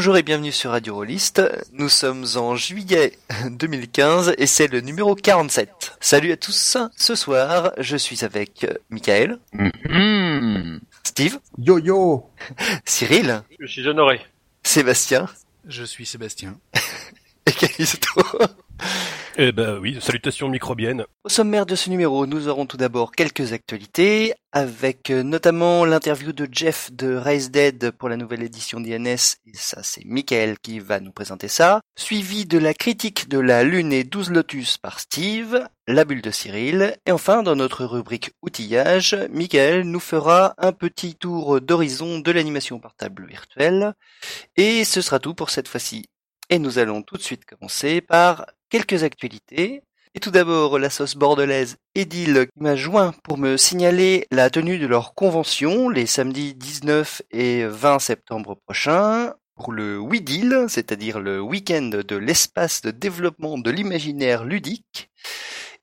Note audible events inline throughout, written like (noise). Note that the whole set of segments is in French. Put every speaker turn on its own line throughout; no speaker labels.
Bonjour et bienvenue sur Radio Rollist. Nous sommes en juillet (laughs) 2015 et c'est le numéro 47. Salut à tous. Ce soir, je suis avec Michael,
Mhm.
Steve,
Yo yo (laughs)
Cyril,
Je suis honoré.
Sébastien
Je suis Sébastien. (laughs)
et Callisto.
Eh ben oui, salutations microbiennes.
Au sommaire de ce numéro, nous aurons tout d'abord quelques actualités, avec euh, notamment l'interview de Jeff de Race Dead pour la nouvelle édition d'INS, et ça c'est Michael qui va nous présenter ça, suivi de la critique de la Lune et 12 Lotus par Steve, la bulle de Cyril, et enfin dans notre rubrique outillage, Michael nous fera un petit tour d'horizon de l'animation par table virtuelle, et ce sera tout pour cette fois-ci. Et nous allons tout de suite commencer par quelques actualités. Et tout d'abord, la sauce bordelaise Edil m'a joint pour me signaler la tenue de leur convention les samedis 19 et 20 septembre prochains pour le WIDIL, c'est-à-dire le week-end de l'espace de développement de l'imaginaire ludique.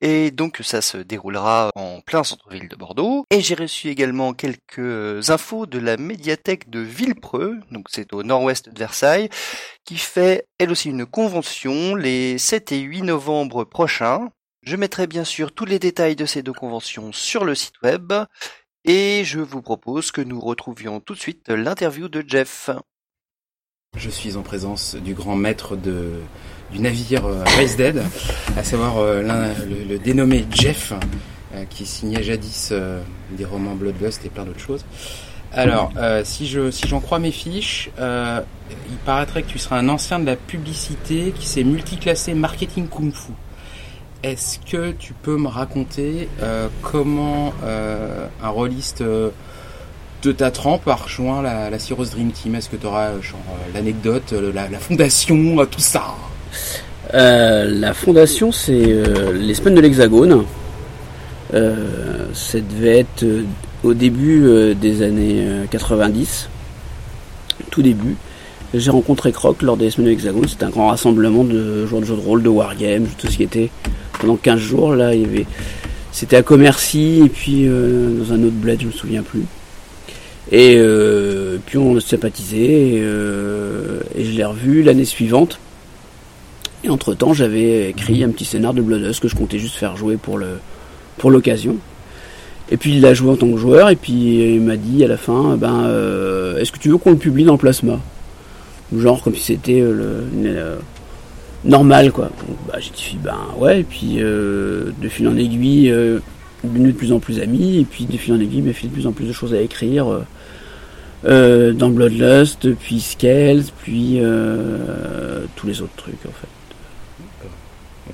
Et donc ça se déroulera en plein centre-ville de Bordeaux. Et j'ai reçu également quelques infos de la médiathèque de Villepreux, donc c'est au nord-ouest de Versailles, qui fait elle aussi une convention les 7 et 8 novembre prochains. Je mettrai bien sûr tous les détails de ces deux conventions sur le site web. Et je vous propose que nous retrouvions tout de suite l'interview de Jeff.
Je suis en présence du grand maître de, du navire euh, Race Dead, à savoir euh, le, dénommé Jeff, euh, qui signait jadis des romans Bloodlust et plein d'autres choses. Alors, si je si j'en crois mes fiches, il paraîtrait que tu seras un ancien de la publicité qui s'est multiclassé marketing kung fu. Est-ce que tu peux me raconter comment un rôliste de ta trempe a rejoint la, la Cirrus Dream Team? Est-ce que tu auras l'anecdote, la, fondation, tout ça?
La fondation, c'est euh, les semaines de l'Hexagone. Euh, ça devait être euh, au début euh, des années euh, 90, tout début. J'ai rencontré Croc lors des semaines de l'Hexagone. C'était un grand rassemblement de joueurs de jeux de rôle, de wargames, jeux de société. Pendant 15 jours, là, il y avait. C'était à Commercy et puis euh, dans un autre bled, je me souviens plus. Et euh, puis on a sympathisé et, euh, et je l'ai revu l'année suivante. Et entre temps, j'avais écrit un petit scénar de Bloodlust que je comptais juste faire jouer pour le pour l'occasion. Et puis il l'a joué en tant que joueur et puis il m'a dit à la fin, ben euh, est-ce que tu veux qu'on le publie dans plasma? Genre comme si c'était euh, euh, normal quoi. Bah, j'ai dit ben ouais et puis de fil en aiguille, euh, devenu de plus en plus amis et puis de fil en aiguille, il m'a fait de plus en plus de choses à écrire. dans Bloodlust, puis Scales, puis tous les autres trucs en fait.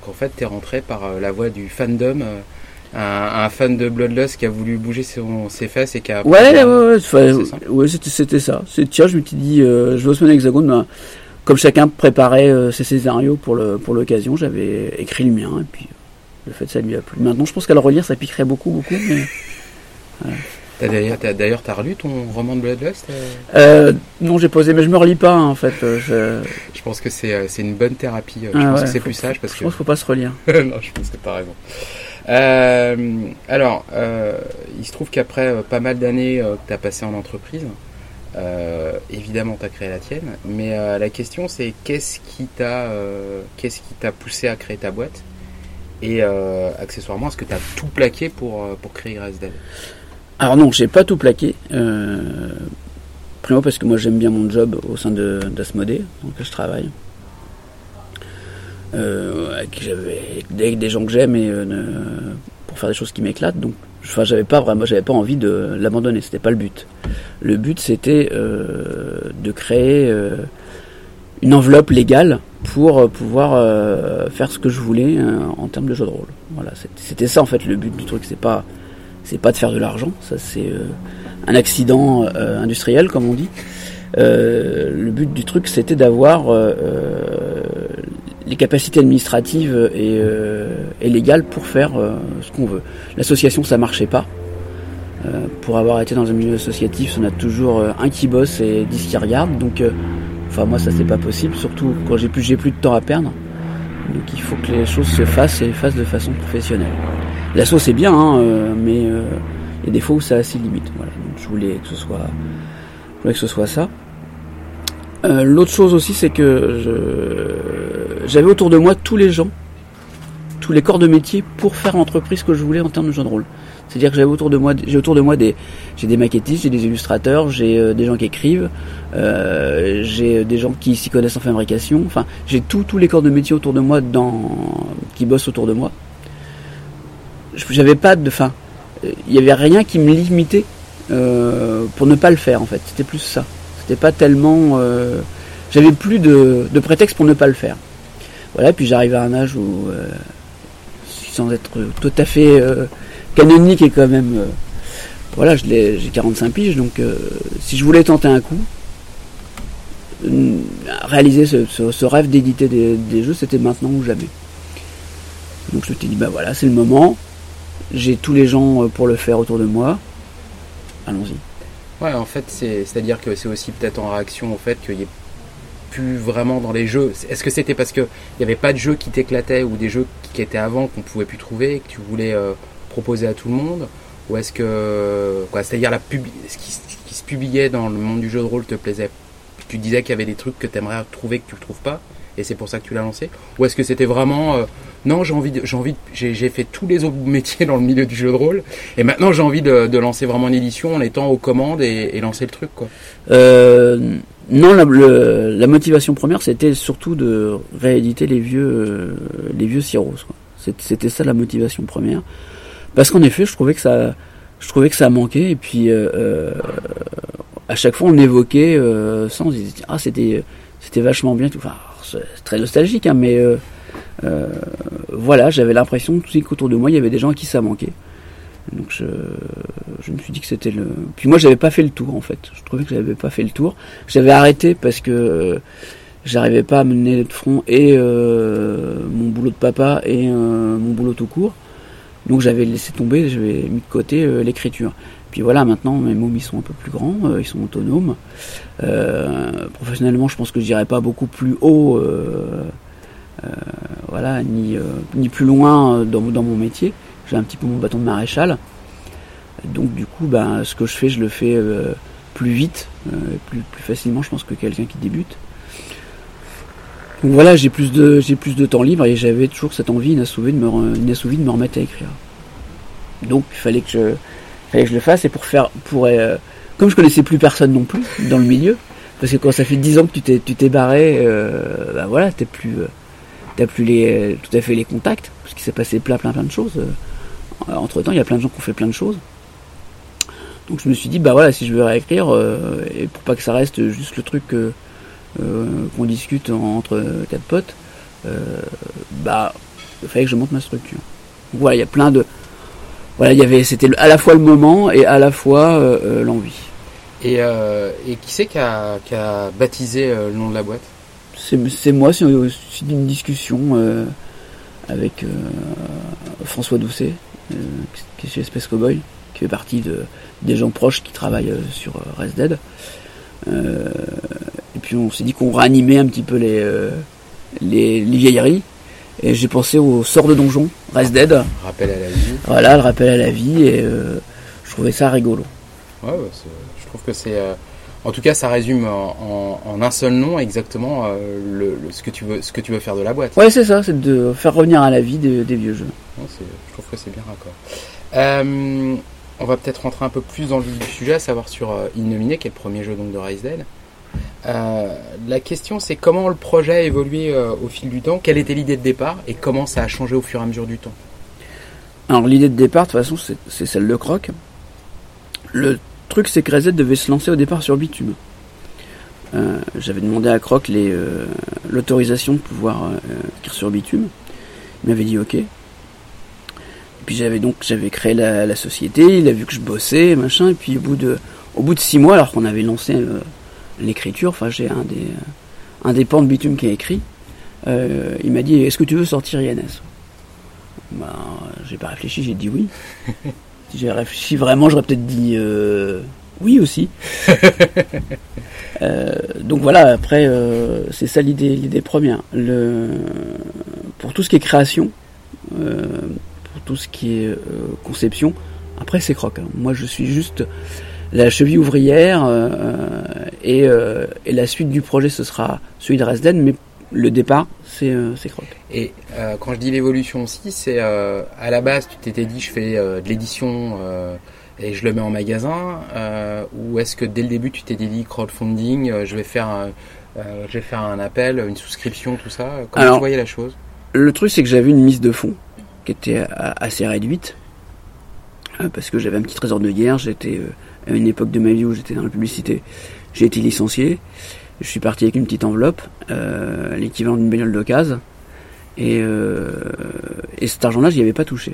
Donc en fait, t'es rentré par euh, la voie du fandom, euh, un, un fan de Bloodlust qui a voulu bouger son, ses fesses et qui a...
Ouais, ouais, ouais, c'était, ça. C'est, tiens, je me suis dit, euh, je vais au semaine hexagone, ben, comme chacun préparait euh, ses scénarios pour, l'occasion, j'avais écrit le mien, et puis euh, le fait ça lui a plu. Maintenant, je pense qu'à le relire, ça piquerait beaucoup, beaucoup, mais... (laughs)
T'as d'ailleurs, t'as, d'ailleurs, t'as relu ton roman de Bloodlust euh?
Euh, non, j'ai posé, mais je me relis pas, hein, en fait. euh, je,
Je pense que c'est, euh, c'est une bonne thérapie. Je
Ah
pense
ouais,
que c'est plus sage parce
je
que...
pense qu'il faut pas se relire. (laughs)
non, je pense que t'as raison. Euh, alors, euh, il se trouve qu'après pas mal d'années que t'as passé en entreprise, euh, évidemment t'as créé la tienne, mais euh, la question c'est qu'est-ce qui t'a, euh, qu'est-ce qui t'a poussé à créer ta boîte? Et euh, accessoirement est-ce que t'as tout plaqué pour pour créer Resdel
Alors non, j'ai pas tout plaqué. Euh, primo parce que moi j'aime bien mon job au sein d'Asmodée, lequel je travaille. Euh, avec, des gens que j'aime et euh, pour faire des choses qui m'éclatent. Donc, enfin, j'avais pas vraiment, j'avais pas envie de l'abandonner. C'était pas le but. Le but c'était euh, de créer euh, une enveloppe légale pour euh, pouvoir faire ce que je voulais en termes de jeu de rôle. Voilà, c'était ça en fait le but du truc. C'est pas c'est pas de faire de l'argent, ça c'est euh, un accident euh, industriel comme on dit. Euh, le but du truc c'était d'avoir les capacités administratives et, légales pour faire ce qu'on veut. L'association ça marchait pas. Pour avoir été dans un milieu associatif, on a toujours un qui bosse et dix qui regardent. Donc, moi ça c'est pas possible, surtout quand j'ai plus plus de temps à perdre. Donc il faut que les choses se fassent et fassent de façon professionnelle. L'assaut c'est bien, hein, euh, mais euh, il y a des fois où ça a ses limites. Voilà. Je voulais que ce soit, ça. Euh, L'autre chose aussi, c'est que j'avais autour de moi tous les gens, tous les corps de métier pour faire l'entreprise que je voulais en termes de jeu de rôle. C'est-à-dire que j'avais autour de moi, j'ai autour de moi des, maquettistes, j'ai des illustrateurs, j'ai des gens qui écrivent, j'ai des gens qui s'y connaissent en fabrication. Enfin, j'ai tous les corps de métier autour de moi qui bossent autour de moi. J'avais pas de, euh, il y avait rien qui me limitait euh, pour ne pas le faire en fait. C'était plus ça. C'était pas tellement, euh, j'avais plus de, prétexte pour ne pas le faire. Voilà. Puis j'arrive à un âge où, euh, sans être tout à fait canonique et quand même, voilà, j'ai 45 piges, donc si je voulais tenter un coup, réaliser ce rêve d'éditer des, des jeux, c'était maintenant ou jamais. Donc je me suis dit, bah voilà, c'est le moment. J'ai tous les gens euh, pour le faire autour de moi. Allons-y.
Ouais, en fait, c'est- c'est-à-dire que c'est aussi peut-être en réaction au fait qu'il n'y ait plus vraiment dans les jeux. Est-ce que c'était parce qu'il n'y avait pas de jeux qui t'éclataient ou des jeux qui étaient avant qu'on pouvait plus trouver et que tu voulais euh, proposer à tout le monde? Ou est-ce que. C'est-à-dire la pub- ce, qui, qui se publiait dans le monde du jeu de rôle te plaisait Tu disais qu'il y avait des trucs que tu aimerais trouver que tu ne trouves pas? Et c'est pour ça que tu l'as lancé Ou est-ce que c'était vraiment. euh, non, j'ai envie, j'ai envie, j'ai, fait tous les autres (laughs) métiers dans le milieu du jeu de rôle, et maintenant j'ai envie de, lancer vraiment une édition en étant aux commandes et, lancer le truc, quoi.
Euh, non, la, motivation première, c'était surtout de rééditer les vieux, euh, les vieux Cyros. C'était ça la motivation première. Parce qu'en effet, je trouvais que ça, je trouvais que ça manquait. Et puis, euh, euh, à chaque fois, on évoquait sans, on se disait, ah, c'était, c'était vachement bien. Enfin, c'est très nostalgique, hein, mais euh, euh, voilà, j'avais l'impression tout qu'autour de moi, il y avait des gens à qui ça manquait. Donc je, je me suis dit que c'était le. Puis moi, j'avais pas fait le tour en fait. Je trouvais que j'avais pas fait le tour. J'avais arrêté parce que euh, j'arrivais pas à mener de front et mon boulot de papa et mon boulot tout court. Donc j'avais laissé tomber, j'avais mis de côté euh, l'écriture. Puis voilà, maintenant mes mômes ils sont un peu plus grands, euh, ils sont autonomes. Euh, professionnellement, je pense que je dirais pas beaucoup plus haut, voilà, ni, plus loin dans, mon métier. J'ai un petit peu mon bâton de maréchal. Donc du coup, ben, ce que je fais, je le fais plus vite, plus facilement, je pense, que quelqu'un qui débute. Donc voilà, j'ai plus de j'ai plus de temps libre et j'avais toujours cette envie inassouvie de me de me remettre à écrire. Donc il fallait que je fallait que je le fasse et pour faire pour euh, comme je connaissais plus personne non plus dans le milieu parce que quand ça fait 10 ans que tu t'es tu t'es barré euh, ben voilà, t'as plus euh, t'as plus les tout à fait les contacts parce qu'il s'est passé plein plein plein de choses. entre temps, il y a plein de gens qui ont fait plein de choses. Donc je me suis dit bah voilà, si je veux réécrire euh, et pour pas que ça reste juste le truc euh, euh, qu'on discute en- entre quatre potes, euh, bah il fallait que je monte ma structure. Donc voilà, il y a plein de voilà, il y avait c'était à la fois le moment et à la fois euh, euh, l'envie.
Et, euh, et qui c'est qui a, qui a baptisé euh, le nom de la boîte?
C'est moi, c'est aussi une discussion euh, avec euh, François Doucet, euh, qui est chez Space Cowboy, qui fait partie de, des gens proches qui travaillent euh, sur euh, Res Dead. Et puis on s'est dit qu'on réanimait un petit peu les, euh, les, les vieilleries. Et j'ai pensé au sort de donjon, Res Dead.
Rappel à la vie.
Voilà, le rappel à la vie, et euh, je trouvais ça rigolo.
Ouais, je trouve que c'est. euh, en tout cas, ça résume en, en- en un seul nom exactement le, le- ce, que tu veux, ce que tu veux faire de la boîte.
Ouais, c'est ça, c'est de faire revenir à la vie des, des vieux jeux.
Ouais, je trouve que c'est bien raccord. On va peut-être rentrer un peu plus dans le vif du sujet, à savoir sur euh, Innominé, qui est le premier jeu donc de Rise Dead. Euh, la question, c'est comment le projet a évolué euh, au fil du temps? Quelle était l'idée de départ? Et comment ça a changé au fur et à mesure du temps?
Alors l'idée de départ, de toute façon, c'est- celle de Croc. Le truc, c'est que Reset devait se lancer au départ sur Bitume. Euh, J'avais demandé à Croc euh, l'autorisation de pouvoir euh, écrire sur Bitume. Il m'avait dit OK. Et puis j'avais donc j'avais créé la, société. Il a vu que je bossais, machin. Et puis au bout de au bout de six mois, alors qu'on avait lancé euh, l'écriture, enfin j'ai un des un des pans de Bitume qui a écrit. euh, il m'a dit Est-ce que tu veux sortir INS ben, j'ai pas réfléchi, j'ai dit oui. (laughs) si j'ai réfléchi vraiment, j'aurais peut-être dit euh, oui aussi. (laughs) Euh, donc voilà, après, euh, c'est ça l'idée, l'idée première. Le, pour tout ce qui est création, euh, pour tout ce qui est euh, conception, après c'est croc. hein. Moi, je suis juste, la cheville ouvrière euh, et, euh, et la suite du projet ce sera celui de Resden, mais le départ c'est euh, Croc.
Et quand je dis l'évolution aussi, c'est à la base, tu t'étais dit je fais de l'édition et je le mets en magasin, euh, ou est-ce que dès le début tu t'es dit crowdfunding, euh, je vais faire un, euh, je vais faire un appel, une souscription, tout ça? Comment
Alors-
tu voyais la chose?
Le truc, c'est que j'avais une mise de fonds qui était a- assez réduite. Parce que j'avais un petit trésor de guerre. J'étais à une époque de ma vie où j'étais dans la publicité. J'ai été licencié. Je suis parti avec une petite enveloppe, euh, l'équivalent d'une bagnole d'occasion. Et, euh, et cet argent-là, j'y avais pas touché.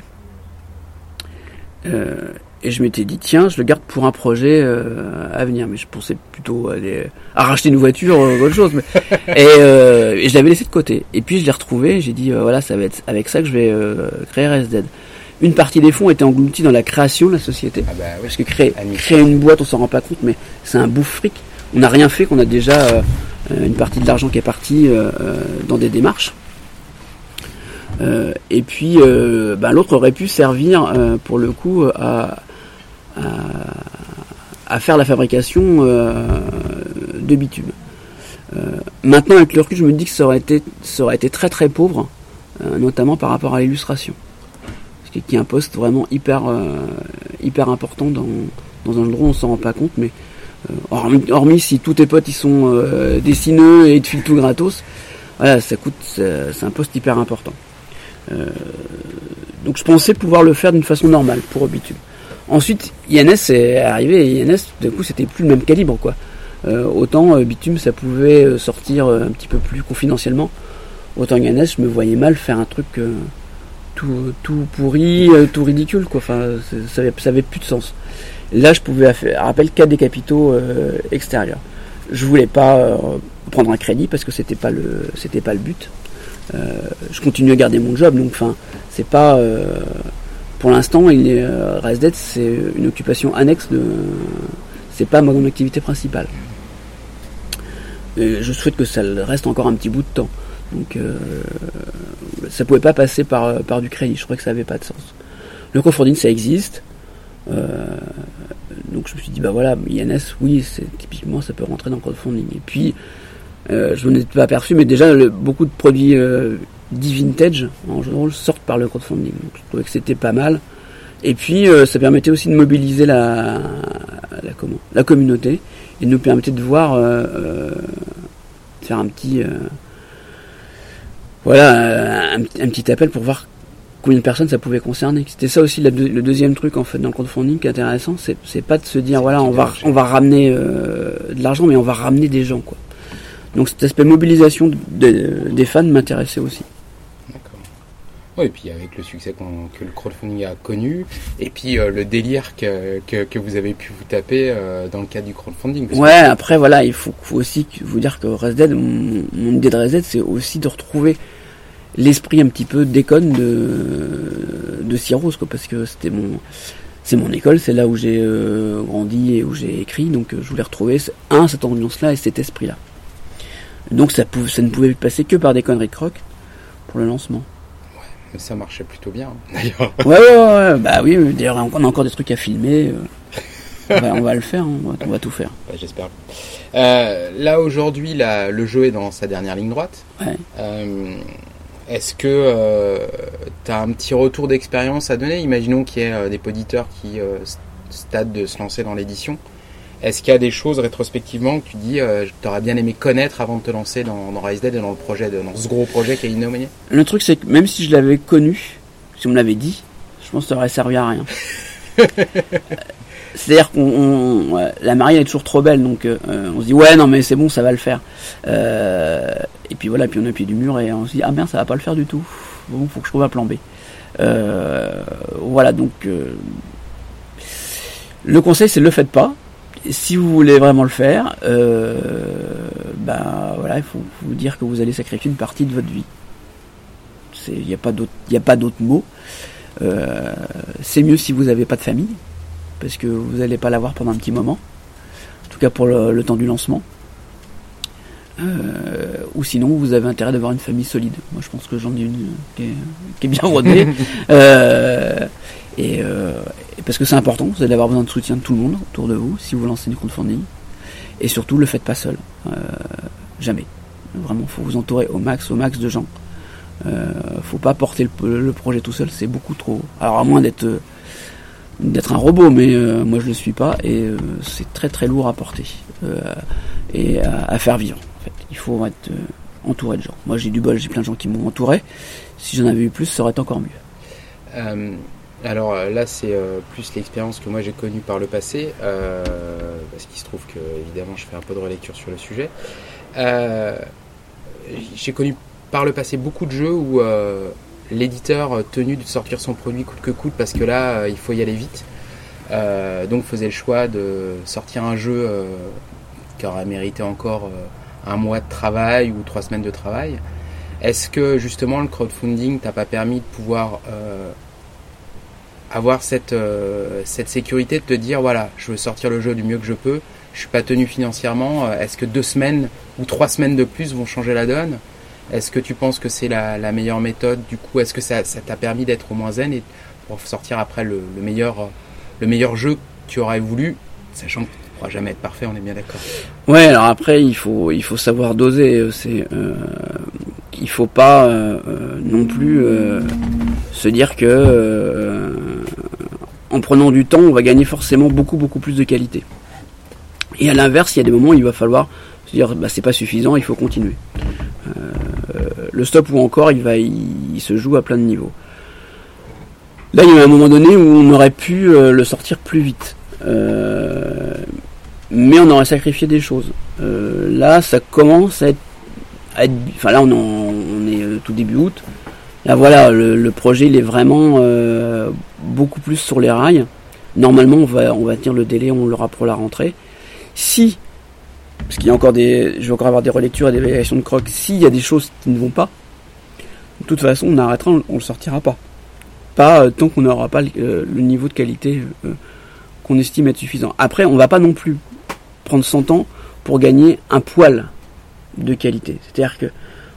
Euh, et je m'étais dit, tiens, je le garde pour un projet euh, à venir. Mais je pensais plutôt à, aller- à racheter une voiture ou autre chose. Mais (laughs) et, euh, et je l'avais laissé de côté. Et puis je l'ai retrouvé, et j'ai dit euh, voilà, ça va être avec ça que je vais créer RSD. Une partie des fonds était engloutie dans la création de la société.
Ah bah oui.
Parce que créer, une boîte, on s'en rend pas compte, mais c'est un bouffe fric. On n'a rien fait, qu'on a déjà euh, euh, une partie de l'argent qui est partie euh, dans des démarches. Euh, et puis ben, l'autre aurait pu servir pour le coup à, à, à faire la fabrication de bitume. Maintenant avec le recul je me dis que ça aurait été, ça aurait été très très pauvre, notamment par rapport à l'illustration. Qui- qui est un poste vraiment hyper, euh, hyper important dans, dans un de rôle, on s'en rend pas compte, mais euh, hormis, hormis si tous tes potes ils sont euh, dessineux et ils te filent tout gratos, voilà, ça coûte, c'est un poste hyper important. Euh, donc je pensais pouvoir le faire d'une façon normale pour Bitume. Ensuite, INS est arrivé et INS, d'un coup, c'était plus le même calibre, quoi. Euh, autant Bitume, ça pouvait sortir un petit peu plus confidentiellement. Autant INS, je me voyais mal faire un truc tout, pourri, euh, tout ridicule, quoi. Enfin, ça avait, plus de sens. Là, je pouvais rappel, cas des capitaux euh, extérieurs. Je voulais pas euh, prendre un crédit parce que c'était pas le, pas le but. Je continue à garder mon job, donc enfin, c'est pas. pour l'instant, il est Resdet, c'est une occupation annexe de. C'est pas mon activité principale. Et je souhaite que ça reste encore un petit bout de temps. Donc, euh, ça pouvait pas passer par, par du crédit. Je crois que ça avait pas de sens. Le crowdfunding, ça existe. Euh, donc, je me suis dit, bah voilà, INS, oui, typiquement, ça peut rentrer dans le crowdfunding. Et puis, euh, je n'en étais pas aperçu, mais déjà, beaucoup de produits euh, dits vintage en jeu de rôle sortent par le crowdfunding. Donc, je trouvais que c'était pas mal. Et puis, euh, ça permettait aussi de mobiliser la, comment, la communauté et de nous permettait de voir, euh, euh, faire un petit, euh, voilà, euh, un, un petit appel pour voir combien de personnes ça pouvait concerner. C'était ça aussi la le deuxième truc en fait dans le crowdfunding qui est intéressant, c'est c'est pas de se dire voilà on va on va ramener euh, de l'argent, mais on va ramener des gens quoi. Donc cet aspect mobilisation de- de- des fans m'intéressait aussi.
Oui, et puis avec le succès que le crowdfunding a connu, et puis euh, le délire que, que, vous avez pu vous taper euh, dans le cadre du crowdfunding.
Ouais, après voilà, il faut, aussi vous dire que Res Dead, mon, idée de Res Dead, c'est aussi de retrouver l'esprit un petit peu déconne de de Cyros, quoi, parce que c'était mon c'est mon école, c'est là où j'ai euh, grandi et où j'ai écrit, donc je voulais retrouver un cette ambiance-là et cet esprit-là. Donc ça, ça ne pouvait passer que par des conneries croc pour le lancement.
Mais ça marchait plutôt bien, hein, d'ailleurs.
Ouais, ouais, ouais, bah oui, d'ailleurs on a encore des trucs à filmer. euh, on, va, on va le faire, hein, on, va, on va tout faire.
Bah, J'espère. Euh, là, aujourd'hui, là, le jeu est dans sa dernière ligne droite.
Ouais.
Euh, Est-ce que tu as un petit retour d'expérience à donner? Imaginons qu'il y ait euh, des auditeurs qui euh, stade de se lancer dans l'édition. Est-ce qu'il y a des choses rétrospectivement que tu dis euh, t'aurais bien aimé connaître avant de te lancer dans, dans Rise Dead et dans le projet, de, dans ce gros projet qui est Innominier
Le truc, c'est que même si je l'avais connu, si on me l'avait dit, je pense que ça aurait servi à rien. (laughs) C'est-à-dire qu'on, ouais, la mariée elle est toujours trop belle, donc euh, on se dit ouais non mais c'est bon, ça va le faire. Euh, et puis voilà, puis on au pied du mur et on se dit ah merde, ça va pas le faire du tout. Bon, faut que je trouve un plan B. Euh, voilà donc le conseil c'est le faites pas. Si vous voulez vraiment le faire, euh, ben voilà, il faut, faut vous dire que vous allez sacrifier une partie de votre vie. Il n'y a pas d'autre mot. Euh, c'est mieux si vous n'avez pas de famille, parce que vous n'allez pas l'avoir pendant un petit moment. En tout cas pour le, le temps du lancement. Euh, ou sinon, vous avez intérêt d'avoir une famille solide. Moi, je pense que j'en ai une qui est, qui est bien rodée. (laughs) Et, Parce que c'est important, vous allez avoir besoin de soutien de tout le monde autour de vous si vous lancez du crowdfunding. Et surtout, le faites pas seul. Euh, jamais. Vraiment, faut vous entourer au max, au max de gens. Euh, faut pas porter le, projet tout seul, c'est beaucoup trop. Alors à moins d'être d'être un robot, mais euh, moi je le suis pas et euh, c'est très très lourd à porter euh, et à, faire vivre. Il faut être euh, entouré de gens. Moi j'ai du bol, j'ai plein de gens qui m'ont entouré. Si j'en avais eu plus, ça aurait été encore mieux.
Alors euh, là, c'est euh, plus l'expérience que moi j'ai connue par le passé, euh, parce qu'il se trouve que évidemment je fais un peu de relecture sur le sujet. J'ai connu par le passé beaucoup de jeux où l'éditeur tenu de sortir son produit coûte que coûte parce que là il faut y aller vite. Donc faisait le choix de sortir un jeu qui aurait mérité encore un mois de travail ou trois semaines de travail. Est-ce que justement le crowdfunding t'a pas permis de pouvoir avoir cette, euh, cette sécurité de te dire voilà, je veux sortir le jeu du mieux que je peux, je suis pas tenu financièrement, euh, est-ce que deux semaines ou trois semaines de plus vont changer la donne? Est-ce que tu penses que c'est la, la meilleure méthode? Du coup, est-ce que ça ça t'a permis d'être au moins zen et pour sortir après le, le meilleur, le meilleur jeu que tu aurais voulu, sachant que tu ne pourras jamais être parfait, on est bien d'accord.
Ouais, alors après il faut il faut savoir doser. euh, C'est euh, il faut pas euh, euh, non plus euh, se dire que en prenant du temps, on va gagner forcément beaucoup beaucoup plus de qualité. Et à l'inverse, il y a des moments où il va falloir se dire bah c'est pas suffisant, il faut continuer. Euh, le stop ou encore, il va il, se joue à plein de niveaux. Là, il y a un moment donné où on aurait pu euh, le sortir plus vite. Euh, mais on aurait sacrifié des choses. Là, ça commence à être, enfin là, on, est tout début août. Là, voilà, le, projet, il est vraiment euh, beaucoup plus sur les rails. Normalement, on va, tenir le délai, on l'aura pour la rentrée. Si, parce qu'il y a encore des, je vais encore avoir des relectures et des vérifications de crocs. S'il y a des choses qui ne vont pas, de toute façon, on arrêtera, on, le sortira pas. Pas euh, tant qu'on n'aura pas le, euh, niveau de qualité qu'on estime être suffisant. Après, on va pas non plus prendre 100 ans pour gagner un poil de qualité. C'est-à-dire que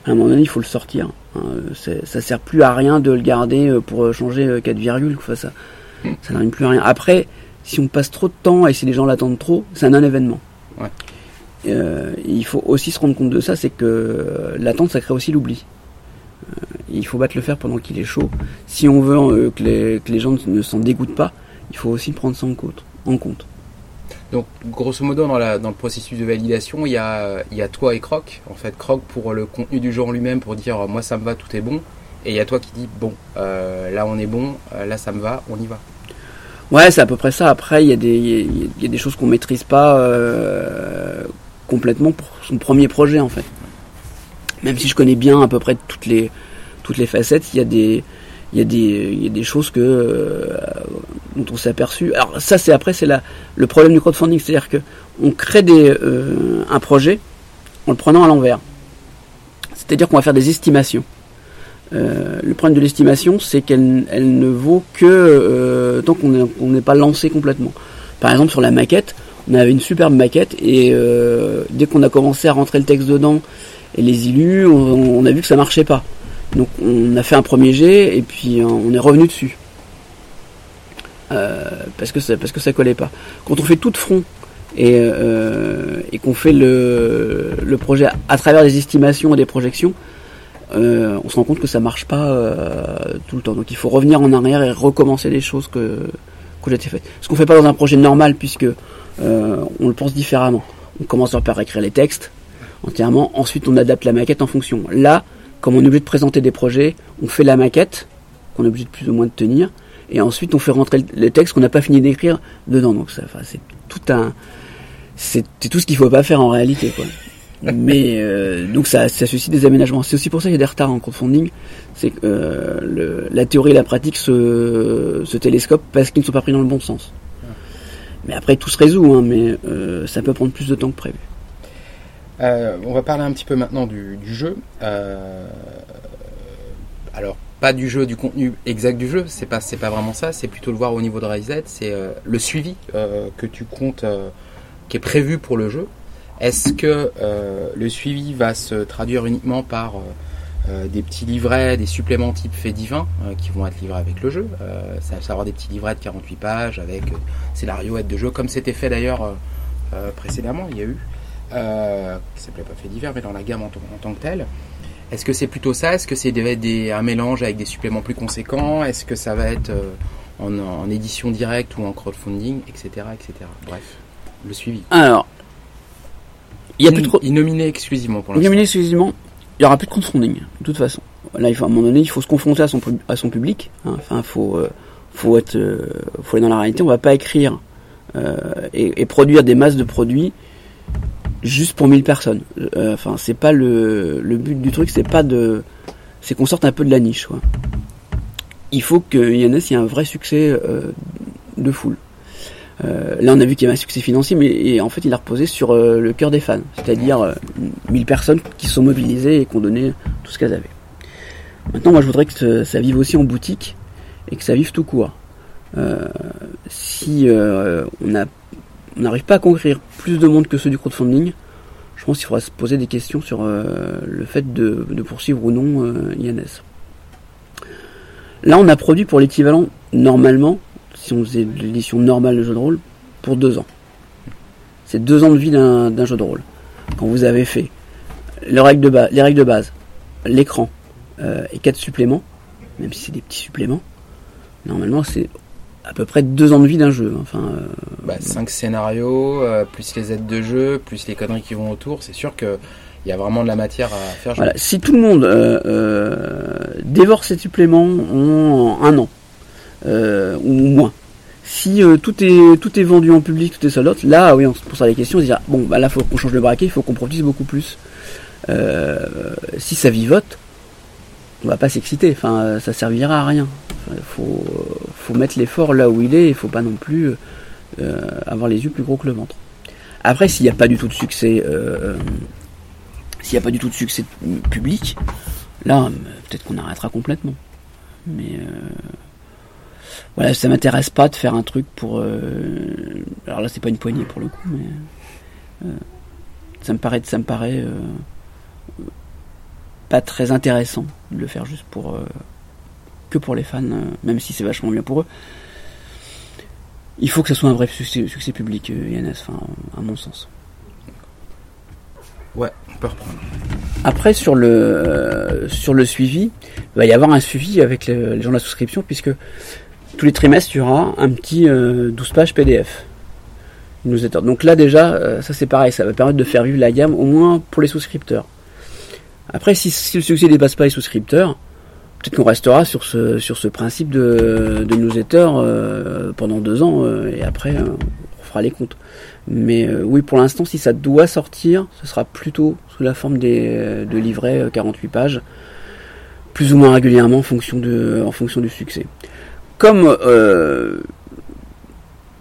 à un moment donné, il faut le sortir. hein. C'est- ça sert plus à rien de le garder euh, pour euh, changer euh, 4 virgules. Enfin, ça, ça n'arrive plus à rien. Après, si on passe trop de temps et si les gens l'attendent trop, c'est un non-événement.
Ouais.
Euh, il faut aussi se rendre compte de ça, c'est que euh, l'attente, ça crée aussi l'oubli. Euh, il faut battre le fer pendant qu'il est chaud. Si on veut euh, que, les, que les gens ne s'en dégoûtent pas, il faut aussi prendre ça en compte. En compte.
Donc, grosso modo, dans, le processus de validation, il y a, toi et Croc. En fait, Croc pour le contenu du jeu en lui-même, pour dire moi ça me va, tout est bon. Et il y a toi qui dis bon, euh, là on est bon, euh, là ça me va, on y va.
Ouais, c'est à peu près ça. Après, il y, a des- choses qu'on maîtrise pas euh, complètement pour son premier projet, en fait. Même si je connais bien à peu près toutes les facettes, il y a des il y a des il y a des choses que euh, dont on s'est aperçu. Alors ça, c'est après, c'est le problème du crowdfunding, c'est-à-dire que on crée euh, un projet en le prenant à l'envers. C'est-à-dire qu'on va faire des estimations. Euh, le problème de l'estimation, c'est qu'elle elle ne vaut que euh, tant qu'on n'est pas lancé complètement. Par exemple, sur la maquette, on avait une superbe maquette et euh, dès qu'on a commencé à rentrer le texte dedans et les illus, on, on a vu que ça marchait pas. Donc on a fait un premier jet et puis euh, on est revenu dessus. Euh, parce que ça, parce que ça collait pas. Quand on fait tout de front et, euh, et qu'on fait le, le projet à, travers des estimations et des projections, euh, on se rend compte que ça marche pas tout le temps. Donc il faut revenir en arrière et recommencer les choses que que j'ai faites. Ce qu'on fait pas dans un projet normal puisque on le pense différemment. On commence par écrire les textes entièrement, ensuite on adapte la maquette en fonction. Là, comme on est obligé de présenter des projets, on fait la maquette qu'on est obligé de plus ou moins de tenir, et ensuite on fait rentrer le- texte qu'on n'a pas fini d'écrire dedans. Donc ça, enfin, c'est tout un, c'est c'est tout ce qu'il faut pas faire en réalité, quoi. (laughs) Mais euh, donc ça, ça suscite des aménagements. C'est aussi pour ça qu'il y a des retards en crowdfunding. C'est que euh, le- la théorie et la pratique se, se télescopent parce qu'ils ne sont pas pris dans le bon sens. Mais après tout se résout, hein, mais euh, ça peut prendre plus de temps que prévu.
Euh, on va parler un petit peu maintenant du, jeu. Euh, alors, pas du jeu, du contenu exact du jeu, c'est pas, pas vraiment ça, c'est plutôt le voir au niveau de Rise c'est euh, le suivi que tu comptes, qui est prévu pour le jeu. Est-ce que le suivi va se traduire uniquement par des petits livrets, des suppléments type fait divin qui vont être livrés avec le jeu. Ça va avoir des petits livrets de 48 pages avec scénario aide de jeu, comme c'était fait d'ailleurs précédemment. Il y a eu euh, qui s'appelait pas fait divers, mais dans la gamme en, tant que telle. Est-ce que c'est plutôt ça? Est-ce que c'est des, des- un mélange avec des suppléments plus conséquents? Est-ce que ça va être euh, en, en édition directe ou en crowdfunding, etc., etc. Bref, le suivi.
Alors, il y a plus
In- Innominé exclusivement pour l'instant.
mis exclusivement, il y aura plus de crowdfunding, de toute façon. Là, il faut, à un moment donné, il faut se confronter à son, à son public. hein. Enfin, faut, euh, faut être, euh, faut aller dans la réalité. On va pas écrire euh, et, et produire des masses de produits juste pour 1000 personnes. Euh, Enfin, c'est pas le, but du truc, c'est pas de, c'est qu'on sorte un peu de la niche, quoi. Il faut que INS ait un vrai succès euh, de foule. Euh, là, on a vu qu'il y avait un succès financier, mais en fait, il a reposé sur le cœur des fans, c'est-à-dire euh, 1000 personnes qui sont mobilisées et qui ont donné tout ce qu'elles avaient. Maintenant, moi, je voudrais que ça vive aussi en boutique et que ça vive tout court. Si on a- on n'arrive pas à conquérir plus de monde que ceux du crowdfunding, je pense qu'il faudra se poser des questions sur euh, le fait de, poursuivre ou non euh, INS. Là, on a produit pour l'équivalent, normalement, si on faisait l'édition normale de jeu de rôle, pour deux ans. C'est deux ans de vie d'un jeu de rôle. Quand vous avez fait les règles de, base, les règles de base, l'écran euh, et quatre suppléments, même si c'est des petits suppléments, normalement c'est à peu près deux ans de vie d'un jeu. Enfin, euh,
Bah, 5 scénarios, euh, plus les aides de jeu, plus les conneries qui vont autour, c'est sûr que il y a vraiment de la matière à faire.
Voilà, si tout le monde euh, euh, dévore ces suppléments en un an euh, ou moins, si euh, tout est tout est vendu en public, tout est sold out, là oui, on se posera les questions, on se dira bon bah là faut qu'on change le braquet, il faut qu'on produise beaucoup plus. Euh, si ça vivote, on va pas s'exciter, enfin euh, ça servira à rien. Il faut faut mettre l'effort là où il est, il faut pas non plus euh, avoir les yeux plus gros que le ventre. Après, s'il n'y a pas du tout de succès euh, s'il a pas du tout de succès public, là, euh, peut-être qu'on arrêtera complètement. Mais euh, voilà, ça m'intéresse pas de faire un truc pour. euh, alors là, c'est pas une poignée pour le coup, mais euh, ça me paraît, ça me paraît euh, pas très intéressant de le faire juste pour euh, que pour les fans, euh, même si c'est vachement bien pour eux. Il faut que ça soit un vrai succès, succès public, euh, INS, enfin, à mon sens.
Ouais, on peut reprendre.
Après, sur le, euh, sur le suivi, il va y avoir un suivi avec le- les gens de la souscription, puisque tous les trimestres, il y aura un petit euh, 12 pages PDF. Newsletter. Donc là, déjà, euh, ça c'est pareil, ça va permettre de faire vivre la gamme, au moins pour les souscripteurs. Après, si, le succès dépasse pas les souscripteurs, peut-être qu'on restera sur ce, principe de, de newsletter euh, pendant deux ans, euh, et après, euh, on fera les comptes. Mais oui, pour l'instant, si ça doit sortir, ce sera plutôt sous la forme des, de livrets euh, 48 pages, plus ou moins régulièrement en fonction, en fonction du succès. Comme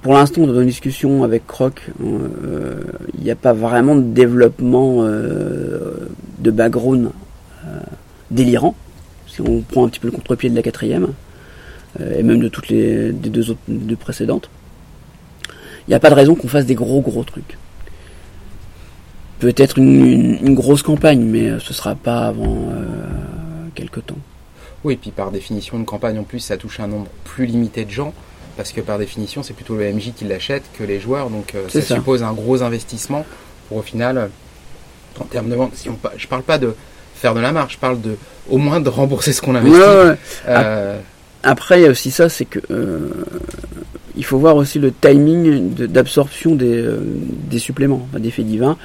pour l'instant, dans une discussion avec Croc, euh, il n'y a pas vraiment de développement euh, de background euh, délirant. Si on prend un petit peu le contre-pied de la quatrième, et même de toutes les des deux autres deux précédentes, il n'y a pas de raison qu'on fasse des gros gros trucs. Peut-être une, grosse campagne, mais ce sera pas avant quelques temps.
Oui, et puis par définition, une campagne en plus, ça touche un nombre plus limité de gens, parce que par définition, c'est plutôt le MJ qui l'achète que les joueurs, donc euh, ça, suppose un gros investissement pour au final, euh, en termes de vente, si on, je parle pas de faire de la marge, je parle de au moins de rembourser ce qu'on investit.
Ouais, ouais.
Euh,
Après, il y a aussi ça, c'est que euh, il faut voir aussi le timing de- d'absorption des, euh, des suppléments, des faits divins.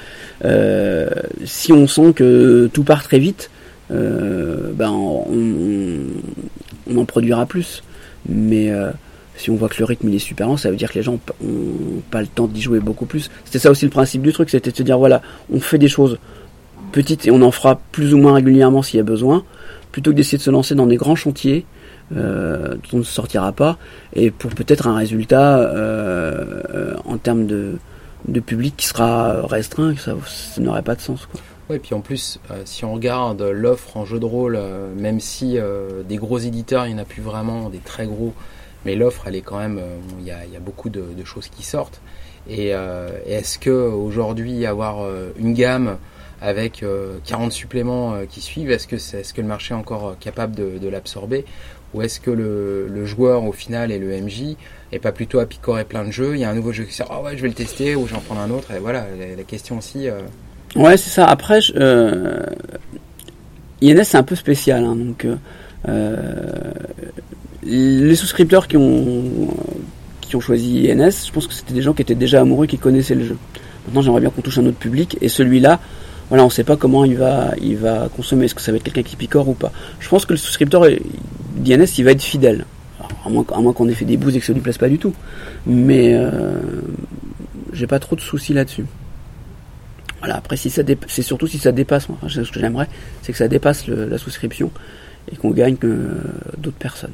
Si on sent que tout part très vite, ben on, on- on en produira plus. Mais si on voit que le rythme il est super lent, ça veut dire que les gens n'ont pas le temps d'y jouer beaucoup plus. C'était ça aussi le principe du truc, c'était de se dire voilà, on fait des choses petites et on en fera plus ou moins régulièrement s'il y a besoin, plutôt que d'essayer de se lancer dans des grands chantiers euh, dont on ne sortira pas, et pour peut-être un résultat euh, en termes de, public qui sera restreint, ça, n'aurait pas de sens. Quoi.
Ouais, et puis en plus, euh, si on regarde l'offre en jeu de rôle, même si des gros éditeurs, il n'y en a plus vraiment, des très gros, mais l'offre, elle est quand même, euh, il y, a, beaucoup de, choses qui sortent. Et, euh, et est-ce que aujourd'hui avoir euh, une gamme avec 40 suppléments qui suivent, est-ce que, c'est, est-ce que le marché est encore capable de, l'absorber? Ou est-ce que le, joueur au final et le MJ est pas plutôt à picorer plein de jeux Il y a un nouveau jeu qui sort, ah ouais, je vais le tester ou j'en prends un autre. Et voilà, la, question aussi.
Ouais, c'est ça. Après, je, c'est un peu spécial, hein, donc les souscripteurs qui ont qui ont choisi INS, je pense que c'était des gens qui étaient déjà amoureux, qui connaissaient le jeu. Maintenant, j'aimerais bien qu'on touche un autre public et celui-là, voilà, on ne sait pas comment il va, il va consommer. Est-ce que ça va être quelqu'un qui picore ou pas Je pense que le souscripteur d'INS, il va être fidèle. Alors, à moins, qu'on ait fait des bouses et que ça ne lui plaise pas du tout. Mais euh, j'ai pas trop de soucis là-dessus. Voilà, après, si ça c'est surtout si ça dépasse, enfin, ce que j'aimerais, c'est que ça dépasse la souscription et qu'on gagne que d'autres personnes.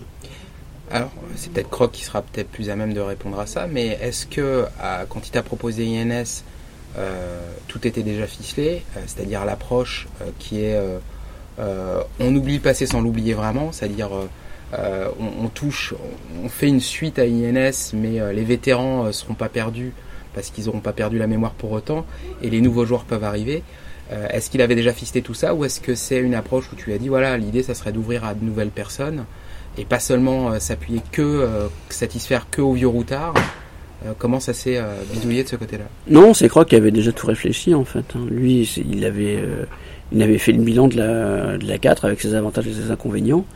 Alors, c'est peut-être Croc qui sera peut-être plus à même de répondre à ça, mais est-ce que à, quand il t'a proposé INS, euh, tout était déjà ficelé, euh, c'est-à-dire l'approche euh, qui est on oublie le passé sans l'oublier vraiment, c'est-à-dire on, on, touche, on fait une suite à INS, mais les vétérans seront pas perdus parce qu'ils n'auront pas perdu la mémoire pour autant, et les nouveaux joueurs peuvent arriver. Est-ce qu'il avait déjà fisté tout ça, ou est-ce que c'est une approche où tu as dit, voilà, l'idée, ça serait d'ouvrir à de nouvelles personnes, et pas seulement euh, s'appuyer que, euh, satisfaire que aux vieux routards Comment ça s'est bidouillé de ce côté-là?
Non, c'est Croc qui avait déjà tout réfléchi, en fait. Hein. Lui, il avait, il avait fait le bilan de la, de la 4 avec ses avantages et ses inconvénients,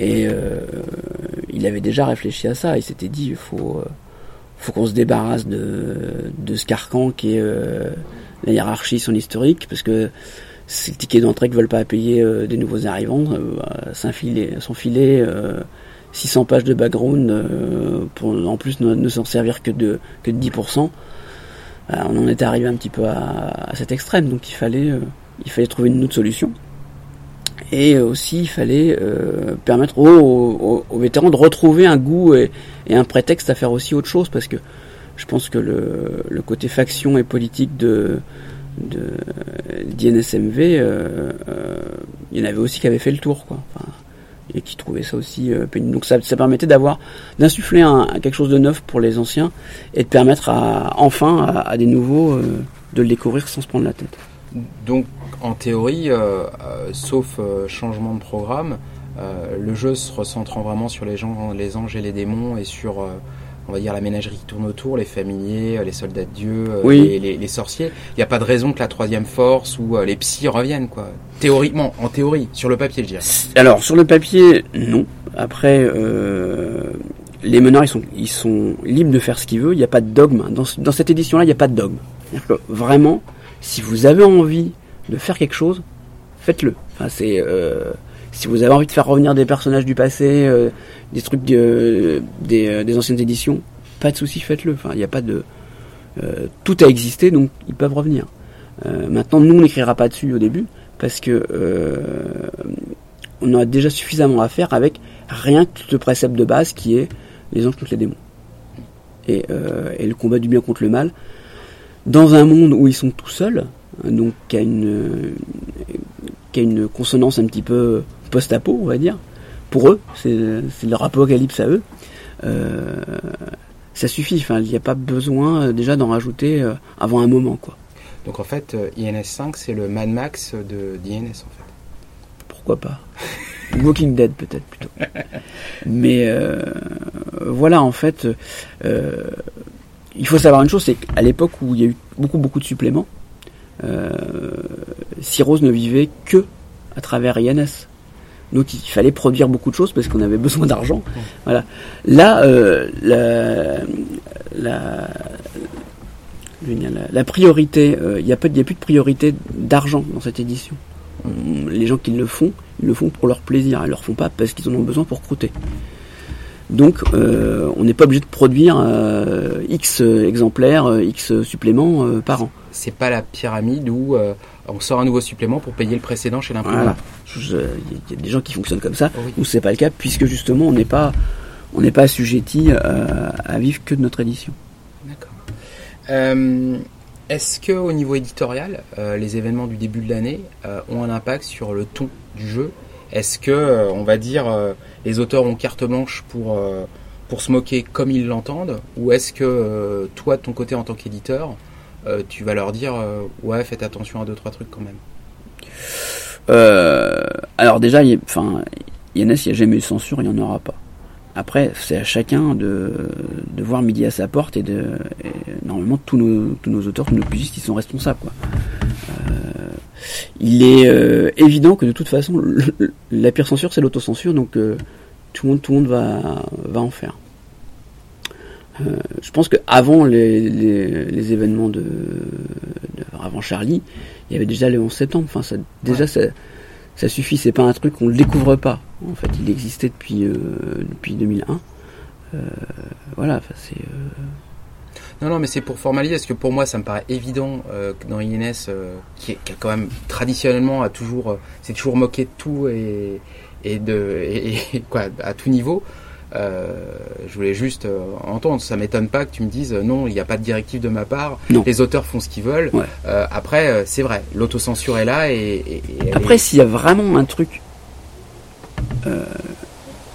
et il avait déjà réfléchi à ça. Il s'était dit, il faut faut qu'on se débarrasse de, de ce carcan qui est euh, la hiérarchie, son historique, parce que c'est le ticket d'entrée qui veulent pas payer euh, des nouveaux arrivants, euh, s'enfiler, s'enfiler 600 pages de background pour en plus ne, s'en servir que de, que de 10%. on en était arrivé un petit peu à, cet extrême, donc il fallait, il fallait trouver une autre solution. Et aussi, il fallait euh, permettre aux, vétérans de retrouver un goût et, un prétexte à faire aussi autre chose, parce que je pense que le côté faction et politique de, d'INSMV, euh, euh, il y en avait aussi qui avaient fait le tour, quoi. Et qui trouvaient ça aussi euh, pénible. Donc ça, ça permettait d'avoir, d'insuffler quelque chose de neuf pour les anciens et de permettre à, enfin à, à des nouveaux de le découvrir sans se prendre la tête.
Donc en théorie, sauf changement de programme, le jeu se recentrant vraiment sur les, gens, les anges et les démons et sur, on va dire, la ménagerie qui tourne autour, les familiers, les soldats de Dieu,
oui.
les, les, les, sorciers. Il n'y a pas de raison que la troisième force ou les psys reviennent, quoi. Théoriquement, en théorie, sur le papier, je dirais.
Alors, sur le papier, non. Après, les meneurs, ils sont, ils sont libres de faire ce qu'ils veulent. Il n'y a pas de dogme. Dans, dans cette édition-là, il n'y a pas de dogme. Que, vraiment, si vous avez envie de faire quelque chose, faites-le. Enfin, c'est euh, si vous avez envie de faire revenir des personnages du passé, euh, des trucs des, euh, des, anciennes éditions, pas de souci, faites-le. Enfin, il a pas de euh, tout a existé, donc ils peuvent revenir. Euh, maintenant, nous, on n'écrira pas dessus au début parce que on a déjà suffisamment à faire avec rien que le précepte de base qui est les anges contre les démons et, et le combat du bien contre le mal dans un monde où ils sont tout seuls, donc qui a une, qui a une consonance un petit peu post-apo, on va dire, pour eux, c'est leur apocalypse à eux, euh, ça suffit, enfin, il n'y a pas besoin euh, déjà d'en rajouter euh, avant un moment, quoi.
Donc en fait, euh, INS5, c'est le Mad Max de d'INS, en fait.
Pourquoi pas (laughs) Walking Dead peut-être plutôt. Mais euh, voilà, en fait, euh, il faut savoir une chose, c'est qu'à l'époque où il y a eu beaucoup beaucoup de suppléments, euh, Cyros ne vivait que à travers INS. Donc il fallait produire beaucoup de choses parce qu'on avait (laughs) besoin d'argent. Voilà. Là, euh, la, la, priorité, il euh, n'y a, a, plus de priorité d'argent dans cette édition. Les gens qui le font, ils le font pour leur plaisir. Ils ne le font pas parce qu'ils en ont besoin pour croûter. Donc euh, on n'est pas obligé de produire X exemplaires, X suppléments par an.
C'est pas la pyramide où on sort un nouveau supplément pour payer le précédent chez l'imprimeur.
Il voilà. y a des gens qui fonctionnent comme ça, oui. où c'est pas le cas, puisque justement on n'est pas on n'est pas assujetti à vivre que de notre édition.
D'accord. Euh, Est-ce que au niveau éditorial, euh, les événements du début de l'année euh, ont un impact sur le ton du jeu? Est-ce que, on va dire, les auteurs ont carte blanche pour, euh, pour se moquer comme ils l'entendent? Ou est-ce que euh, toi, de ton côté, en tant qu'éditeur, euh, tu vas leur dire ouais, faites attention à deux, trois trucs quand même
Euh, alors déjà, il, enfin, INS, il n'y a jamais eu de censure, il n'y en aura pas. Après, c'est à chacun de, de voir midi à sa porte et de et normalement tous nos, tous nos auteurs, tous nos pugistes, ils sont responsables. Quoi. Euh, il est euh, évident que de toute façon, la pire censure, c'est l'autocensure, donc euh, tout le monde, tout le monde va, va en faire. Euh, je pense que avant les, les, les événements de, de- avant Charlie, il y avait déjà le 11 septembre. Enfin, ça, déjà, ça, ça suffit. C'est pas un truc qu'on le découvre pas. En fait, il existait depuis euh, depuis 2001. Euh, voilà. Enfin, c'est
Non, non, mais c'est pour formaliser, parce que pour moi, ça me paraît évident euh, que dans INS, euh, qui, est- qui a quand même traditionnellement a toujours, euh, c'est toujours moqué de tout et, et de, et, et (laughs) quoi, à tout niveau. Euh, je voulais juste euh, entendre. Ça m'étonne pas que tu me dises euh, non, il n'y a pas de directive de ma part.
Non.
Les auteurs font ce qu'ils veulent.
Ouais.
Après, c'est vrai, l'autocensure est là et, et- et elle
Après,
est-
s'il y a vraiment un truc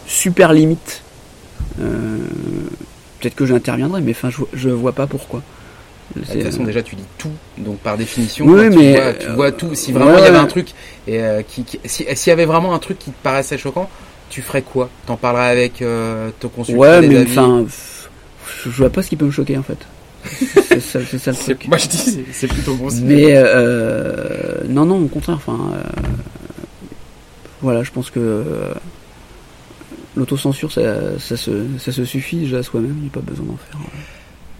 super limite, euh, peut-être que j'interviendrai, mais enfin, je, je vois pas pourquoi.
de
C'est-
toute façon, déjà, tu dis tout, donc par définition,
Oui,
tu,
mais,
vois, tu vois tout. Si vraiment
ouais,
il y avait un truc, et euh, qui, qui- si- s'il y avait vraiment un truc qui te paraissait choquant, tu ferais quoi? T'en parlerais avec euh, ton consultant
Ouais,
des
mais enfin, je vois pas ce qui peut me choquer en fait. C'est ça, le truc.
Moi, je dis, c'est- c'est plutôt bon.
Mais euh, non, non, au contraire. Enfin, euh, voilà, je pense que euh, l'autocensure, ça, ça, se, ça se suffit déjà à soi-même. Il n'y a pas besoin d'en faire.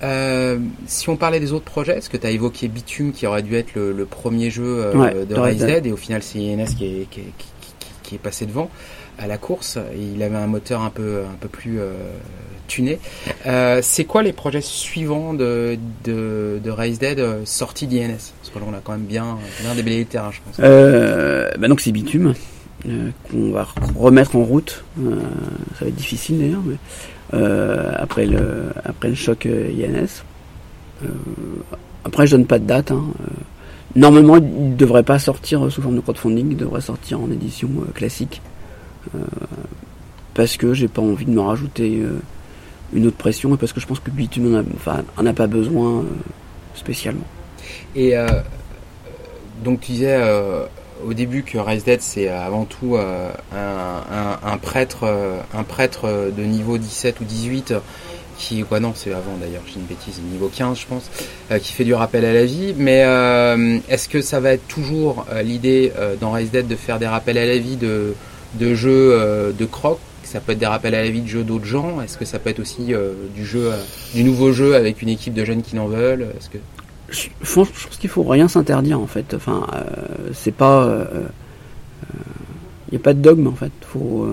Euh, si on parlait des autres projets, parce que tu as évoqué Bitume qui aurait dû être le, le premier jeu euh,
Ouais,
de Rise
Dead.
Et au final c'est INS qui est, qui, est- qui- qui- qui est passé devant à la course. Il avait un moteur un peu, un peu plus euh, tuné. Euh, c'est quoi les projets suivants de, de, de Dead euh, sortis d'INS Parce que là on a quand même bien, bien déblayé le terrain, je pense.
Bah donc c'est Bitume qu'on va remettre en route. Ça va être difficile d'ailleurs, mais après le après le choc INS. Après je donne pas de date. hein. Normalement il devrait pas sortir sous forme de crowdfunding, il devrait sortir en édition classique. Euh, parce que j'ai pas envie de me rajouter euh, une autre pression et parce que je pense que Bitume en a, en a pas besoin euh, spécialement.
Et donc tu disais au début que Rise Dead c'est avant tout un, prêtre un prêtre de niveau 17 ou 18 euh, qui non c'est avant d'ailleurs j'ai une bêtise niveau 15 je pense qui fait du rappel à la vie mais est-ce que ça va être toujours l'idée dans Rise Dead de faire des rappels à la vie de, de jeux euh, de croc ça peut être des rappels à la vie de jeux d'autres gens est-ce que ça peut être aussi euh, du jeu euh, du nouveau jeu avec une équipe de jeunes qui n'en veulent? Est-ce que
je, pense qu'il faut rien s'interdire en fait. Enfin, c'est pas, il n'y a pas de dogme en fait. Faut,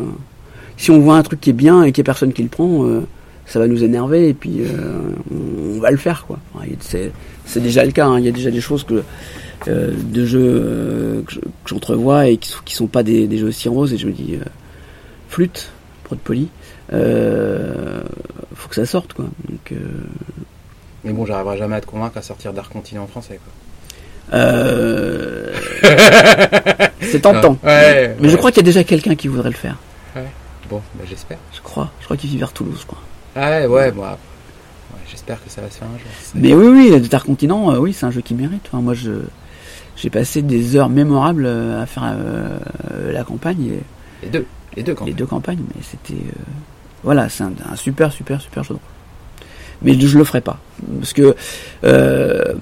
si on voit un truc qui est bien et qu'il n'y a personne qui le prend, ça va nous énerver et puis on, va le faire quoi. C'est, déjà le cas. hein. Il y a déjà des choses que de jeux euh, que, je- que j'entrevois et qui, sont- qui sont pas des, des jeux aussi roses et je me dis euh, flûte, pour être poli, euh, faut que ça sorte quoi. Donc euh,
Mais bon, j'arriverai jamais à te convaincre à sortir Dark Continent en français. Quoi.
Euh... (laughs) c'est tentant.
Ouais.
Mais je crois qu'il y a déjà quelqu'un qui voudrait le faire.
Bon, bah, j'espère.
Je crois. Je crois qu'il vit vers Toulouse, je crois.
Ouais, ouais, moi. ouais, j'espère que ça va se faire un jour.
Mais oui, oui, le Star Continent, euh, oui, c'est un jeu qui mérite. Enfin, moi, je j'ai passé des heures mémorables euh, à faire euh, la campagne, et,
Les deux, les deux quand
les deux campagnes, mais c'était euh, voilà, c'est un, un super, super, super jeu de rôle. Mais je le ferai pas parce que euh,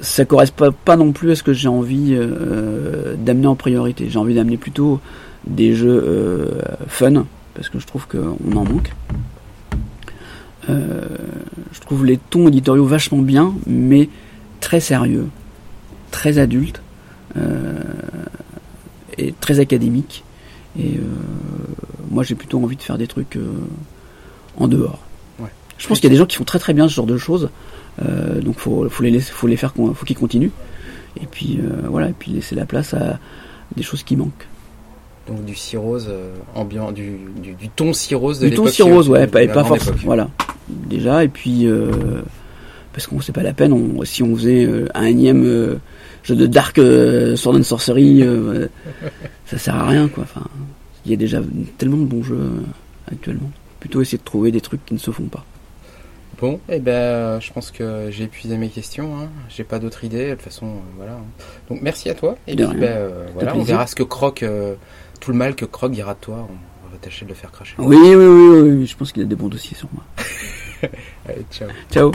ça correspond pas non plus à ce que j'ai envie d'amener en priorité. J'ai envie d'amener plutôt des jeux fun parce que je trouve qu'on en manque. Je trouve les tons éditoriaux vachement bien, mais très sérieux, très adultes euh, et très académiques. Et euh, moi, j'ai plutôt envie de faire des trucs euh, en dehors.
Ouais.
Je pense qu'il y a des gens qui font très très bien ce genre de choses, euh, donc faut, faut les laisser, faut les faire, faut qu'ils continuent. Et puis euh, voilà, et puis laisser la place à des choses qui manquent.
Donc du cirrhose euh, ambiant, du, du, du ton cirrhose de
Du ton cirrhose, ouais, pas, et pas
grande
forcément. Voilà, déjà, et puis parce qu'on sait pas la peine, on, si on faisait euh, un énième euh, jeu de Dark euh, Sword and Sorcery, euh, ça sert à rien, quoi. Enfin, il y a déjà tellement de bons jeux euh, actuellement. Plutôt essayer de trouver des trucs qui ne se font pas.
Bon, eh ben, je pense que j'ai épuisé mes questions. Hein. J'ai pas d'autres idées. De toute façon, euh, voilà. Donc merci à toi. Et
De
puis,
rien.
ben, euh, voilà, on verra ce que Croc, euh, tout le mal que Croc dira de toi. On va tâcher de le faire cracher.
Oui, oui, oui, oui, oui, je pense qu'il a des bons dossiers sur moi. (laughs)
Allez, ciao.
Ciao.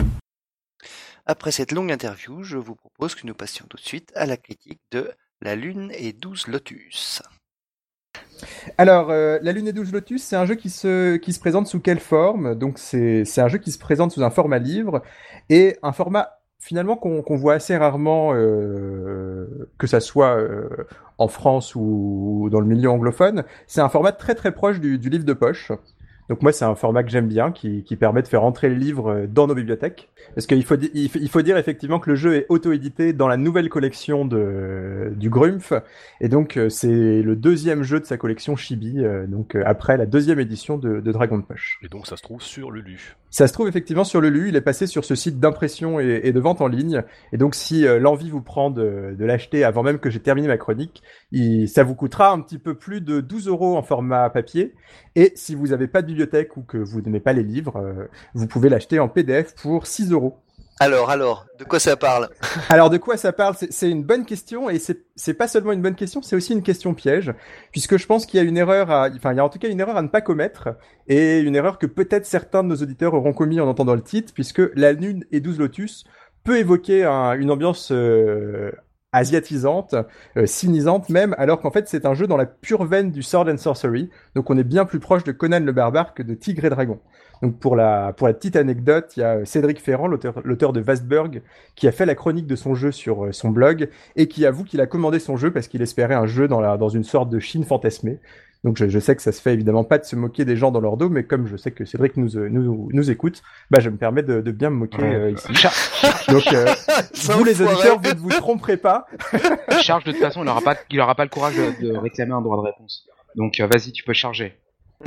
Après cette longue interview, je vous propose que nous passions tout de suite à la critique de La Lune et 12 Lotus.
Alors, euh, La Lune et 12 Lotus, c'est un jeu qui se, qui se présente sous quelle forme? Donc, c'est un jeu qui se présente sous un format livre et un format finalement qu'on voit assez rarement, euh, que ça soit euh, en France ou dans le milieu anglophone. C'est un format très très proche du livre de poche. Donc moi, c'est un format que j'aime bien, qui, qui permet de faire entrer le livre euh, dans nos bibliothèques. Parce qu'il faut, il faut- dire effectivement que le jeu est auto-édité dans la nouvelle collection de, du Grumpf. Et donc, euh, c'est le deuxième jeu de sa collection Chibi, euh, donc après la deuxième édition de, de Dragon Poche.
Et donc ça se trouve sur le Lu.
Ça se trouve effectivement sur le LU, il est passé sur ce site d'impression et, de vente en ligne. Et donc, si euh, l'envie vous prend de, l'acheter avant même que j'ai terminé ma chronique, ça vous coûtera un petit peu plus de 12 euros en format papier. Et si vous n'avez pas de bibliothèque ou que vous n'aimez pas les livres, euh, vous pouvez l'acheter en PDF pour 6 euros.
Alors, alors, de quoi ça parle?
Alors de quoi ça parle? C'est une bonne question et c'est pas seulement une bonne question, c'est aussi une question piège puisque je pense qu'il y a une erreur à enfin il y a en tout cas une erreur à ne pas commettre et une erreur que peut-être certains de nos auditeurs auront commis en entendant le titre puisque la lune et 12 lotus peut évoquer un- une ambiance euh, asiatisante, euh, cynisante même, alors qu'en fait c'est un jeu dans la pure veine du sword and sorcery, donc on est bien plus proche de Conan le barbare que de Tigre et Dragon. Donc pour la pour la petite anecdote, il y a Cédric Ferrand, l'auteur de Vastberg, qui a fait la chronique de son jeu sur euh, son blog et qui avoue qu'il a commandé son jeu parce qu'il espérait un jeu dans la dans une sorte de Chine fantasmée. Donc je, je sais que ça se fait évidemment pas de se moquer des gens dans leur dos, mais comme je sais que Cédric nous euh, nous, nous écoute, bah je me permets de, de bien me moquer
Ouais.
euh, ici.
Char-
Donc euh, (laughs) vous les auditeurs, vous ne vous tromperez pas.
Charge de toute façon, il aura pas, il aura pas le courage de, de réclamer un droit de réponse. Donc euh, vas-y, tu peux charger.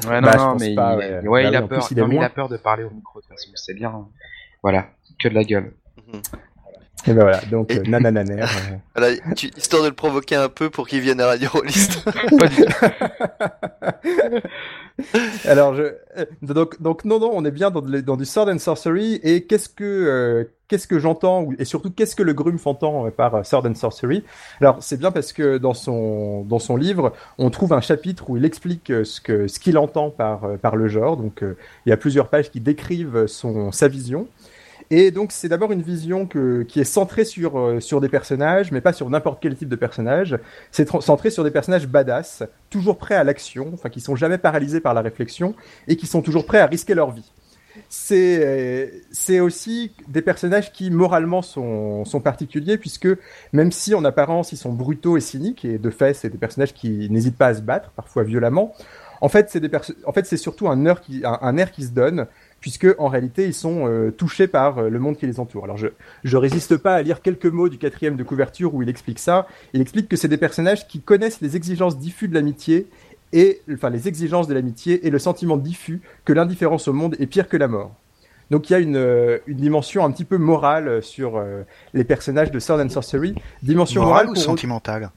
Ouais, non,
Bah,
non, mais
pas,
il,
ouais.
ouais,
Bah
il a peur.
plus, il est
non, mais il
loin.
a peur de parler au micro de toute façon. C'est bien. Voilà, que de la gueule.
Mhm.
Et ben voilà, donc
Et-
euh, nanananer. (laughs) euh.
Voilà, tu- histoire de le provoquer un peu pour qu'il vienne à Radio Rollist. (laughs)
Pas du tout. (laughs)
Alors je euh, donc donc non non, on est bien dans, du sword and sorcery et qu'est-ce que euh, qu'est-ce que j'entends et surtout qu'est-ce que le Grumpf entend par euh, sword and sorcery? Alors c'est bien parce que dans son dans son livre, on trouve un chapitre où il explique ce que ce qu'il entend par par le genre. Donc euh, il y a plusieurs pages qui décrivent son sa vision. Et donc c'est d'abord une vision qui est centrée sur, euh, sur des personnages, mais pas sur n'importe quel type de personnage. C'est tr- centré sur des personnages badass, toujours prêts à l'action, enfin qui sont jamais paralysés par la réflexion et qui sont toujours prêts à risquer leur vie. C'est euh, c'est aussi des personnages qui moralement sont, sont particuliers puisque même si en apparence ils sont brutaux et cyniques et de fait c'est des personnages qui n'hésitent pas à se battre parfois violemment, en fait c'est en fait surtout un air qui un air qui se donne puisque en réalité ils sont euh, touchés par euh, le monde qui les entoure. Alors je je résiste pas à lire quelques mots du quatrième de couverture où il explique ça. Il explique que c'est des personnages qui connaissent les exigences diffus de l'amitié et enfin les exigences de l'amitié et le sentiment diffus que l'indifférence au monde est pire que la mort. Donc il y a une, euh, une dimension un petit peu morale sur euh, les personnages de Sword and Sorcery, dimension
Moral
morale
ou
qu'on-
sentimental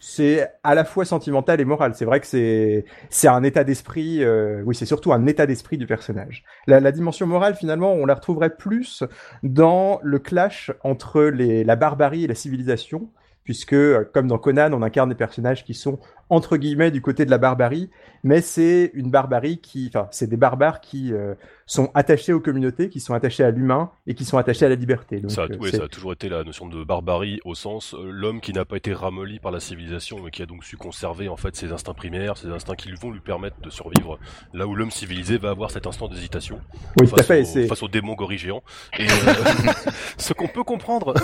c'est à la fois sentimental et moral. C'est vrai que c'est c'est un état d'esprit. euh, oui, c'est surtout un état d'esprit du personnage. La, la dimension morale, finalement, on la retrouverait plus dans le clash entre les, la barbarie et la civilisation, puisque euh, comme dans Conan, on incarne des personnages qui sont entre guillemets du côté de la barbarie, mais c'est une barbarie qui, enfin, c'est des barbares qui euh, sont attachés aux communautés, qui sont attachés à l'humain et qui sont attachés à la liberté. Donc,
Ça, a-
euh,
oui, ça a toujours été la notion de barbarie au sens euh, l'homme qui n'a pas été ramolli par la civilisation mais qui a donc su conserver en fait ses instincts primaires, ses instincts qui vont lui permettre de survivre. Là où l'homme civilisé va avoir cet instant d'hésitation
oui, tout à
face,
fait.
au, face aux démons gorilles géants. Et (laughs) euh, (laughs) ce qu'on peut comprendre.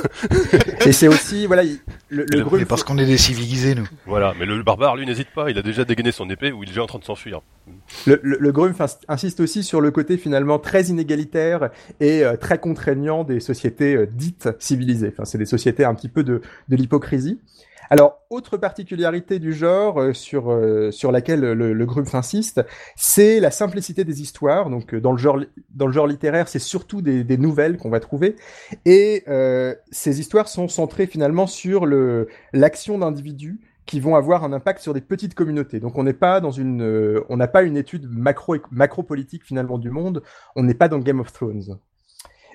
Et c'est aussi, voilà, il- le, le
Mais
Grunf-
parce qu'on est des civilisés, nous.
Voilà, mais le barbare lui n'hésite pas, il a déjà dégainé son épée ou il est déjà en train de s'enfuir.
Le, le, insiste aussi sur le côté finalement très inégalitaire et euh, très contraignant des sociétés euh, dites civilisées. Enfin, c'est des sociétés un petit peu de, l'hypocrisie. Alors, autre particularité du genre euh, sur sur laquelle le, le insiste, c'est la simplicité des histoires. Donc, dans le genre dans le genre littéraire, c'est surtout des, nouvelles qu'on va trouver, et ces histoires sont centrées finalement sur l'action d'individus qui vont avoir un impact sur des petites communautés. Donc on n'est pas dans une, euh, on n'a pas une étude macro macro politique finalement du monde. On n'est pas dans Game of Thrones.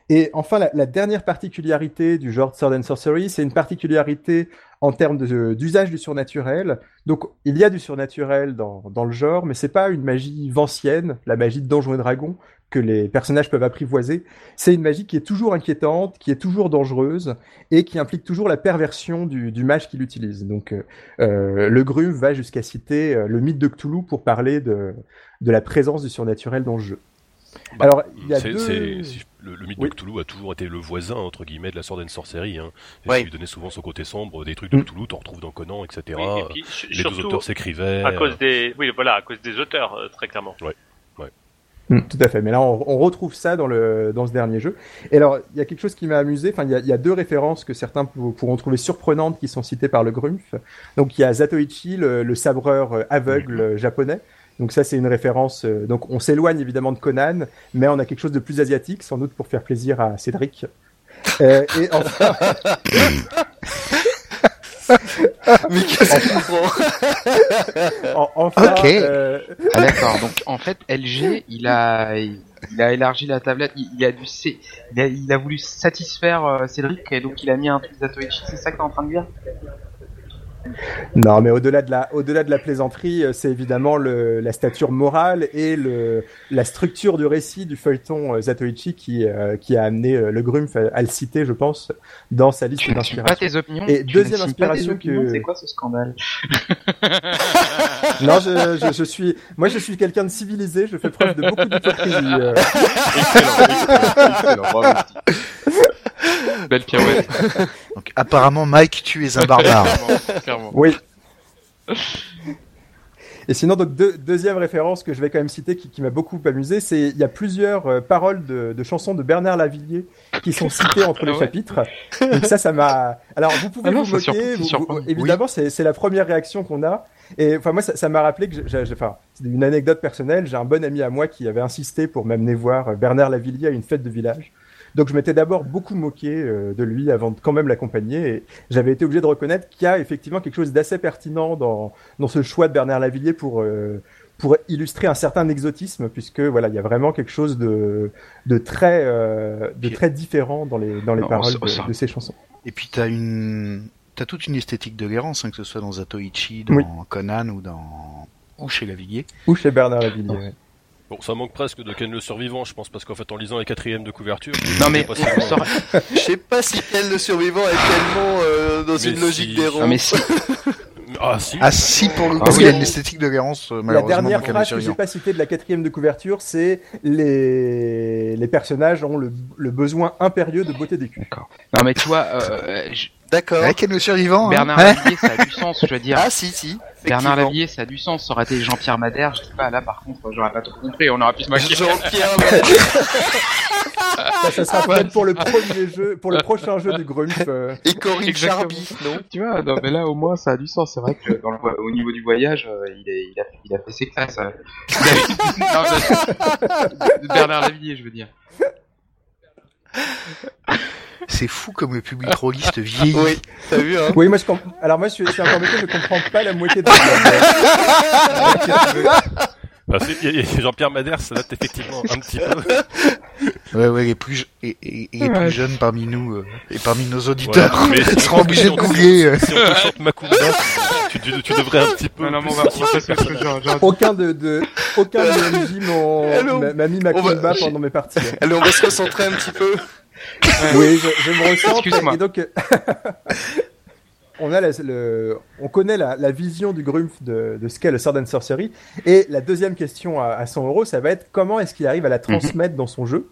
Et enfin, la, la dernière particularité du genre Sword and Sorcery, c'est une particularité en termes d'usage du surnaturel. Donc, il y a du surnaturel dans, dans le genre, mais c'est pas une magie vancienne, la magie de Donjons et Dragons, que les personnages peuvent apprivoiser. C'est une magie qui est toujours inquiétante, qui est toujours dangereuse, et qui implique toujours la perversion du, du mage qui l'utilise. Donc, euh, euh, le Grume va jusqu'à citer euh, le mythe de Cthulhu pour parler de, de la présence du surnaturel dans le jeu.
Bah,
Alors, il y a deux...
c'est- si je- le, le mythe
Oui.
de Cthulhu a toujours été le voisin entre guillemets de la and Sorcery. Hein, et
Ouais.
lui donnait souvent son côté sombre, des trucs de
Mm.
Cthulhu, t'en retrouves dans Conan, etc.
Oui, et puis, ch-
les deux auteurs s'écrivaient.
à cause
euh,
des, oui, voilà, à cause des auteurs, euh, très clairement.
Mm, tout à fait. Mais là, on, on retrouve ça dans le dans ce dernier jeu. Et alors, il y a quelque chose qui m'a amusé. Enfin, il y a, il y a deux références que certains pour- pourront trouver surprenantes qui sont citées par le Grumpf. Donc, il y a Zatoichi, le, le sabreur euh, aveugle euh, japonais. Donc ça, c'est une référence. euh, donc, on s'éloigne évidemment de Conan, mais on a quelque chose de plus asiatique, sans doute pour faire plaisir à Cédric. (laughs) Euh, et enfin, (laughs)
Mais qu'est-ce qu'il prend
en- enfin,
Ok.
euh,
Ah d'accord, donc en fait LG il a il a élargi la tablette, il, il a dû il a, il a voulu satisfaire euh, Cédric et donc il a mis un truc Zatoichi, c'est ça que t'es en train de dire?
Non, mais au-delà de la, au-delà de la plaisanterie, euh, c'est évidemment le, la stature morale et le, la structure du récit du feuilleton euh, Zatoichi qui, euh, qui a amené le Grumpf à, à le citer, je pense, dans sa liste
suis pas
d'inspiration.
tes opinions
Et
Tu
deuxième
ne signes pas tes
inspiration
opinions
que-
C'est quoi ce scandale?
Non, je, je, je suis, moi, je suis quelqu'un de civilisé. Je fais preuve de beaucoup d'hypocrisie. euh. (laughs)
Belle pirouette. (laughs)
Donc apparemment Mike, tu es un barbare. (laughs)
Clairement, clairement.
Oui. (laughs) Et sinon, donc deux- deuxième référence que je vais quand même citer, qui, qui m'a beaucoup amusé, c'est il y a plusieurs euh, paroles de, de chansons de Bernard Lavillier qui sont citées entre les
Ah ouais.
chapitres. Donc ça, ça m'a. Alors vous pouvez
Ah non,
vous moquer, vous- vous- évidemment, c'est c'est la première réaction qu'on a. Et enfin moi, ça m'a rappelé que j'ai, enfin, c'est une anecdote personnelle. J'ai un bon ami à moi qui avait insisté pour m'amener voir Bernard Lavillier à une fête de village. Donc je m'étais d'abord beaucoup moqué euh, de lui avant de quand même l'accompagner. Et j'avais été obligé de reconnaître qu'il y a effectivement quelque chose d'assez pertinent dans dans ce choix de Bernard Lavillier pour euh, pour illustrer un certain exotisme, puisque voilà, il y a vraiment quelque chose de de très euh, de très différent dans les dans les
Non,
paroles de, de ces chansons.
Et puis t'as une, t'as toute une esthétique de guérance, hein, que ce soit dans Zatoichi, dans
Oui.
Conan ou dans ou chez Laviguier.
Ou chez Bernard Lavillier. ouais.
Bon, ça manque presque de Ken le survivant, je pense, parce qu'en fait, en lisant les quatrièmes de couverture,
Non mais
Je sais pas si Ken le survivant est tellement euh, dans
Mais
une logique d'héros.
non mais si (laughs)
Ah si.
Ah si pour le
Ah
coup,
oui.
il y a une esthétique de guérance euh,
La
malheureusement
dernière
dans Ken le
phrase que j'ai pas citée de la quatrième de couverture, c'est les les personnages ont le, le besoin impérieux de beauté des culs.
non mais tu vois euh, je-
D'accord.
Ken le survivant. hein.
Bernard
Ouais.
Lavillier ça a du sens, je veux dire.
Ah si si.
Bernard. Lavillier ça a du sens, ça aurait été Jean-Pierre Madère, je dis pas là par contre j'aurais pas trop compris, on aurait pu se moquer.
Jean-Pierre. (laughs)
Ça, ça sera peut-être pour le premier jeu, pour le prochain jeu du Grumpf. euh,
et Corinne. Charbis, non?
Tu vois, non, mais là au moins ça a du sens. C'est vrai que dans le, au niveau du voyage, euh, il, est, il, a, il a fait ses classes. euh. (laughs) Non, mais- Bernard Lavillier, je veux dire.
C'est fou comme le public rôliste vieillit.
Oui, t'as vu hein
Oui, moi je comp- alors moi je suis, je suis encore je comprends pas la moitié de
Bah, c'est- Jean-Pierre Madère, ça date effectivement un petit peu.
Ouais, ouais, les plus, je- et, et- et les
Ouais.
plus jeunes parmi nous euh, et parmi nos auditeurs
Voilà. Mais si-
seront obligés de googler. euh.
Si on te chante Macumba, tu, tu, tu devrais un petit peu.
Non, non, on va,
aucun de, de aucun de MJ m'a mis ma
On va-
combat pendant mes parties.
Allez, on va se recentrer un petit peu. (laughs)
Oui, je, je me ressens. Et donc, (laughs) on a la- le, on connaît la, la vision du Grumpf de, de ce qu'est le Sword and Sorcery. Et la deuxième question à, à 100 euros, ça va être comment est-ce qu'il arrive à la transmettre dans son jeu?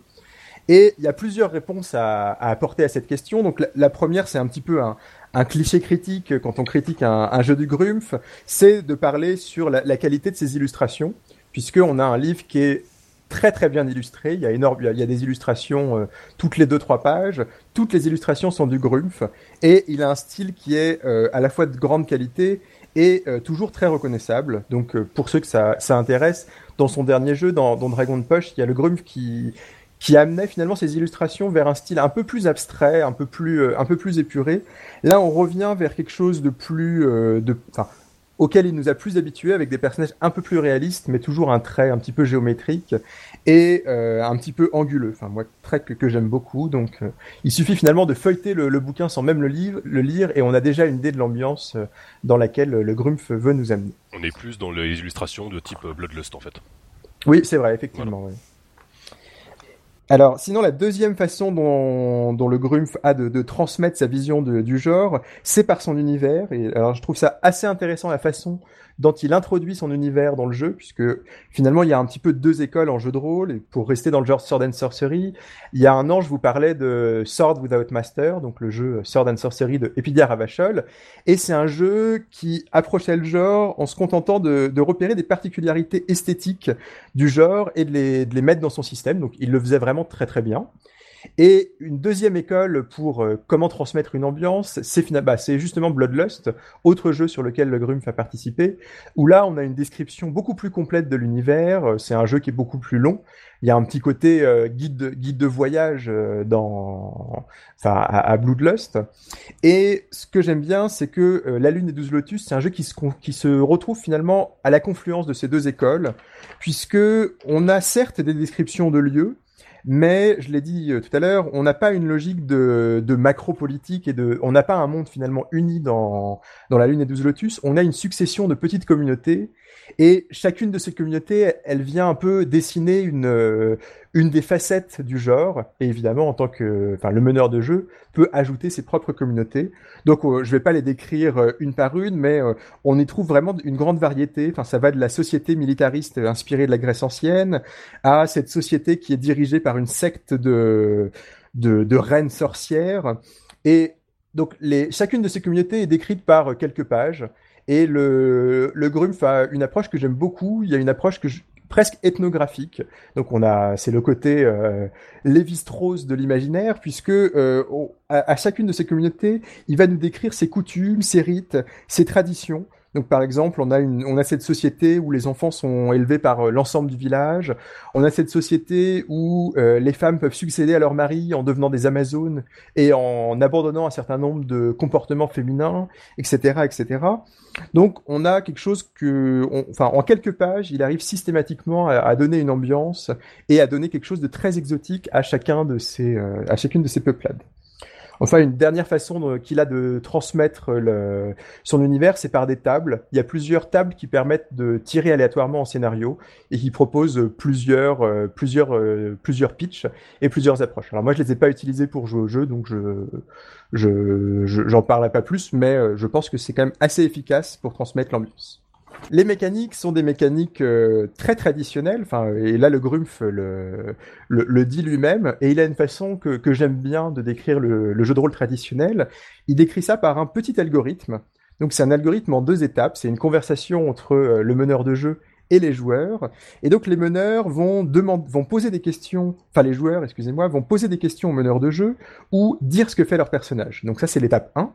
Et il y a plusieurs réponses à, à apporter à cette question. Donc, la, la première, c'est un petit peu un, un cliché critique quand on critique un, un jeu du Grumpf, c'est de parler sur la, la qualité de ses illustrations, puisqu'on a un livre qui est très très bien illustré. Il y a énorme, il y a, des illustrations euh, toutes les deux trois pages. Toutes les illustrations sont du Grumpf et il a un style qui est euh, à la fois de grande qualité et euh, toujours très reconnaissable. Donc pour ceux que ça, ça intéresse, dans son dernier jeu, dans, dans Dragon Push, il y a le Grumpf qui qui amenait finalement ses illustrations vers un style un peu plus abstrait, un peu plus un peu plus épuré. Là, on revient vers quelque chose de plus de auquel il nous a plus habitués avec des personnages un peu plus réalistes, mais toujours un trait un petit peu géométrique et euh, un petit peu anguleux. Enfin, moi, trait que, que j'aime beaucoup. Donc, euh, il suffit finalement de feuilleter le, le bouquin sans même le, livre, le lire et on a déjà une idée de l'ambiance euh, dans laquelle le Grumpf veut nous amener.
On est plus dans les illustrations de type Bloodlust en fait.
Oui, c'est vrai, effectivement. oui. Alors, sinon, la deuxième façon dont, le Grumpf a de, transmettre sa vision du genre, c'est par son univers. Et alors, je trouve ça assez intéressant la façon dont il introduit son univers dans le jeu, puisque finalement, il y a un petit peu deux écoles en jeu de rôle. Et pour rester dans le genre Sword and Sorcery, il y a un an, je vous parlais de Sword Without Master, donc le jeu Sword and Sorcery de Epidia Ravachol. Et c'est un jeu qui approchait le genre en se contentant de, de repérer des particularités esthétiques du genre et de les, de les mettre dans son système. Donc il le faisait vraiment très très bien. Et une deuxième école pour euh, comment transmettre une ambiance, c'est bah, justement Bloodlust, autre jeu sur lequel le Grumpf a participé, où là on a une description beaucoup plus complète de l'univers. Euh, C'est un jeu qui est beaucoup plus long. Il y a un petit côté euh, guide, de, guide de voyage dans, à, Bloodlust. Et ce que j'aime bien, c'est que La Lune et 12 Lotus, c'est un jeu qui se, qui se retrouve finalement à la confluence de ces deux écoles, puisque on a certes des descriptions de lieux, mais je l'ai dit euh, tout à l'heure, on n'a pas une logique de, de macro-politique et de, on n'a pas un monde finalement uni dans, dans la Lune et 12 Lotus. On a une succession de petites communautés et chacune de ces communautés, elle vient un peu dessiner une, euh, une des facettes du genre. Et évidemment, en tant que, le meneur de jeu peut ajouter ses propres communautés. Donc, euh, je vais pas les décrire euh, une par une, mais euh, on y trouve vraiment une grande variété. Ça va de la société militariste inspirée de la Grèce ancienne à cette société qui est dirigée par une secte de, de, reines sorcières. Et donc, les, chacune de ces communautés est décrite par euh, quelques pages. Et le, le a une approche que j'aime beaucoup. Il y a une approche que je- presque ethnographique. Donc on a, c'est le côté euh, Lévi-Strauss de l'imaginaire, puisque euh, à chacune de ces communautés, il va nous décrire ses coutumes, ses rites, ses traditions. Donc par exemple, on a cette société où les enfants sont élevés par euh, l'ensemble du village. On a cette société où euh, les femmes peuvent succéder à leur mari en devenant des amazones et en abandonnant un certain nombre de comportements féminins, etc., etc. Donc on a quelque chose que, enfin en quelques pages, il arrive systématiquement à, à donner une ambiance et à donner quelque chose de très exotique à chacun de ces, euh, à chacune de ces peuplades. Enfin, une dernière façon de- qu'il a de transmettre le, son univers, c'est par des tables. Il y a plusieurs tables qui permettent de tirer aléatoirement en scénario et qui proposent plusieurs, euh, plusieurs, euh, plusieurs pitchs et plusieurs approches. Alors moi, je les ai pas utilisés pour jouer au jeu, donc je, je, je- j'en parlerai pas plus, mais euh, je pense que c'est quand même assez efficace pour transmettre l'ambiance. Les mécaniques sont des mécaniques euh, très traditionnelles, enfin, et là le Grumpf le, le, dit lui-même, et il a une façon que, que j'aime bien de décrire le, jeu de rôle traditionnel. Il décrit ça par un petit algorithme. Donc c'est un algorithme en deux étapes, c'est une conversation entre euh, le meneur de jeu et les joueurs. Et donc les meneurs vont, vont poser des questions, enfin les joueurs, excusez-moi, vont poser des questions aux meneurs de jeu ou dire ce que fait leur personnage. Donc ça c'est l'étape 1.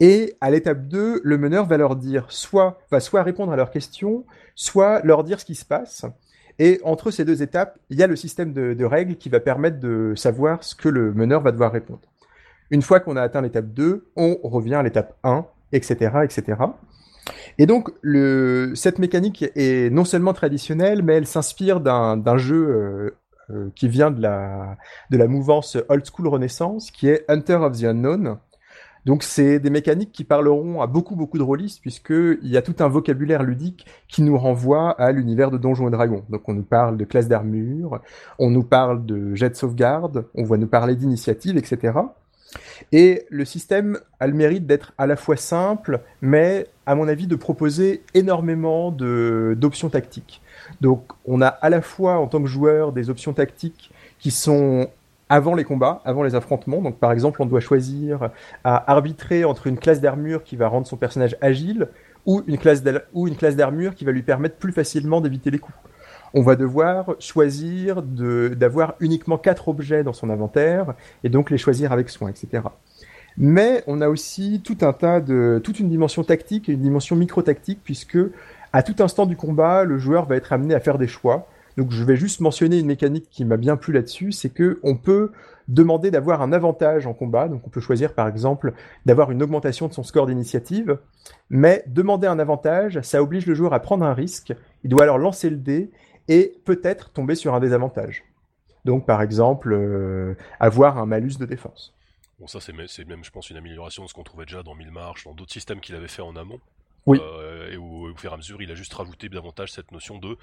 Et à l'étape 2, le meneur va leur dire soit, va soit répondre à leurs questions, soit leur dire ce qui se passe. Et entre ces deux étapes, il y a le système de, règles qui va permettre de savoir ce que le meneur va devoir répondre. Une fois qu'on a atteint l'étape 2, on revient à l'étape 1, etc., etc. Et donc, cette mécanique est non seulement traditionnelle, mais elle s'inspire d'un d'un jeu euh, euh, qui vient de la, de la mouvance Old School Renaissance, qui est Hunter of the Unknown. Donc, c'est des mécaniques qui parleront à beaucoup, beaucoup de rôlistes, puisqu'il y a tout un vocabulaire ludique qui nous renvoie à l'univers de Donjons et Dragons. Donc, on nous parle de classe d'armure, on nous parle de jet de sauvegarde, on va nous parler d'initiative, etc. Et le système a le mérite d'être à la fois simple, mais à mon avis de proposer énormément d'options tactiques. Donc on a à la fois en tant que joueur des options tactiques qui sont avant les combats, avant les affrontements. Donc par exemple, on doit choisir à arbitrer entre une classe d'armure qui va rendre son personnage agile ou une classe d'armure qui va lui permettre plus facilement d'éviter les coups. On va devoir choisir d'avoir uniquement quatre objets dans son inventaire et donc les choisir avec soin, etc. Mais on a aussi tout un tas de, toute une dimension tactique et une dimension micro-tactique puisque à tout instant du combat, le joueur va être amené à faire des choix. Donc je vais juste mentionner une mécanique qui m'a bien plu là-dessus, c'est que on peut demander d'avoir un avantage en combat. Donc on peut choisir par exemple d'avoir une augmentation de son score d'initiative, mais demander un avantage, ça oblige le joueur à prendre un risque. Il doit alors lancer le dé et peut-être tomber sur un désavantage. Donc par exemple euh, avoir un malus de défense.
Bon, ça, c'est même, je pense, une amélioration de ce qu'on trouvait déjà dans Mille Marches, dans d'autres systèmes qu'il avait fait en amont.
Oui.
Euh, et où, au fur et à mesure, il a juste rajouté davantage cette notion de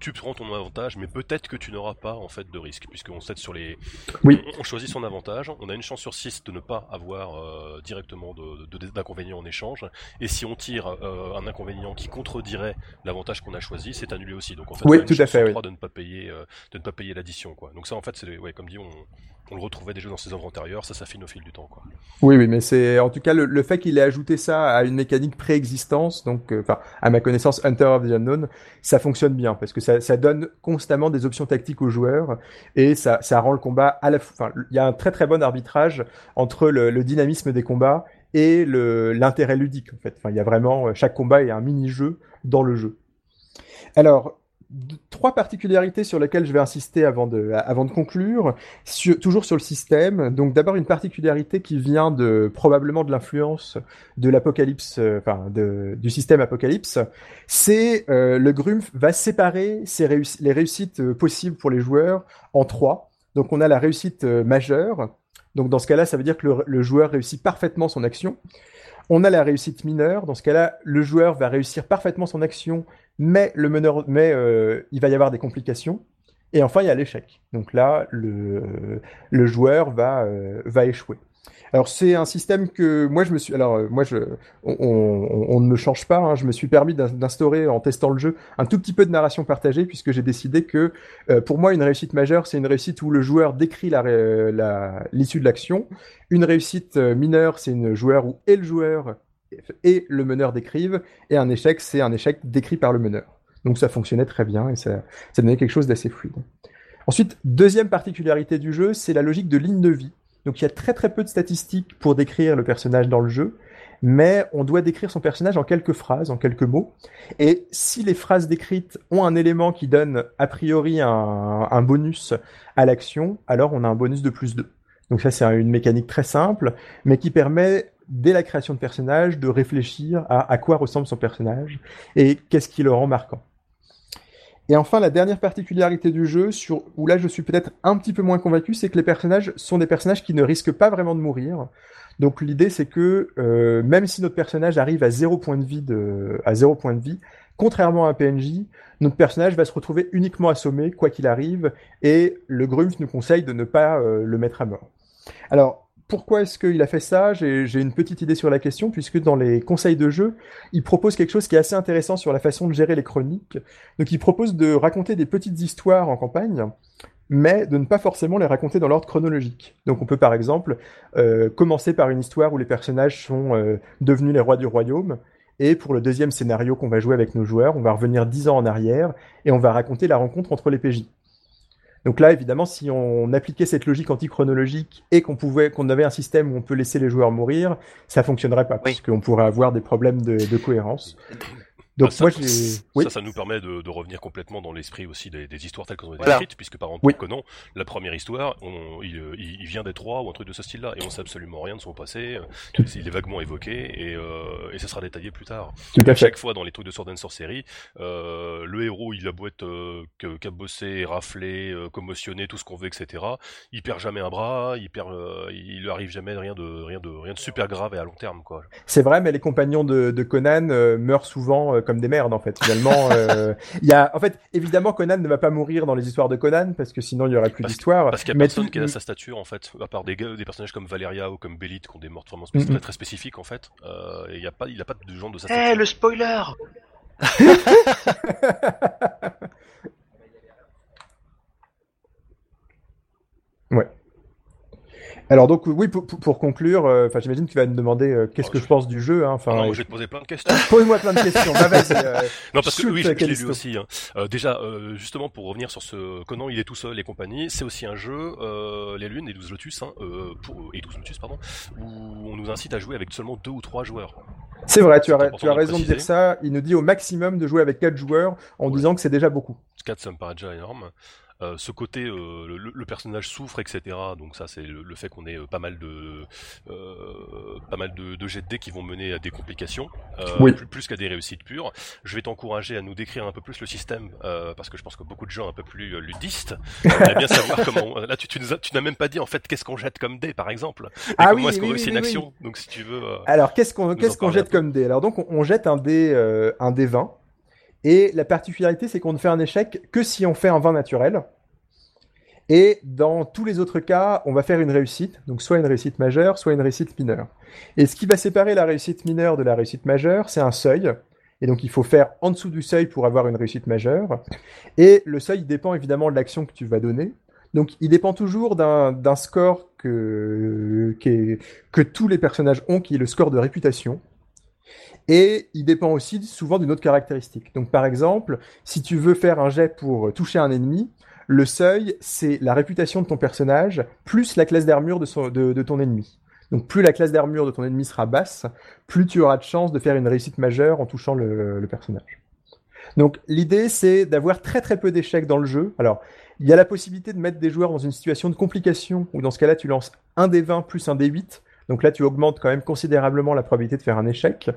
tu prends ton avantage, mais peut-être que tu n'auras pas en fait de risque, puisqu'on sait sur les.
Oui.
On, on choisit son avantage, on a une chance sur 6 de ne pas avoir euh, directement de, de- d'inconvénients en échange, et si on tire euh, un inconvénient qui contredirait l'avantage qu'on a choisi, c'est annulé aussi. Donc en fait,
Oui,
on a une
tout à
chance
fait,
sur
oui.
trois de ne pas payer, de ne pas payer l'addition, quoi. Donc ça, en fait, c'est ouais, comme dit, on, on le retrouvait déjà dans ses œuvres antérieures, ça s'affine au fil du temps, quoi.
Oui, oui, mais c'est en tout cas le, le fait qu'il ait ajouté ça à une mécanique donc euh, enfin à ma connaissance Hunter of the Unknown, ça fonctionne bien parce que ça, donne constamment des options tactiques aux joueurs et ça, rend le combat à la enfin il y a un très très bon arbitrage entre le, dynamisme des combats et l'intérêt ludique en fait. Il y a vraiment chaque combat est un mini jeu dans le jeu. Alors trois particularités sur lesquelles je vais insister avant de conclure toujours sur le système. Donc d'abord une particularité qui vient probablement de l'influence de l'apocalypse, euh, du système apocalypse, c'est euh, le Grumpf va séparer les réussites euh, possibles pour les joueurs en trois. Donc on a la réussite euh, majeure. Donc dans ce cas-là, ça veut dire que le joueur réussit parfaitement son action. On a la réussite mineure. Dans ce cas-là, le joueur va réussir parfaitement son action, mais euh, il va y avoir des complications. Et enfin, il y a l'échec. Donc là, le, joueur va, euh, va échouer. Alors c'est un système que moi je me suis alors euh, moi on, ne me change pas hein, je me suis permis d'in- d'instaurer en testant le jeu un tout petit peu de narration partagée puisque j'ai décidé que pour moi une réussite majeure c'est une réussite où le joueur décrit l'issue de l'action une réussite mineure c'est une joueur où et le joueur et le meneur décrivent et un échec c'est un échec décrit par le meneur donc ça fonctionnait très bien et ça donnait quelque chose d'assez fluide ensuite deuxième particularité du jeu c'est la logique de ligne de vie donc il y a très très peu de statistiques pour décrire le personnage dans le jeu, mais on doit décrire son personnage en quelques phrases, en quelques mots. Et si les phrases décrites ont un élément qui donne a priori un, un bonus à l'action, alors on a un bonus de plus 2. Donc ça c'est une mécanique très simple, mais qui permet dès la création de personnage de réfléchir à à quoi ressemble son personnage et qu'est-ce qui le rend marquant. Et enfin, la dernière particularité du jeu, sur, où là je suis peut-être un petit peu moins convaincu, c'est que les personnages sont des personnages qui ne risquent pas vraiment de mourir. Donc l'idée c'est que euh, même si notre personnage arrive à zéro point de vie, de, à zéro point de vie, contrairement à un PNJ, notre personnage va se retrouver uniquement assommé quoi qu'il arrive, et le Grumpf nous conseille de ne pas euh, le mettre à mort. Alors pourquoi est-ce qu'il a fait ça J'ai une petite idée sur la question, puisque dans les conseils de jeu, il propose quelque chose qui est assez intéressant sur la façon de gérer les chroniques. Donc il propose de raconter des petites histoires en campagne, mais de ne pas forcément les raconter dans l'ordre chronologique. Donc on peut par exemple euh, commencer par une histoire où les personnages sont euh, devenus les rois du royaume, et pour le deuxième scénario qu'on va jouer avec nos joueurs, on va revenir dix ans en arrière, et on va raconter la rencontre entre les PJ. Donc là, évidemment, si on appliquait cette logique antichronologique et qu'on pouvait, qu'on avait un système où on peut laisser les joueurs mourir, ça fonctionnerait pas,
Oui.
puisqu'on pourrait avoir des problèmes de, de cohérence. Donc
Ah, ça,
moi, j'ai, oui,
ça, nous permet de, de revenir complètement dans l'esprit aussi des, des histoires telles qu'elles ont été
Voilà.
écrites, puisque par exemple,
Oui.
Conan, la première histoire, on, il, euh, il, vient des trois ou un truc de ce style-là, et on sait absolument rien de son passé, euh,
Tout-
il est vaguement évoqué, et, euh, et ça sera détaillé plus tard.
tout à fait.
Chaque fois dans les trucs de Sword and Sorcery, euh, le héros il a beau être euh, cabossé, raflé, euh, commotionné, tout ce qu'on veut, etc. Il perd jamais un bras, il perd, euh, il lui arrive jamais rien de rien de rien de super grave et à long terme quoi.
C'est vrai, mais les compagnons de, de Conan euh, meurent souvent euh, comme des merdes en fait. Finalement, euh, il y a, en fait, évidemment, Conan ne va pas mourir dans les histoires de Conan parce que sinon il y aurait plus d'histoire.
Parce qu'il y a
Mais
personne
tout-
qui a sa stature en fait, à part des, gars- des personnages comme Valeria ou comme Belit qui ont des morts vraiment
Mhm.
très, très spécifiques en fait. Euh, et il y a pas, il a pas de gens de sa
Eh,
stature.
le spoiler (laughs) (laughs)
Alors donc oui, pour, conclure, euh, enfin j'imagine que tu vas me demander euh, qu'est-ce
Oh,
que
je-
je pense du jeu. Hein,
Ah
enfin,
moi,
et-
je vais te poser plein de questions. (laughs)
pose-moi plein de questions. Bah, vas-y, euh, (laughs)
Non, parce que oui, je, je l'ai lu aussi. Hein. Euh, déjà, euh, justement, pour revenir sur ce Conan, il est tout seul et compagnie, c'est aussi un jeu, euh, les lunes et 12 lotus, hein, euh, pour, et 12 lotus, pardon, où on nous incite à jouer avec seulement deux ou trois joueurs.
C'est vrai, tu as, tu raison de dire ça. Il nous dit au maximum de jouer avec 4 joueurs en
Ouais.
disant que c'est déjà beaucoup.
4 ça me paraît déjà énorme. Euh, ce côté, euh, le, le personnage souffre, etc. Donc ça, c'est le, le fait qu'on ait euh, pas mal de, euh, pas mal de, de jets de dés qui vont mener à des complications, euh,
Oui.
plus, plus qu'à des réussites pures. Je vais t'encourager à nous décrire un peu plus le système, euh, parce que je pense que beaucoup de gens un peu plus ludistes (laughs) aimeraient bien savoir comment. Là, tu, tu nous as- tu n'as même pas dit en fait qu'est-ce qu'on jette comme dés, par exemple. Et
Ah
comment
oui,
est-ce qu'on
oui,
réussit une action. Donc si tu veux. euh,
Alors, qu'est-ce qu'on qu'est-ce qu'on jette comme dé Alors, donc, on, on jette un dé, euh, un dé 20. Et la particularité, c'est qu'on ne fait un échec que si on fait un 20 naturel. Et dans tous les autres cas, on va faire une réussite, donc soit une réussite majeure, soit une réussite mineure. Et ce qui va séparer la réussite mineure de la réussite majeure, c'est un seuil. Et donc il faut faire en dessous du seuil pour avoir une réussite majeure. Et le seuil il dépend évidemment de l'action que tu vas donner. Donc il dépend toujours d'un score que tous les personnages ont, qui est le score de réputation. Et il dépend aussi souvent d'une autre caractéristique. Donc par exemple, si tu veux faire un jet pour toucher un ennemi, le seuil, c'est la réputation de ton personnage plus la classe d'armure de, ton ennemi. Donc plus la classe d'armure de ton ennemi sera basse, plus tu auras de chances de faire une réussite majeure en touchant le, le personnage. Donc l'idée, c'est d'avoir très très peu d'échecs dans le jeu. Alors, il y a la possibilité de mettre des joueurs dans une situation de complication, où dans ce cas-là, tu lances un des 20 plus un des 8. Donc là, tu augmentes quand même considérablement la probabilité de faire un échec.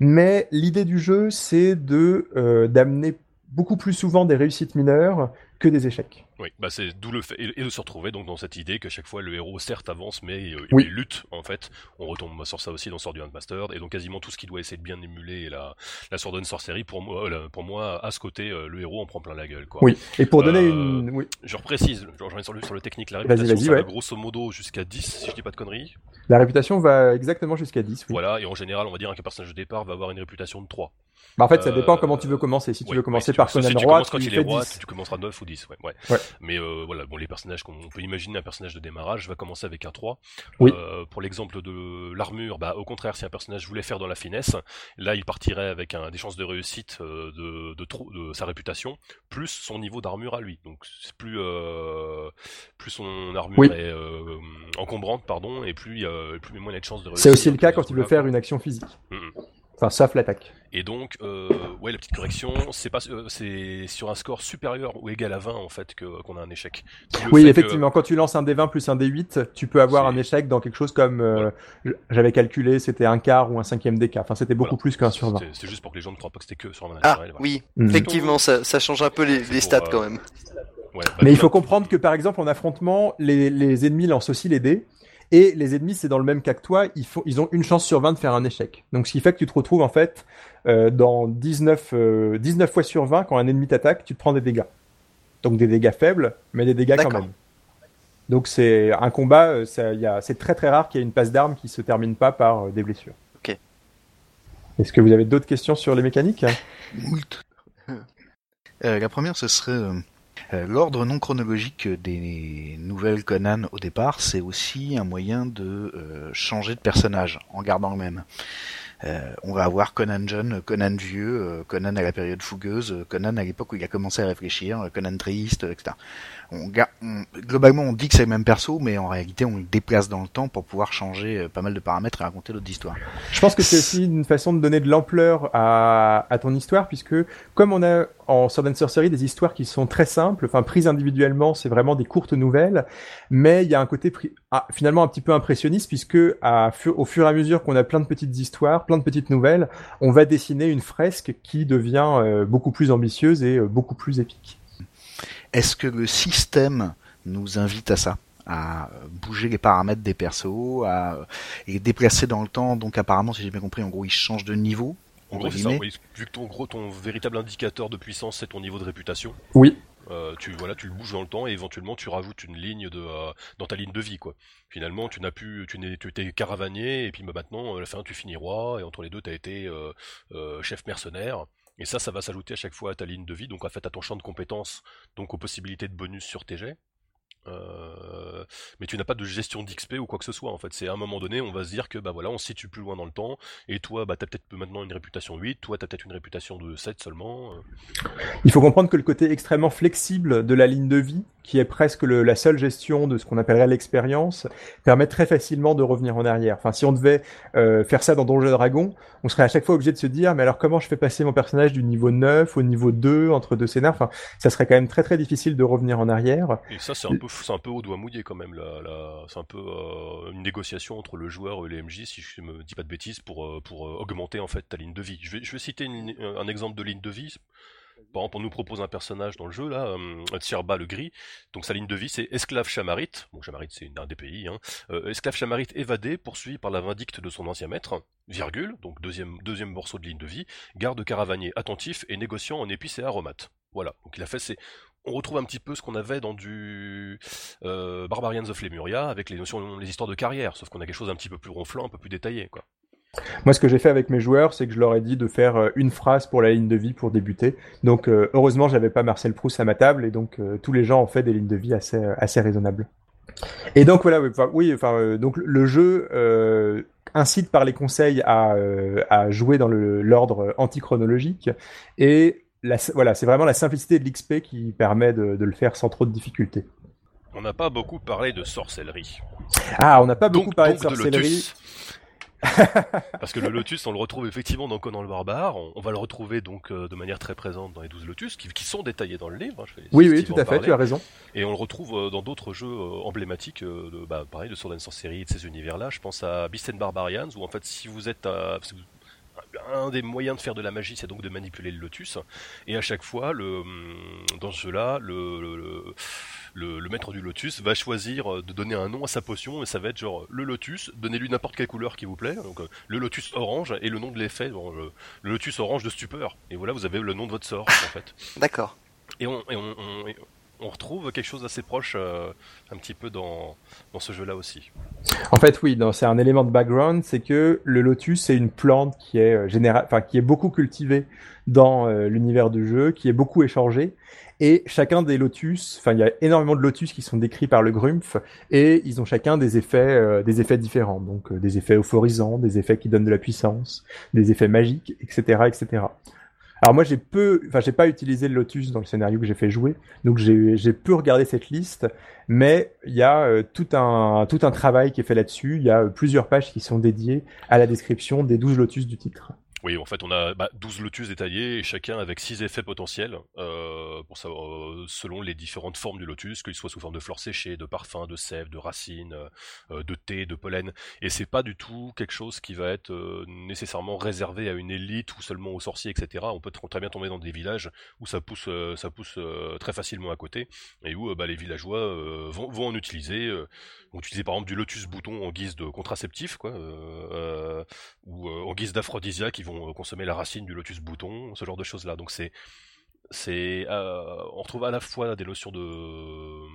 Mais l'idée du jeu, c'est euh, d'amener beaucoup plus souvent des réussites mineures que des échecs.
Oui, bah c'est d'où le fait et et de se retrouver donc dans cette idée que chaque fois le héros certes avance mais euh,
Oui.
il lutte en fait. On retombe sur ça aussi dans Sword and Master et donc quasiment tout ce qui doit essayer de bien émuler la la Sword and Sorcery pour moi euh, pour moi à ce côté euh, le héros en prend plein la gueule quoi.
Oui. Et pour donner
Euh,
une, oui,
Je reprécise, genre, j'en ai sur le, sur le technique, la réputation,
vas-y,
ça
ouais.
va grosso modo jusqu'à 10, si je dis pas de conneries.
la réputation va exactement jusqu'à 10. Oui.
Voilà, et en général, on va dire qu'un personnage de départ va avoir une réputation de 3.
Bah, en fait, ça
Euh,
dépend comment tu veux commencer. Si tu
Ouais,
veux
ouais,
commencer
si tu-
par
si
Conan
tu
Roi,
commences quand
tu
il est roi,
10.
tu, tu commenceras 9 ou 10, ouais. ouais.
Ouais.
Mais euh, voilà, bon, les personnages qu'on on peut imaginer, un personnage de démarrage va commencer avec un 3.
Oui.
Euh, pour l'exemple de l'armure, bah, au contraire, si un personnage voulait faire dans la finesse, là, il partirait avec un, des chances de réussite euh, de, de, trop- de sa réputation, plus son niveau d'armure à lui. Donc, plus, euh, plus son armure
Oui.
est euh, encombrante, pardon, et plus, il y a- plus moins il a de chances de réussir.
C'est aussi le cas quand il veut faire une action physique. Enfin, sauf l'attaque.
Et donc, euh, ouais, la petite correction, c'est pas, euh, c'est sur un score supérieur ou égal à 20 en fait que qu'on a un échec.
Oui,
fait que-
effectivement, quand tu lances un D20 plus un D8, tu peux avoir
C'est-
un échec dans quelque chose comme, euh, j'avais calculé, c'était un quart ou un cinquième des cas. Enfin, c'était beaucoup
Voilà.
plus qu'un sur 20.
C'était- C'est juste pour que les gens ne croient pas que c'était que sur un
Ah
naturel. voilà.
oui,
Mhm.
effectivement, ça, ça change un peu les, stats
euh,
quand même.
Ouais, bah,
Mais il
là,
faut comprendre que par exemple en affrontement, les, les ennemis lancent aussi les dés. Et les ennemis, c'est dans le même cas que toi, ils, font, ils ont une chance sur 20 de faire un échec. Donc ce qui fait que tu te retrouves en fait euh, dans 19, euh, 19 fois sur 20, quand un ennemi t'attaque, tu te prends des dégâts. Donc des dégâts faibles, mais des dégâts quand même. Donc c'est un combat, euh, ça- il y a- c'est très très rare qu'il y ait une passe d'armes qui se termine pas par euh, des blessures.
Ok.
Est-ce que vous avez d'autres questions sur les mécaniques?
Moult. Euh, la première, ce serait l'ordre non chronologique des nouvelles Conan au départ, c'est aussi un moyen de euh, changer de personnage en gardant le même. Euh, on va avoir Conan jeune, Conan vieux, euh, Conan à la période fougueuse, euh, Conan à l'époque où il a commencé à réfléchir, euh, Conan triste, euh, etc. On, on- globalement, on dit que c'est le même perso, mais en réalité, on le déplace dans le temps pour pouvoir changer euh, pas mal de paramètres et raconter d'autres histoires.
Je pense que c'est aussi une façon de donner de l'ampleur à, à ton histoire, puisque comme on a en Sword and Sorcery des histoires qui sont très simples, enfin prises individuellement, c'est vraiment des courtes nouvelles, mais il y a un côté ah, finalement un petit peu impressionniste, puisque au fur et à mesure qu'on a plein de petites histoires, plein de petites nouvelles, on va dessiner une fresque qui devient euh, beaucoup plus ambitieuse et euh, beaucoup plus épique.
Est-ce que le système nous invite à ça à euh, bouger les paramètres des persos, à euh, les déplacer dans le temps, donc apparemment, si j'ai bien compris, en gros, ils changent de niveau.
En gros, c'est ça.
guillemets.
oui. Vu que ton gros, ton véritable indicateur de puissance, c'est ton niveau de réputation.
Oui.
Euh, tu voilà, tu le bouges dans le temps et éventuellement tu rajoutes une ligne de euh, dans ta ligne de vie quoi. Finalement, tu n'as plus, tu n'es, tu étais caravanier et puis bah, maintenant à la fin tu finis roi et entre les deux tu as été euh, euh, chef mercenaire. Et ça, ça va s'ajouter à chaque fois à ta ligne de vie, donc en fait à ton champ de compétences, donc aux possibilités de bonus sur tes jets. Euh, mais tu n'as pas de gestion d'XP ou quoi que ce soit. En fait, c'est à un moment donné, on va se dire que bah voilà, on se situe plus loin dans le temps. Et toi, bah t'as peut-être maintenant une réputation 8, toi t'as peut-être une réputation de 7 seulement. euh.
Il faut comprendre que le côté extrêmement flexible de la ligne de vie, qui est presque le- la seule gestion de ce qu'on appellerait l'expérience, permet très facilement de revenir en arrière. Enfin, si on devait euh, faire ça dans Donjons et Dragons, on serait à chaque fois obligé de se dire, mais alors comment je fais passer mon personnage du niveau 9 au niveau 2 entre deux scénars? Enfin, ça serait quand même très très difficile de revenir en arrière.
Et ça, c'est un peu, c'est un peu au doigt mouillé quand même. Là, là. c'est un peu euh, une négociation entre le joueur et les MJ, si je me dis pas de bêtises, pour euh, pour euh, augmenter en fait ta ligne de vie. Je vais, je vais citer une- un exemple de ligne de vie. Par exemple, on nous propose un personnage dans le jeu, là, euh, Tierba le Gris. Donc sa ligne de vie, c'est esclave chamarite. Bon, chamarite, c'est un des pays. Hein. Euh, esclave chamarite évadé, poursuivi par la vindicte de son ancien maître, virgule, donc deuxième, deuxième morceau de ligne de vie, garde caravanier attentif et négociant en épices et aromates. Voilà, donc il a fait ses... On retrouve un petit peu ce qu'on avait dans du euh, Barbarians of Lemuria avec les notions, les histoires de carrière, sauf qu'on a quelque chose un petit peu plus ronflant, un peu plus détaillé.
Moi, ce que j'ai fait avec mes joueurs, c'est que je leur ai dit de faire euh, une phrase pour la ligne de vie pour débuter. Donc, euh, heureusement, j'avais pas Marcel Proust à ma table, et donc euh, tous les gens ont fait des lignes de vie assez raisonnables. Et donc voilà, oui, le jeu incite par les conseils à à jouer dans l'ordre antichronologique, et la, voilà, c'est vraiment la simplicité de l'XP qui permet de, de le faire sans trop de difficultés.
On n'a pas beaucoup parlé de sorcellerie.
Ah, on n'a pas beaucoup
donc,
parlé
donc
de sorcellerie.
lotus. (laughs) Parce que le lotus, on le retrouve effectivement dans Conan le Barbare. On, on va le retrouver donc euh, de manière très présente dans les 12 lotus, qui, qui sont détaillés dans le livre. hein, je vais-
Oui, oui, tout à fait, tu as raison.
Et on le retrouve euh, dans d'autres jeux euh, emblématiques, de, bah, pareil, de Sword and Sorcery et de ces univers-là. Je pense à Beast and Barbarians, où en fait, si vous êtes à... si vous- un des moyens de faire de la magie, c'est donc de manipuler le lotus. Et à chaque fois, le, hum, dans ce jeu-là, le, le, le- le- le maître du lotus va choisir euh, de donner un nom à sa potion, et ça va être genre le lotus, donnez-lui n'importe quelle couleur qui vous plaît. Donc euh, le lotus orange, et le nom de l'effet, bon, le, lotus orange de stupeur. Et voilà, vous avez le nom de votre sort, en fait.
D'accord.
Et on, et on, on- et on retrouve quelque chose d'assez proche euh, un petit peu dans, ce jeu-là aussi.
En fait, oui, c'est un élément de background, c'est que le lotus c'est une plante qui est euh, qui est beaucoup cultivée dans euh, l'univers du jeu, qui est beaucoup échangée, et chacun des lotus, enfin il y a énormément de lotus qui sont décrits par le Grumpf, et ils ont chacun des effets, des effets différents, donc des effets euphorisants, des effets qui donnent de la puissance, des effets magiques, etc., etc. Alors moi j'ai peu, enfin j'ai pas utilisé le lotus dans le scénario que j'ai fait jouer, donc j'ai peu regardé cette liste, mais il y a euh, tout un tout un travail qui est fait là-dessus. Il y a plusieurs pages qui sont dédiées à la description des 12 lotus du titre.
Oui, en fait, on a bah, 12 lotus détaillés, chacun avec 6 effets potentiels, euh, pour savoir, euh, selon les différentes formes du lotus, qu'ils soient sous forme de fleurs séchées, de parfums, de sève, de racines, euh, de thé, de pollen. Et c'est pas du tout quelque chose qui va être nécessairement réservé à une élite ou seulement aux sorciers, etc. On peut tr- très bien tomber dans des villages où ça pousse, ça pousse très facilement à côté, et où bah, les villageois vont, en utiliser, vont utiliser par exemple du lotus bouton en guise de contraceptif, ou en guise d'aphrodisiaque, euh, consommer la racine du lotus bouton, ce genre de choses là. Donc c'est c'est euh, on retrouve à la fois des notions de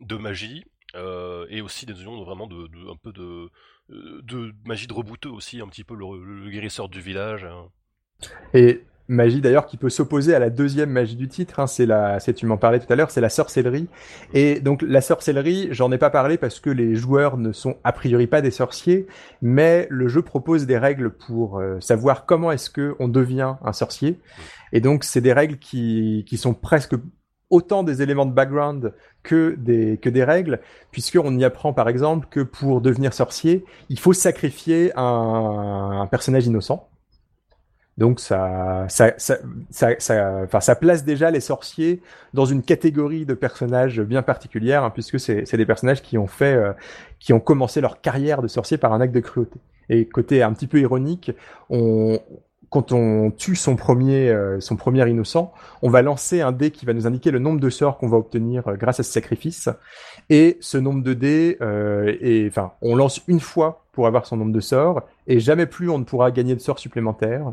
de magie euh, et aussi des notions vraiment de, un peu de de magie de rebouteux aussi, un petit peu le, le guérisseur du village. hein.
Et magie d'ailleurs qui peut s'opposer à la deuxième magie du titre, hein, c'est la, c'est tu m'en parlais tout à l'heure, c'est la sorcellerie. Et donc la sorcellerie, j'en ai pas parlé parce que les joueurs ne sont a priori pas des sorciers, mais le jeu propose des règles pour euh, savoir comment est-ce que on devient un sorcier. Et donc c'est des règles qui qui sont presque autant des éléments de background que des que des règles, puisqu'on y apprend par exemple que pour devenir sorcier, il faut sacrifier un, un personnage innocent. Donc ça, ça, ça, ça, enfin, ça place déjà les sorciers dans une catégorie de personnages bien particulière, hein, puisque c'est des personnages qui ont fait, euh, qui ont commencé leur carrière de sorcier par un acte de cruauté. Et côté un petit peu ironique, on, quand on tue son premier, euh, son premier innocent, on va lancer un dé qui va nous indiquer le nombre de sorts qu'on va obtenir euh, grâce à ce sacrifice. Et ce nombre de dés, euh, on lance une fois pour avoir son nombre de sorts, et jamais plus on ne pourra gagner de sorts supplémentaires.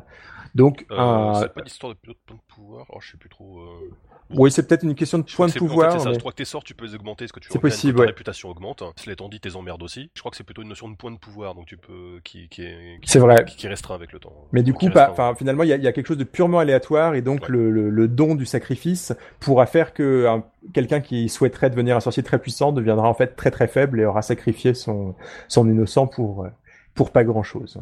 Donc,
Euh, C'est pas une histoire de pilote de pouvoir. Oh, je sais plus trop. euh,
oui, c'est peut-être une question de point de pouvoir. mais-
Je crois que tes sorts, tu peux les augmenter, ce que tu
C'est possible,
ta
ouais.
réputation augmente. Cela étant dit, tes emmerdes aussi. Je crois que c'est plutôt une notion de point de pouvoir, donc tu peux, qui, qui est, qui-
C'est vrai.
qui, qui est restreint avec le temps.
Mais du coup, pas, enfin, finalement, il y a, il y a quelque chose de purement aléatoire et donc
Ouais.
le, le, le don du sacrifice pourra faire que un- quelqu'un qui souhaiterait devenir un sorcier très puissant deviendra en fait très très faible et aura sacrifié son, son innocent pour, euh, pour pas grand chose.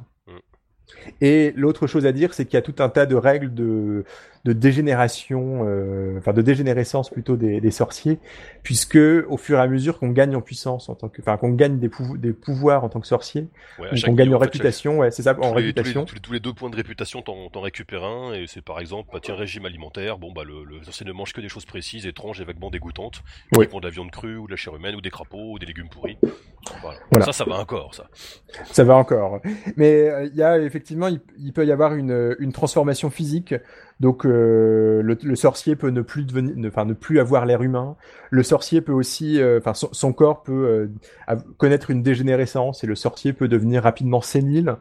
Et l'autre chose à dire, c'est qu'il y a tout un tas de règles de, de dégénération, euh, enfin de dégénérescence plutôt des, des sorciers, puisque au fur et à mesure qu'on gagne en puissance en tant que, enfin qu'on gagne des, des pouvoirs en tant que sorcier,
Ouais,
qu'on gagne en
en fait, chaque-
réputation, ouais, c'est ça, en
tous, les,
réputation.
tous les- tous les deux points de réputation, t'en récupères un, et c'est par exemple, bah, tiens, régime alimentaire, bon, bah, le, le sorcier ne mange que des choses précises, étranges et vaguement dégoûtantes,
Oui.
uniquement de la viande crue, ou de la chair humaine, ou des crapauds, ou des légumes pourris. Voilà.
Voilà.
Ça, ça va encore, ça.
Ça va encore. Mais euh, il y a effectivement, il, il peut y avoir une, une transformation physique. Donc euh, le, le sorcier peut ne plus devenir, ne- enfin ne plus avoir l'air humain. Le sorcier peut aussi, euh, enfin son, son corps peut euh, connaître une dégénérescence et le sorcier peut devenir rapidement sénile.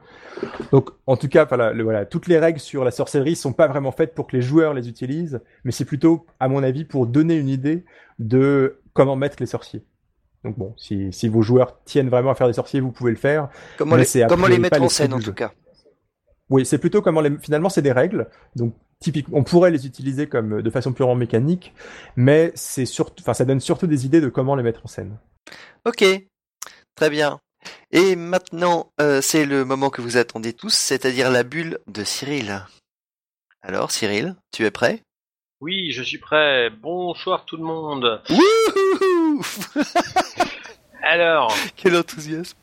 Donc en tout cas, voilà, le- voilà, toutes les règles sur la sorcellerie sont pas vraiment faites pour que les joueurs les utilisent, mais c'est plutôt, à mon avis, pour donner une idée de comment mettre les sorciers. Donc bon, si, si vos joueurs tiennent vraiment à faire des sorciers, vous pouvez le faire.
Comment, les, comment mettre en scène en tout cas?
Oui, c'est plutôt comment les... finalement c'est des règles. Donc typiquement, on pourrait les utiliser comme de façon purement mécanique, mais c'est surtout, enfin ça donne surtout des idées de comment les mettre en scène.
Ok, très bien. Et maintenant, euh, c'est le moment que vous attendez tous, c'est-à-dire la bulle de Cyril. Alors, Cyril, tu es prêt?
Oui, je suis prêt. Bonsoir tout le monde.
Wouhou (laughs)
Alors,
Quel enthousiasme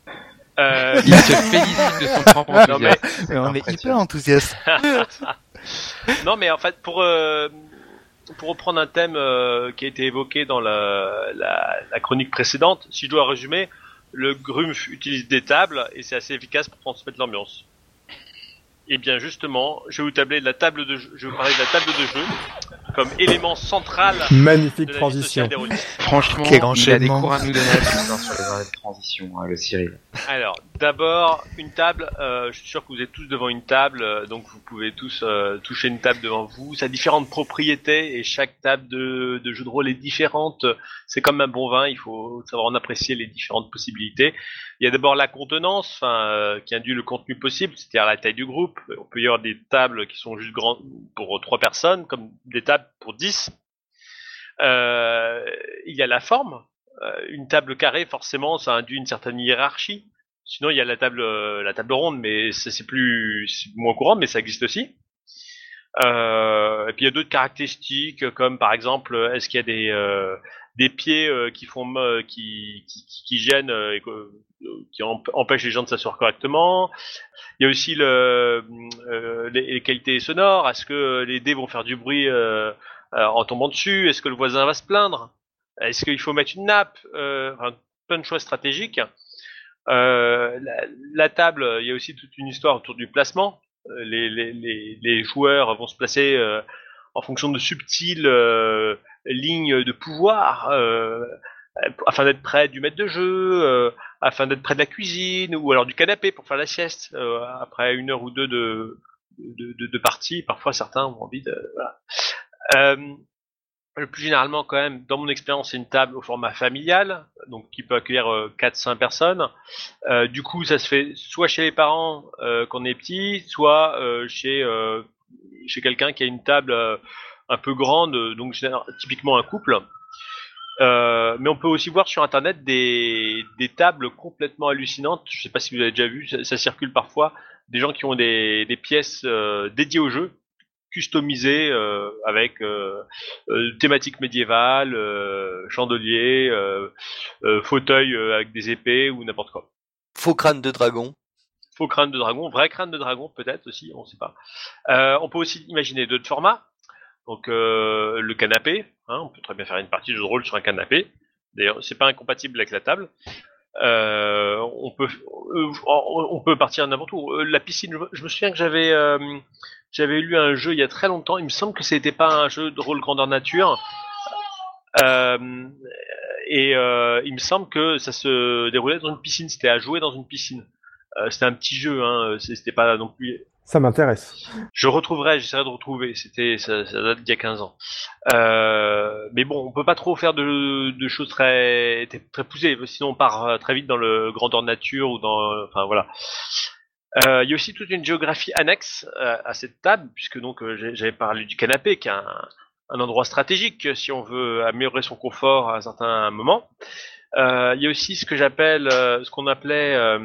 euh,
Il se félicite de son propre
non mais,
enthousiasme.
on est hyper enthousiaste. (laughs) (laughs)
non mais en fait pour euh, pour reprendre un thème euh, qui a été évoqué dans la, la, chronique précédente, si je dois résumer, le Grumpf utilise des tables et c'est assez efficace pour transmettre l'ambiance. Et bien justement, je vais vous tabler la table je vais vous parler de la table de jeu comme élément central
Magnifique
de la vie
transition.
sociale des rôlistes.
Franchement,
Quel
il a des cours à nous donner à sur les arrêts de transition, hein, le Cyril.
Alors, d'abord, une table. euh, je suis sûr que vous êtes tous devant une table, euh, donc vous pouvez tous euh, toucher une table devant vous. Ça a différentes propriétés et chaque table de, de jeu de rôle est différente. C'est comme un bon vin, il faut savoir en apprécier les différentes possibilités. Il y a d'abord la contenance, enfin, euh, qui induit le contenu possible, c'est-à-dire la taille du groupe. On peut y avoir des tables qui sont juste grandes pour trois personnes, comme des tables pour 10. Euh, il y a la forme. Euh, une table carrée, forcément, ça induit une certaine hiérarchie. Sinon, il y a la table, euh, la table ronde, mais c'est plus, moins courant, mais ça existe aussi. Et puis il y a d'autres caractéristiques, comme par exemple, est-ce qu'il y a des des pieds euh, qui font qui, gênent euh, et euh, qui emp- empêchent les gens de s'asseoir correctement. Il y a aussi le, les, qualités sonores. Est-ce que les dés vont faire du bruit en tombant dessus? Est-ce que le voisin va se plaindre? Est-ce qu'il faut mettre une nappe? Enfin, Plein de choix stratégiques. La, table, il y a aussi toute une histoire autour du placement. Les, joueurs vont se placer en fonction de subtiles lignes de pouvoir euh, afin d'être près du maître de jeu, euh, afin d'être près de la cuisine ou alors du canapé pour faire la sieste euh, après une heure ou deux de, de, partie. Parfois, certains ont envie de. Le plus généralement, quand même, dans mon expérience, c'est une table au format familial, donc qui peut accueillir euh, 4-5 personnes. Du coup, ça se fait soit chez les parents quand on est petit, soit chez chez quelqu'un qui a une table un peu grande, donc général- typiquement un couple. Euh, mais on peut aussi voir sur internet des, des tables complètement hallucinantes. Je sais pas si vous avez déjà vu, ça, ça circule parfois. Des gens qui ont des, des pièces euh, dédiées au jeu, customisées euh, avec euh, euh, thématique médiévale, euh, chandelier, euh, euh, fauteuil euh, avec des épées ou n'importe quoi.
Faux crâne de dragon.
Faux crâne de dragon, vrai crâne de dragon peut-être aussi, on sait pas. Euh, on peut aussi imaginer d'autres formats. Donc euh, le canapé, hein, on peut très bien faire une partie de jeu de rôle sur un canapé. D'ailleurs, c'est pas incompatible avec la table. Euh, on peut euh, on peut partir. Euh, la piscine, je, me souviens que j'avais j'avais lu un jeu il y a très longtemps. Il me semble que c'était pas un jeu de rôle grandeur nature. Et il me semble que ça se déroulait dans une piscine. C'était à jouer dans une piscine. C'était un petit jeu, hein. C'était pas non plus
Ça m'intéresse.
Je retrouverai, j'essaierai de retrouver. C'était, ça, date d'il y a 15 ans. Euh, mais bon, on peut pas trop faire de, choses très, très poussées, sinon on part euh, très vite dans le grandeur nature ou dans, enfin voilà. Euh, Il y a aussi toute une géographie annexe à cette table, puisque donc j'avais parlé du canapé, qui est un, un endroit stratégique si on veut améliorer son confort à un certain moment. Euh, Il y a aussi ce que j'appelle, euh, ce qu'on appelait euh,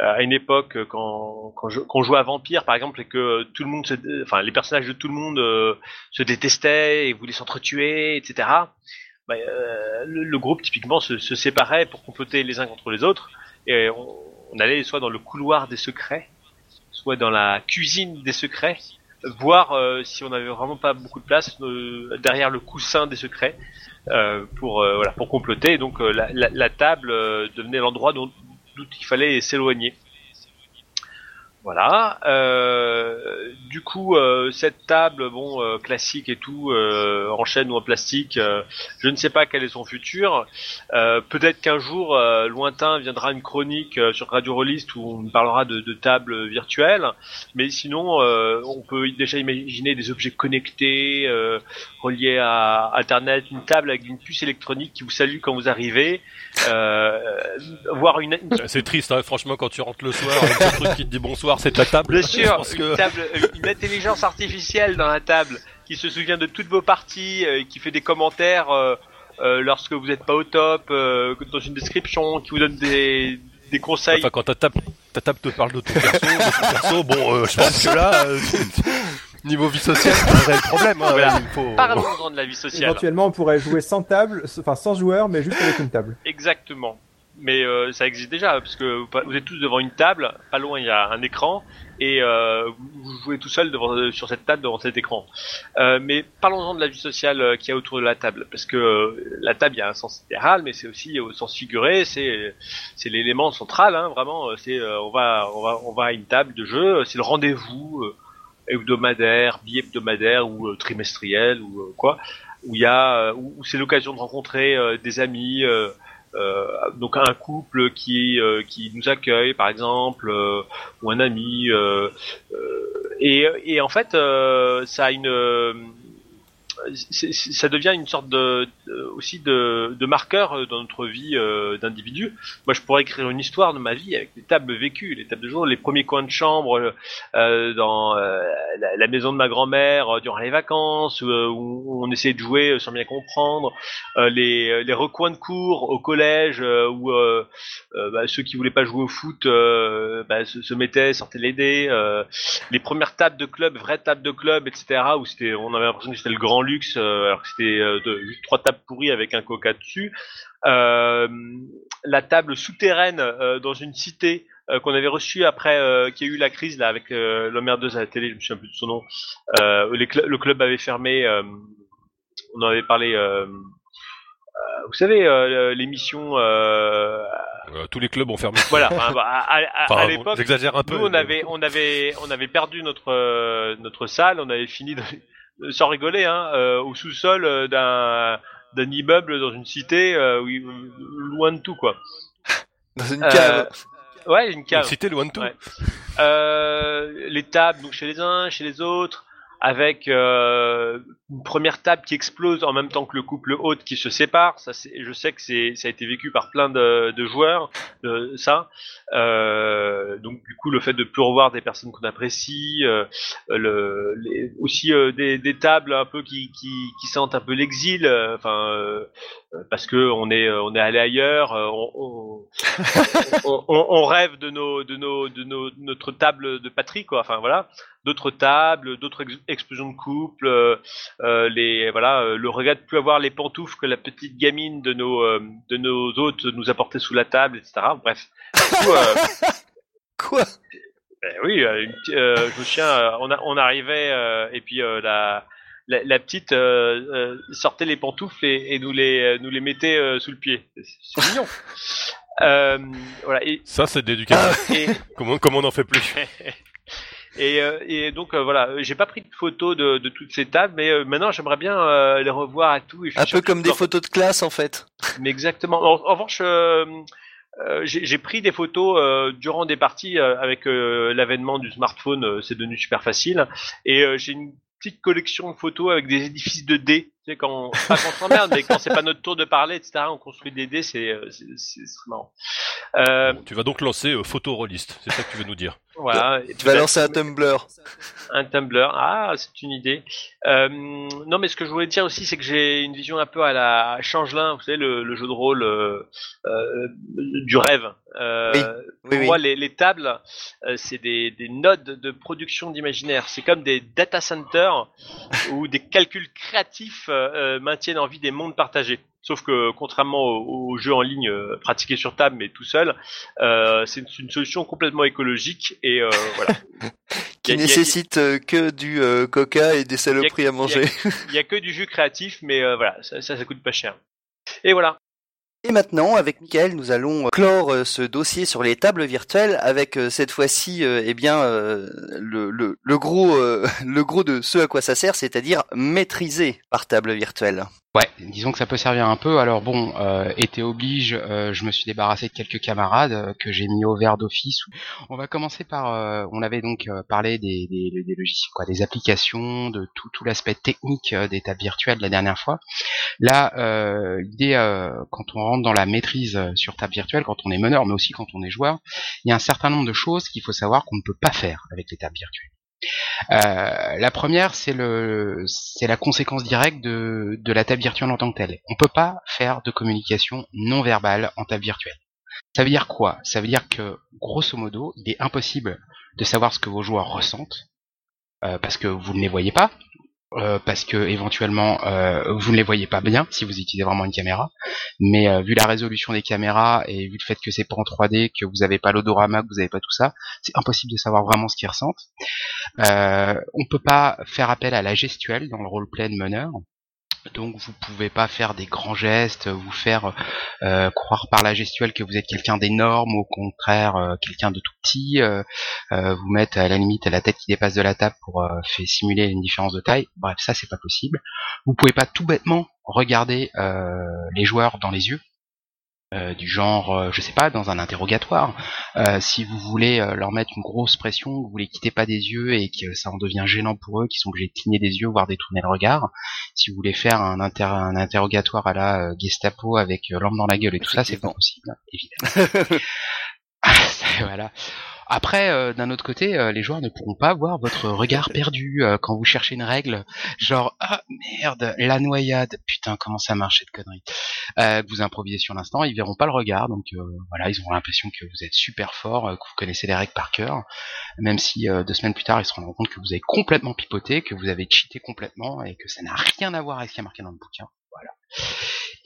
à une époque quand, quand, je, quand on jouait à Vampire par exemple et que tout le monde se, enfin les personnages de tout le monde se détestaient et voulaient s'entretuer etc bah, le, le groupe typiquement se, se séparait pour comploter les uns contre les autres et on, on allait soit dans le couloir des secrets soit dans la cuisine des secrets voir euh, si on avait vraiment pas beaucoup de place euh, derrière le coussin des secrets pour euh, voilà pour comploter et donc euh, la, la, la table euh, devenait l'endroit dont d'où il fallait s'éloigner. Voilà. Euh, du coup, euh, cette table, bon, euh, classique et tout, euh, en chaîne ou en plastique, euh, je ne sais pas quel est son futur. Euh, Peut-être qu'un jour, lointain, viendra une chronique sur Radio Rollist où on parlera de, de tables virtuelles. Mais sinon, on peut déjà imaginer des objets connectés, reliés à Internet, une table avec une puce électronique qui vous salue quand vous arrivez, voir une,
C'est triste, hein, franchement, quand tu rentres le soir, ce truc qui te dit bonsoir, c'est ta table.
Bien sûr, une
que-
table, euh, une intelligence artificielle dans la table qui se souvient de toutes vos parties, euh, et qui fait des commentaires euh, euh, lorsque vous n'êtes pas au top, euh, dans une description, qui vous donne des, des conseils.
Enfin, quand ta table, ta table te parle de ton perso, de ton perso, bon, euh, je pense que là, euh, niveau vie sociale, c'est un vrai problème. Hein,
Voilà.
il faut...
Parlons-en de la vie sociale.
Éventuellement, on pourrait jouer sans table, enfin sans joueur, mais juste avec une table.
Exactement. Mais euh, ça existe déjà, parce que vous- êtes tous devant une table, pas loin il y a un écran, et euh, vous jouez tout seul devant, euh, sur cette table devant cet écran. Euh, mais parlons-en de la vie sociale euh, qu'il y a autour de la table, parce que euh, la table il y a un sens littéral, mais c'est aussi au sens figuré, c'est c'est l'élément central, hein, vraiment. C'est on va on va on va à une table de jeu, c'est le rendez-vous hebdomadaire, bi-hebdomadaire ou trimestriel ou quoi, où il y a où, c'est l'occasion de rencontrer des amis. euh, donc un couple qui euh, qui nous accueille par exemple euh, ou un ami euh, euh, et, et en fait euh, ça a une euh, ça devient une sorte de, de- aussi de, marqueur euh, dans notre vie euh, d'individu. Moi, je pourrais écrire une histoire de ma vie avec les tables vécues, les tables de jour, les premiers coins de chambre euh, dans euh, la, maison de ma grand-mère euh, durant les vacances, euh, où on essayait de jouer euh, sans bien comprendre, euh, les, recoins de cours au collège euh, où euh, euh, bah, ceux qui voulaient pas jouer au foot euh, bah, se, mettaient, sortaient les dés, euh, les premières tables de club, vraies tables de club, etc. où on avait l'impression que c'était le grand luxe, euh, alors que c'était euh, de- trois tables pourries avec un coca dessus. Euh, la table souterraine dans une cité euh, qu'on avait reçue après euh, qu'il y a eu la crise là avec euh, l'emmerdeuse à la télé, je me souviens plus de son nom. Cl- le club avait fermé. on en avait parlé. vous savez l'émission.
Tous les clubs ont fermé.
voilà. bah, à, à- à
Enfin,
l'époque,
j'exagère un peu.
nous, on avait, on avait, on avait perdu notre notre salle. On avait fini, de- sans rigoler, hein, euh, au sous-sol euh, d'un d'un immeuble dans une cité, euh, où il- loin de tout, quoi. (laughs)
Dans une
Euh,
cave.
Ouais, une
Une
cave.
cité loin de tout.
Ouais. Euh, les tables, donc chez les uns, chez les autres, avec euh, une première table qui explose en même temps que le couple hôte qui se sépare. Ça, je sais que ça a été vécu par plein de, joueurs, ça. Euh, donc du coup, le fait de plus revoir des personnes qu'on apprécie, euh, le, aussi euh, des, tables un peu qui, qui, qui sentent un peu l'exil, enfin parce que on est, on est allé ailleurs, (laughs) on, rêve de nos, de nos, de nos, notre table de patrie, quoi. Enfin voilà, d'autres tables, d'autres ex- explosions de couple, euh, les, voilà, euh, le regret de plus avoir les pantoufles que la petite gamine de nos, euh, de nos hôtes nous apportait sous la table, etc. Bref. Du coup, euh, (laughs)
Quoi?
Ben oui, une euh, je me souviens, euh, on, a, on arrivait euh, et puis euh, la, la, la petite euh, euh, sortait les pantoufles et, et nous les nous les mettait euh, sous le pied. C'est mignon. (laughs) Euh, voilà et,
Ça, c'est de l'éducation.
et,
comment, comment on en fait plus? (laughs)
et, euh, et donc euh, voilà, j'ai pas pris de photos de, de toutes ces tables, mais euh, maintenant j'aimerais bien euh, les revoir et tout. Et je suis
Un peu comme des photos de classe en fait. (laughs)
Mais exactement. En, en revanche, euh, euh, j'ai j'ai pris des photos euh, durant des parties euh, avec euh, l'avènement du smartphone, euh, c'est devenu super facile. Et euh, j'ai une petite collection de photos avec des édifices de dés. Tu sais, quand, pas qu'on s'emmerde, mais quand c'est pas notre tour de parler, etc., on construit des dés, c'est euh, c'est- marrant. Euh,
Bon, tu vas donc lancer euh, Photorolist, c'est ça que tu veux nous dire.
voilà. Et
Tu vas lancer un Tumblr.
Un Tumblr, ah, c'est une idée. Euh, non, mais ce que je voulais dire aussi, c'est que j'ai une vision un peu à la Changelin, vous savez, le, le jeu de rôle euh, euh, du rêve. Euh,
Oui,
pour
oui, oui.
moi, les, les tables, euh, c'est des, des nodes de production d'imaginaire. C'est comme des data centers où des calculs créatifs euh, euh, maintiennent en vie des mondes partagés. Sauf que contrairement aux, aux jeux en ligne euh, pratiqués sur table mais tout seul, c'est une, une solution complètement écologique et voilà. (laughs)
Qui
a- a-
nécessite que du coca et des saloperies à manger.
Il y a que du jus créatif, mais voilà, ça, ça, ça coûte pas cher. Et voilà.
Et maintenant, avec Michael, nous allons euh, clore euh, ce dossier sur les tables virtuelles avec euh, cette fois-ci, eh bien, le, gros, (laughs) le gros de ce à quoi ça sert, c'est-à-dire maîtriser par table virtuelle.
Ouais, disons que ça peut servir un peu. Alors bon, euh, été oblige, euh, je me suis débarrassé de quelques camarades euh, que j'ai mis au vert d'office. On va commencer par, euh, on avait donc parlé des, logiciels, quoi, des applications, de tout, tout l'aspect technique des tables virtuelles la dernière fois. Là, l'idée, quand on rentre dans la maîtrise sur table virtuelle, quand on est meneur, mais aussi quand on est joueur, il y a un certain nombre de choses qu'il faut savoir qu'on ne peut pas faire avec les tables virtuelles. Euh, la première, c'est le, c'est la conséquence directe de, de la table virtuelle en tant que telle. On peut pas faire de communication non verbale en table virtuelle. Ça veut dire quoi? Ça veut dire que, grosso modo, il est impossible de savoir ce que vos joueurs ressentent, euh, parce que vous ne les voyez pas, euh, parce que éventuellement euh, vous ne les voyez pas bien si vous utilisez vraiment une caméra. Mais euh, vu la résolution des caméras et vu le fait que c'est pas en 3D, que vous n'avez pas l'odorama, que vous n'avez pas tout ça, c'est impossible de savoir vraiment ce qu'ils ressentent. On peut pas faire appel à la gestuelle dans le roleplay de meneur. Donc vous pouvez pas faire des grands gestes, vous faire euh, croire par la gestuelle que vous êtes quelqu'un d'énorme, au contraire euh, quelqu'un de tout petit, euh, vous mettre à la limite la tête qui dépasse de la table pour faire simuler une différence de taille. Bref, ça c'est pas possible. Vous pouvez pas tout bêtement regarder les joueurs dans les yeux. Euh, du genre, euh, je sais pas, dans un interrogatoire. Euh, si vous voulez leur mettre une grosse pression, que vous les quittez pas des yeux et que ça en devient gênant pour eux, qu'ils sont obligés de cligner des yeux, voire détourner le regard. Si vous voulez faire un, inter- un interrogatoire à la Gestapo avec lampe dans la gueule et tout ça, c'est pas possible, évidemment. (laughs) (laughs) voilà. Après, euh, d'un autre côté, euh, les joueurs ne pourront pas voir votre regard perdu euh, quand vous cherchez une règle, genre ah merde, la noyade, putain comment ça marche cette connerie, vous improvisez sur l'instant, ils verront pas le regard, donc voilà, ils auront l'impression que vous êtes super fort, que vous connaissez les règles par cœur, même si deux semaines plus tard ils se rendront compte que vous avez complètement pipoté, que vous avez cheaté complètement et que ça n'a rien à voir avec ce qui est marqué dans le bouquin. Voilà.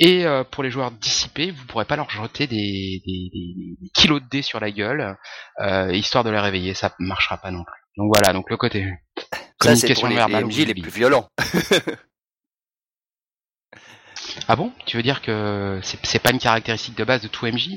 Et euh, pour les joueurs dissipés, vous pourrez pas leur jeter des, des, des- des kilos de dés sur la gueule, euh, histoire de les réveiller, ça marchera pas non plus. Donc voilà, donc le côté
Ça, c'est pour
communication
les, les
verbale,
les
oubliez.
plus violents. (laughs)
Ah bon? Tu veux dire que c'est pas une caractéristique de base de tout MJ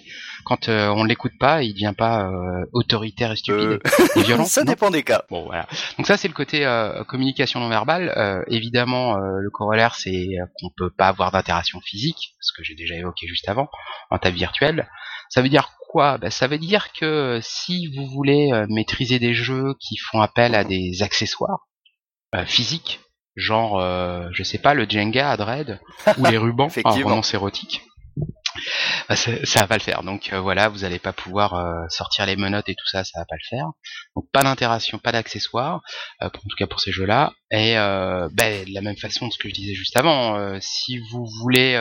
Quand euh, on l'écoute pas, il devient pas euh, autoritaire et stupide
Euh, (laughs)
et violent
ça dépend des cas.
Bon voilà. Donc ça c'est le côté euh, communication non verbale. Évidemment, le corollaire c'est qu'on peut pas avoir d'interaction physique, ce que j'ai déjà évoqué juste avant, en table virtuelle. Ça veut dire quoi? Ben, Ça veut dire que si vous voulez maîtriser des jeux qui font appel à des accessoires physiques, genre euh, je sais pas le Jenga à Dread ou les (laughs) rubans en
Effectivement.
romance érotique. Bah, ça, va pas le faire. Donc euh, voilà, vous allez pas pouvoir euh, sortir les menottes et tout ça, ça va pas le faire. Donc pas d'interaction, pas d'accessoires, euh, en tout cas pour ces jeux-là. Et ben, de la même façon ce que je disais juste avant, si vous voulez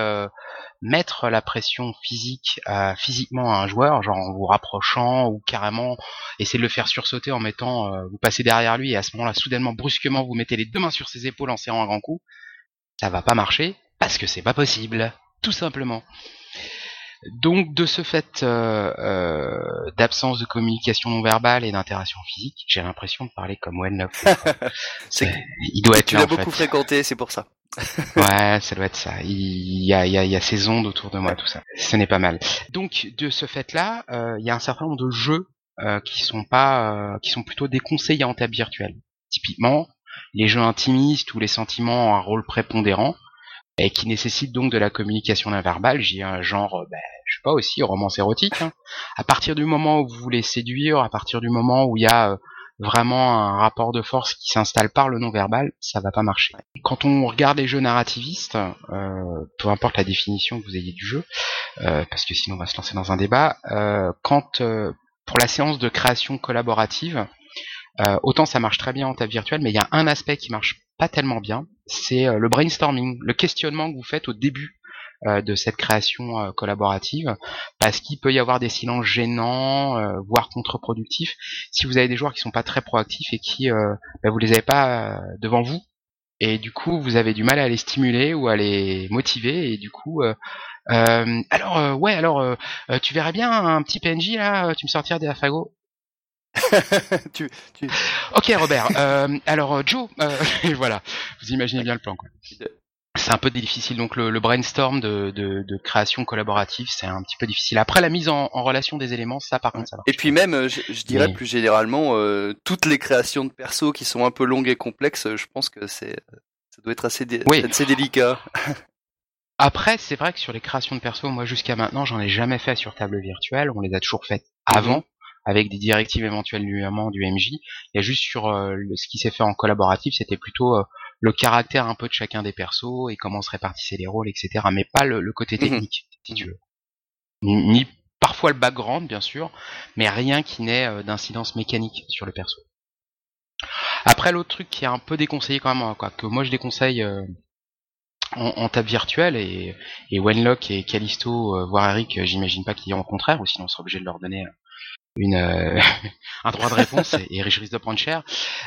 mettre la pression physique physiquement à un joueur, genre en vous rapprochant ou carrément essayer de le faire sursauter en mettant, vous passez derrière lui et à ce moment-là, soudainement, brusquement, vous mettez les deux mains sur ses épaules en serrant un grand coup, ça va pas marcher parce que c'est pas possible, tout simplement. Donc de ce fait euh, euh, d'absence de communication non verbale et d'interaction physique, j'ai l'impression de parler comme Wenlock. (laughs)
C'est
il doit être
Tu l'as beaucoup
fait.
fréquenté, c'est pour ça. (laughs)
Ouais, ça doit être ça. Il y a, il y a, il y a ces ondes autour de moi, tout ça. Ce n'est pas mal. Donc de ce fait-là, euh, il y a un certain nombre de jeux qui sont pas, qui sont plutôt déconseillés en table virtuelle. Typiquement, les jeux intimistes ou les sentiments ont un rôle prépondérant et qui nécessitent donc de la communication non verbale. J'ai un genre, ben, je sais pas aussi romance érotique. Hein. À partir du moment où vous voulez séduire, à partir du moment où il y a euh, vraiment un rapport de force qui s'installe par le non-verbal, ça va pas marcher. Quand on regarde les jeux narrativistes, euh, peu importe la définition que vous ayez du jeu, parce que sinon on va se lancer dans un débat, quand pour la séance de création collaborative, autant ça marche très bien en table virtuelle, mais il y a un aspect qui marche pas tellement bien, c'est le brainstorming, le questionnement que vous faites au début euh, de cette création euh, collaborative, parce qu'il peut y avoir des silences gênants, euh, voire contre-productifs, si vous avez des joueurs qui sont pas très proactifs et qui bah, vous les avez pas devant vous, et du coup vous avez du mal à les stimuler ou à les motiver, et du coup alors ouais alors tu verrais bien un petit PNJ là, tu me sortirais des Afago? (laughs)
tu, tu...
Ok Robert. alors Joe, (laughs) voilà, vous imaginez bien le plan quoi c'est un peu difficile. Donc le, brainstorm de, de, création collaborative, c'est un petit peu difficile. Après la mise en, relation des éléments, ça par contre, ça va.
Et puis même, je, dirais plus généralement, euh, toutes les créations de persos qui sont un peu longues et complexes, je pense que c'est, ça doit être assez, assez délicat. (laughs)
Après, c'est vrai que sur les créations de persos, moi jusqu'à maintenant, j'en ai jamais fait sur table virtuelle. On les a toujours faites avant. Avec des directives éventuelles du du MJ. Il y a juste sur euh, ce qui s'est fait en collaboratif, c'était plutôt euh, le caractère un peu de chacun des persos et comment se répartissaient les rôles, etc. Mais pas le, côté mhm. technique, si tu veux. Ni, parfois le background, bien sûr, mais rien qui n'ait euh, d'incidence mécanique sur le perso. Après, l'autre truc qui est un peu déconseillé quand même, quoi, que moi je déconseille euh, en, table virtuelle, et, et Wenlock et Callisto, euh, voire Eric, j'imagine pas qu'ils diront le contraire, ou sinon on sera obligé de leur donner euh, (laughs) un droit de réponse et, je risque de prendre cher.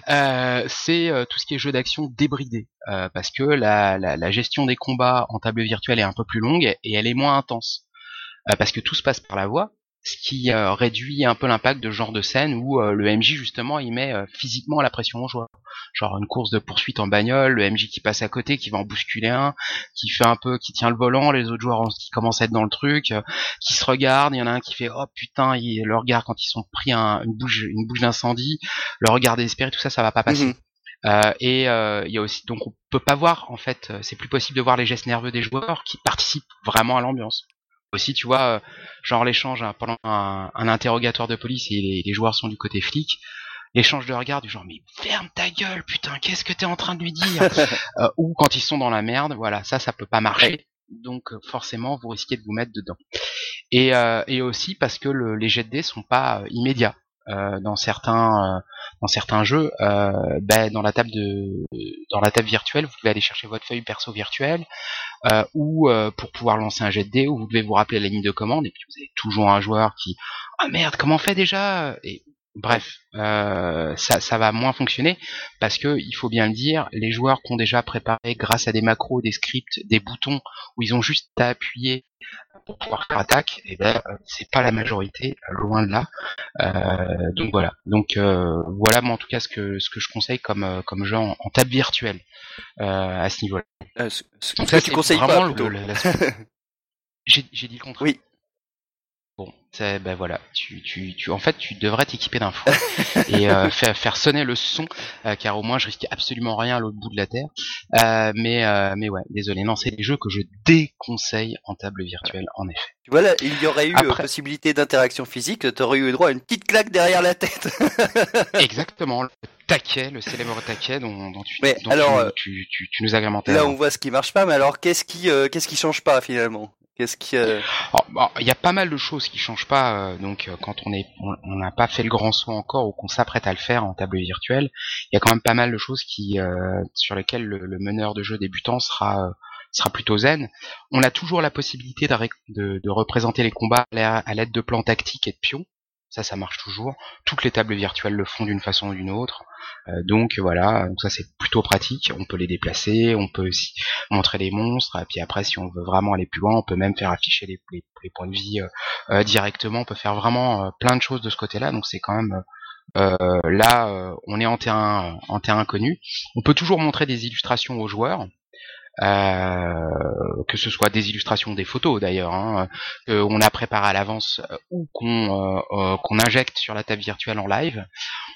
Euh, c'est euh, tout ce qui est jeu d'action débridé. Parce que la, la, la, gestion des combats en table virtuelle est un peu plus longue et elle est moins intense. Parce que tout se passe par la voix ce qui euh, réduit un peu l'impact de ce genre de scène où euh, le MJ justement il met euh, physiquement la pression aux joueurs. Genre une course de poursuite en bagnole, le MJ qui passe à côté, qui va en bousculer un, qui fait un peu, qui tient le volant, les autres joueurs qui commencent à être dans le truc, qui se regardent, il y en a un qui fait oh putain, il, le regard quand ils sont pris une bouche une bouche d'incendie, le regard désespéré, tout ça ça va pas passer. Mhm. et il y a aussi donc on peut pas voir en fait, c'est plus possible de voir les gestes nerveux des joueurs qui participent vraiment à l'ambiance aussi, tu vois, euh, genre l'échange hein, pendant un, interrogatoire de police et les, joueurs sont du côté flic, l'échange de regard du genre mais ferme ta gueule, putain, qu'est-ce que t'es en train de lui dire (laughs) euh, Ou quand ils sont dans la merde, voilà, ça, ça peut pas marcher. Donc euh, forcément, vous risquez de vous mettre dedans. Et, et aussi parce que les jets de dés sont pas immédiats. Euh, dans certains euh, dans certains jeux, euh, ben, dans la table de dans la table virtuelle, vous devez aller chercher votre feuille perso virtuelle ou pour pouvoir lancer un jet de dés, ou vous devez vous rappeler la ligne de commande et puis vous avez toujours un joueur qui ah merde comment on fait déjà? Et Bref, ça, ça va moins fonctionner parce que il faut bien le dire, les joueurs qui ont déjà préparé grâce à des macros, des scripts, des boutons où ils ont juste à appuyer pour pouvoir faire attaque, et eh ben euh, c'est pas la majorité, loin de là. Euh, donc voilà. Donc voilà moi en tout cas ce que ce que je conseille comme comme jeu en, table virtuelle à ce niveau-là.
ce, ça, tu conseilles pas (laughs)
J'ai dit le contraire.
Oui.
Bon, ben voilà, tu, tu, tu, en fait, tu devrais t'équiper d'un fou et euh, (laughs) faire, faire, sonner le son, euh, car au moins je risque absolument rien à l'autre bout de la terre. Euh, mais, euh, mais ouais, désolé, non, c'est des jeux que je déconseille en table virtuelle, en effet.
Tu vois là, il y aurait eu Après... possibilité d'interaction physique, t'aurais eu droit à une petite claque derrière la tête. (laughs)
exactement, le taquet, le célèbre taquet dont, dont, tu,
mais alors,
tu, tu, tu, nous agrémentais.
Là, on voit ce qui marche pas, mais alors qu'est-ce qui, qu'est-ce qui change pas finalement? Qu'est-ce qui
euh, Il y a pas mal de choses qui changent pas. Euh, donc euh, quand on est, on n'a pas fait le grand saut encore ou qu'on s'apprête à le faire en tableau virtuel, il y a quand même pas mal de choses qui, sur lesquelles le, meneur de jeu débutant sera sera plutôt zen. On a toujours la possibilité de, de représenter les combats à l'aide de plans tactiques et de pions. Ça, ça marche toujours. Toutes les tables virtuelles le font d'une façon ou d'une autre. Euh, donc voilà, donc ça c'est plutôt pratique. On peut les déplacer, on peut aussi montrer les monstres. Et puis après, si on veut vraiment aller plus loin, on peut même faire afficher les, les, points de vie euh, euh, directement. On peut faire vraiment plein de choses de ce côté-là. Donc c'est quand même là, on est en terrain en terrain connu. On peut toujours montrer des illustrations aux joueurs. Euh, que ce soit des illustrations, des photos d'ailleurs, hein, qu'on a préparé à l'avance euh, ou qu'on euh, qu'on injecte sur la table virtuelle en live.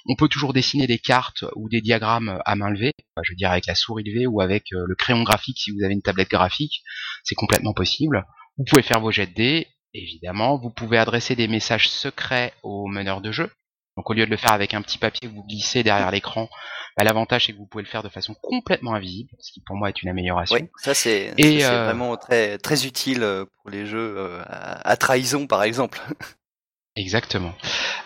On peut toujours dessiner des cartes ou des diagrammes à main levée, je veux dire avec la souris levée ou avec le crayon graphique si vous avez une tablette graphique, c'est complètement possible. Vous pouvez faire vos jets de dés évidemment. Vous pouvez adresser des messages secrets aux meneurs de jeu. Donc au lieu de le faire avec un petit papier que vous glissez derrière l'écran, bah, l'avantage c'est que vous pouvez le faire de façon complètement invisible, ce qui pour moi est une amélioration.
Oui, ça c'est
euh,
vraiment très très utile euh, pour les jeux euh, à, à trahison par exemple. (laughs)
Exactement.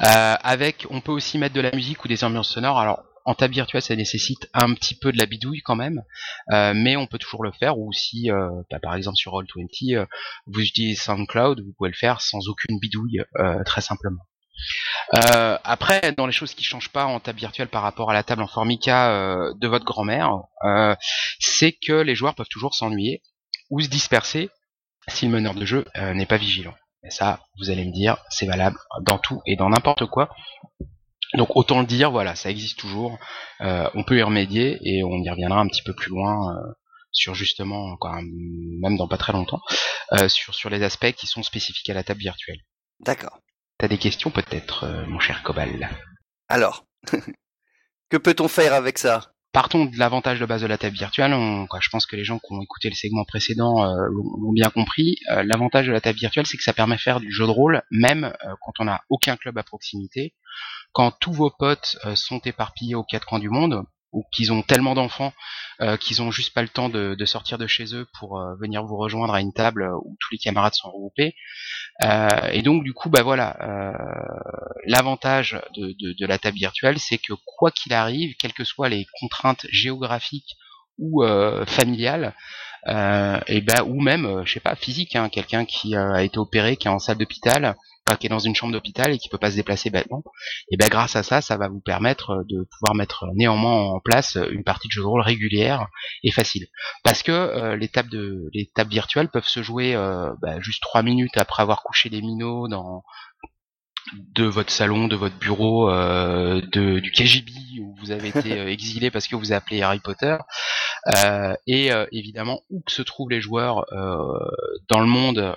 Euh, avec, on peut aussi mettre de la musique ou des ambiances sonores. Alors en table virtuelle, ça nécessite un petit peu de la bidouille quand même, euh, mais on peut toujours le faire. Ou si, euh, bah, par exemple sur Roll20, euh, vous utilisez SoundCloud, vous pouvez le faire sans aucune bidouille, euh, très simplement. Euh, après, dans les choses qui changent pas en table virtuelle par rapport à la table en Formica euh, de votre grand-mère, euh, c'est que les joueurs peuvent toujours s'ennuyer ou se disperser si le meneur de jeu euh, n'est pas vigilant. Et ça, vous allez me dire, c'est valable dans tout et dans n'importe quoi. Donc autant le dire, voilà, ça existe toujours. Euh, on peut y remédier et on y reviendra un petit peu plus loin sur justement, quoi, même dans pas très longtemps, sur sur les aspects qui sont spécifiques à la table virtuelle.
D'accord.
T'as des questions peut-être, euh, mon cher Cobal?
Alors, (laughs) que peut-on faire avec ça?
Partons de l'avantage de base de la table virtuelle. On- quoi, je pense que les gens qui ont écouté le segment précédent euh, l'ont bien compris. Euh, l'avantage de la table virtuelle, c'est que ça permet de faire du jeu de rôle, même quand on n'a aucun club à proximité. Quand tous vos potes sont éparpillés aux quatre coins du monde, ou qu'ils ont tellement d'enfants euh, qu'ils ont juste pas le temps de, sortir de chez eux pour euh, venir vous rejoindre à une table où tous les camarades sont regroupés. Euh, et donc du coup, bah voilà, euh, l'avantage de, la table virtuelle, c'est que quoi qu'il arrive, quelles que soient les contraintes géographiques ou euh, familiales, euh, et ben ou même, euh, je sais pas, physique, hein, quelqu'un qui euh, a été opéré, qui est en salle d'hôpital, enfin qui est dans une chambre d'hôpital et qui peut pas se déplacer bêtement, et ben grâce à ça, ça va vous permettre de pouvoir mettre néanmoins en place une partie de jeu de rôle régulière et facile. Parce que euh, les tables de les tables virtuelles peuvent se jouer euh, bah, juste trois minutes après avoir couché les minots dans de votre salon, de votre bureau, euh, de, du KGB où vous avez été (laughs) euh, exilé parce que vous avez appelé Harry Potter, Euh, et euh, évidemment où que se trouvent les joueurs dans le monde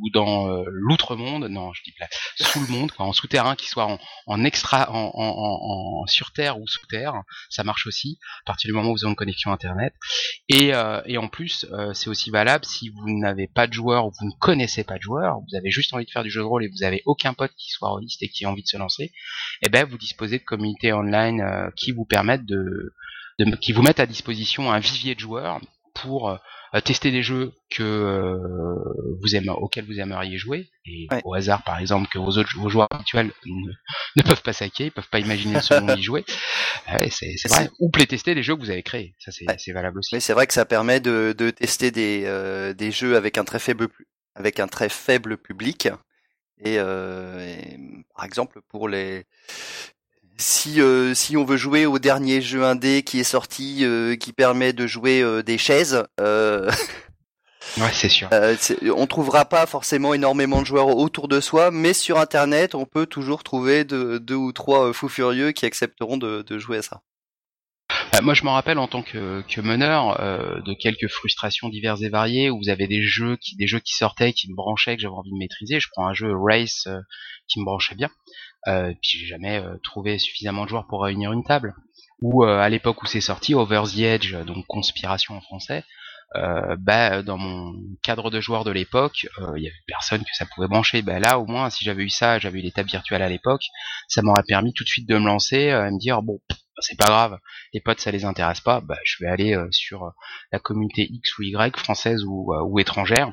ou dans l'outre-monde, non, je dis là, sous le monde, quoi, en souterrain, qu'ils soient en, en extra, en, en, en, en sur terre ou sous terre, ça marche aussi à partir du moment où vous avez une connexion internet. Et, et en plus, c'est aussi valable si vous n'avez pas de joueurs ou vous ne connaissez pas de joueurs, vous avez juste envie de faire du jeu de rôle et vous avez aucun pote qui soit et qui a envie de se lancer, et ben vous disposez de communautés online euh, qui vous permettent de, de, qui vous mettent à disposition un vivier de joueurs pour euh, tester des jeux que euh, vous aimez, auxquels vous aimeriez jouer, et
Ouais.
au hasard par exemple que vos autres vos joueurs habituels ne, ne peuvent pas saquer, ils peuvent pas imaginer ce dont y jouer, (laughs) Ouais, c'est vrai. Ou playtester des jeux que vous avez créés, ça c'est
Ouais.
valable aussi.
Mais c'est vrai que ça permet de, de tester des, euh, des jeux avec un très faible pu- avec un très faible public. Et, euh, et, par exemple pour les si euh, si on veut jouer au dernier jeu indé qui est sorti euh, qui permet de jouer euh, des chaises, euh, (laughs)
Ouais, c'est sûr.
euh, on trouvera pas forcément énormément de joueurs autour de soi, mais sur internet on peut toujours trouver de- deux ou trois fous furieux qui accepteront de, de jouer à ça.
Bah, moi, je m'en rappelle en tant que, que meneur euh, de quelques frustrations diverses et variées où vous avez des jeux qui des jeux qui sortaient, qui me branchaient, que j'avais envie de maîtriser. Je prends un jeu Race euh, qui me branchait bien, euh, puis j'ai jamais trouvé suffisamment de joueurs pour réunir une table. Ou à l'époque où c'est sorti, Over the Edge, donc Conspiration en français. Euh, bah, dans mon cadre de joueurs de l'époque, euh, il y avait personne que ça pouvait brancher. Bah là, au moins, si j'avais eu ça, j'avais eu les tables à l'époque, ça m'aurait permis tout de suite de me lancer, euh, et me dire bon, c'est pas grave, les potes ça les intéresse pas, bah je vais aller euh, sur euh, la communauté X ou Y, française ou, euh, ou étrangère,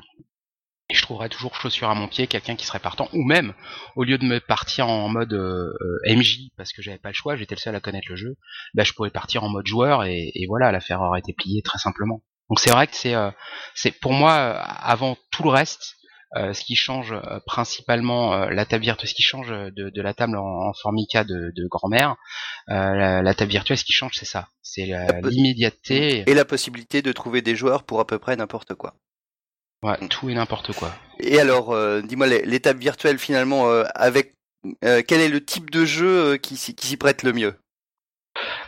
et je trouverai toujours chaussure à mon pied quelqu'un qui serait partant, ou même au lieu de me partir en mode euh, euh, MJ parce que j'avais pas le choix, j'étais le seul à connaître le jeu, bah je pourrais partir en mode joueur et voilà, l'affaire aurait été pliée très simplement. Donc c'est vrai que c'est euh, c'est pour moi euh, avant tout le reste. euh, ce qui change principalement la table virtuelle, ce qui change de, de la table en, en formica de, de grand-mère, la, la table virtuelle, ce qui change, c'est ça. C'est l'immédiateté,
Et la possibilité de trouver des joueurs pour à peu près n'importe quoi.
ouais, tout et n'importe quoi.
Et alors, euh, dis-moi, les- l'étape virtuelle finalement, euh, avec euh, quel est le type de jeu qui, qui s'y prête le mieux?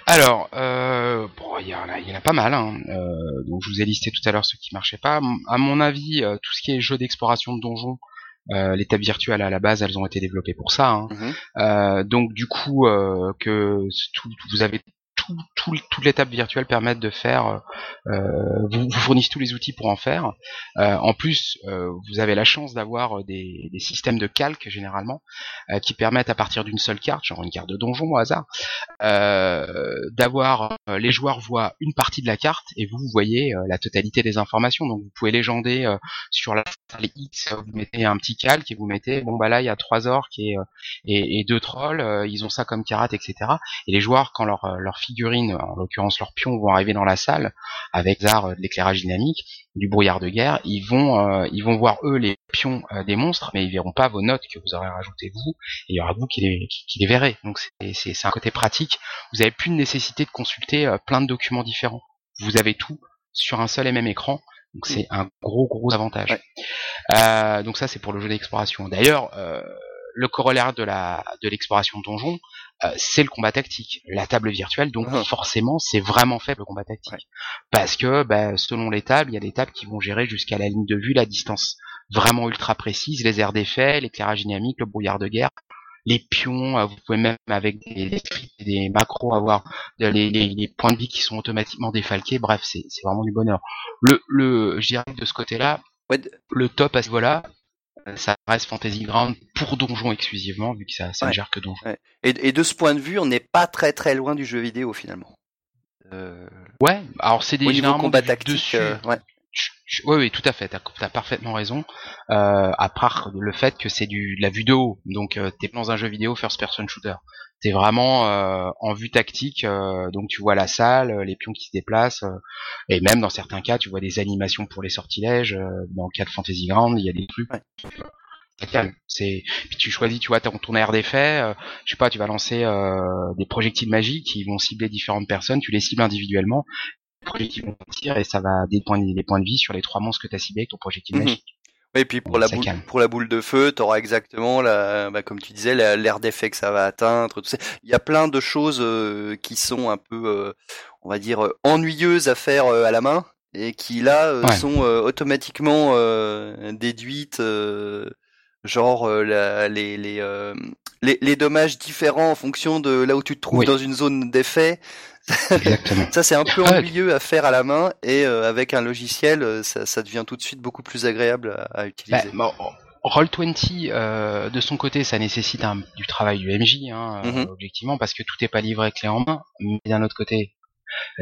Alors, euh, bon, il y, en a- il y en a pas mal. Hein. Euh, donc je vous ai listé tout à l'heure ceux qui marchaient pas. À mon avis, euh, tout ce qui est jeu d'exploration de donjons, euh, les tables virtuelles à la base, elles ont été développées pour ça. Hein.
Mhm.
Euh, donc du coup, euh, que tout, vous avez tout, tout, toutes les tables virtuelles permettent de faire, euh, vous, vous fournissent tous les outils pour en faire. Euh, en plus, euh, vous avez la chance d'avoir des, des, systèmes de calque généralement qui permettent à partir d'une seule carte, genre une carte de donjon au hasard, d'avoir les joueurs voient une partie de la carte et vous, vous voyez la totalité des informations. Donc vous pouvez légender sur la les X, vous mettez un petit calque et vous mettez bon bah là il y a trois orques et, deux trolls, ils ont ça comme karat, etc. Et les joueurs quand leur, leur figurine, en l'occurrence leurs pions, vont arriver dans la salle avec l'art de l'éclairage dynamique, du brouillard de guerre, ils vont euh, ils vont voir eux les pions euh, des monstres, mais ils verront pas vos notes que vous aurez rajoutées vous, et il y aura vous qui les, qui, les verrez. Donc c'est un côté pratique. Vous avez plus de nécessité de consulter euh, plein de documents différents. Vous avez tout sur un seul et même écran. Donc c'est un gros gros avantage. donc ça c'est pour le jeu d'exploration. D'ailleurs, le corollaire de la de l'exploration de donjon, euh, c'est le combat tactique, la table virtuelle. Donc ah. forcément, c'est vraiment fait le combat tactique, parce que bah, selon les tables, il y a des tables qui vont gérer jusqu'à la ligne de vue, la distance vraiment ultra précise, les airs d'effet, l'éclairage dynamique, le brouillard de guerre, les pions. Euh, vous pouvez même avec des, des macros avoir les, les, les, points de vie qui sont automatiquement défalqués. Bref, c'est vraiment du bonheur. Le, le, je dirais de ce côté-là, le top à ce niveau-là, ça reste Fantasy Ground pour donjon exclusivement, vu que ça, ça ne gère que donjon.
Et, de ce point de vue, on n'est pas très très loin du jeu vidéo finalement.
Euh... Ouais, alors c'est des
généralement combat tactique, dessus. Euh, ouais.
Oui, oui, tout à fait. T'as as parfaitement raison. Euh, à part le fait que c'est du de la vue de haut, donc euh, t'es dans un jeu vidéo first person shooter. T'es vraiment euh, en vue tactique, euh, donc tu vois la salle, les pions qui se déplacent, et même dans certains cas, tu vois des animations pour les sortilèges. dans le cas de Fantasy Ground, il y a des trucs. C'est puis tu choisis, tu vois, ton, ton air d'effet. je sais pas, tu vas lancer des projectiles magiques qui vont cibler différentes personnes. Tu les cibles individuellement projectiles vont partir et ça va des points, des points de vie sur les trois monstres que tu as ciblés avec ton projectile mhm. magique.
Oui, et puis pour la, boule, pour la boule de feu, tu auras exactement, la, bah, comme tu disais, l'air d'effet que ça va atteindre. Tout ça. Il y a plein de choses euh, qui sont un peu, euh, on va dire, euh, ennuyeuses à faire à la main et qui là sont automatiquement déduites, genre les, les, les, les, dommages différents en fonction de là où tu te trouves dans une zone d'effet. (laughs) ça c'est un peu ah ennuyeux à faire à la main et euh, avec un logiciel, euh, ça, ça, devient tout de suite beaucoup plus agréable à, à utiliser.
Bah, Roll20, euh, de son côté, ça nécessite un, du travail du MJ, hein, mm-hmm. objectivement, parce que tout n'est pas livré clé en main. Mais d'un autre côté,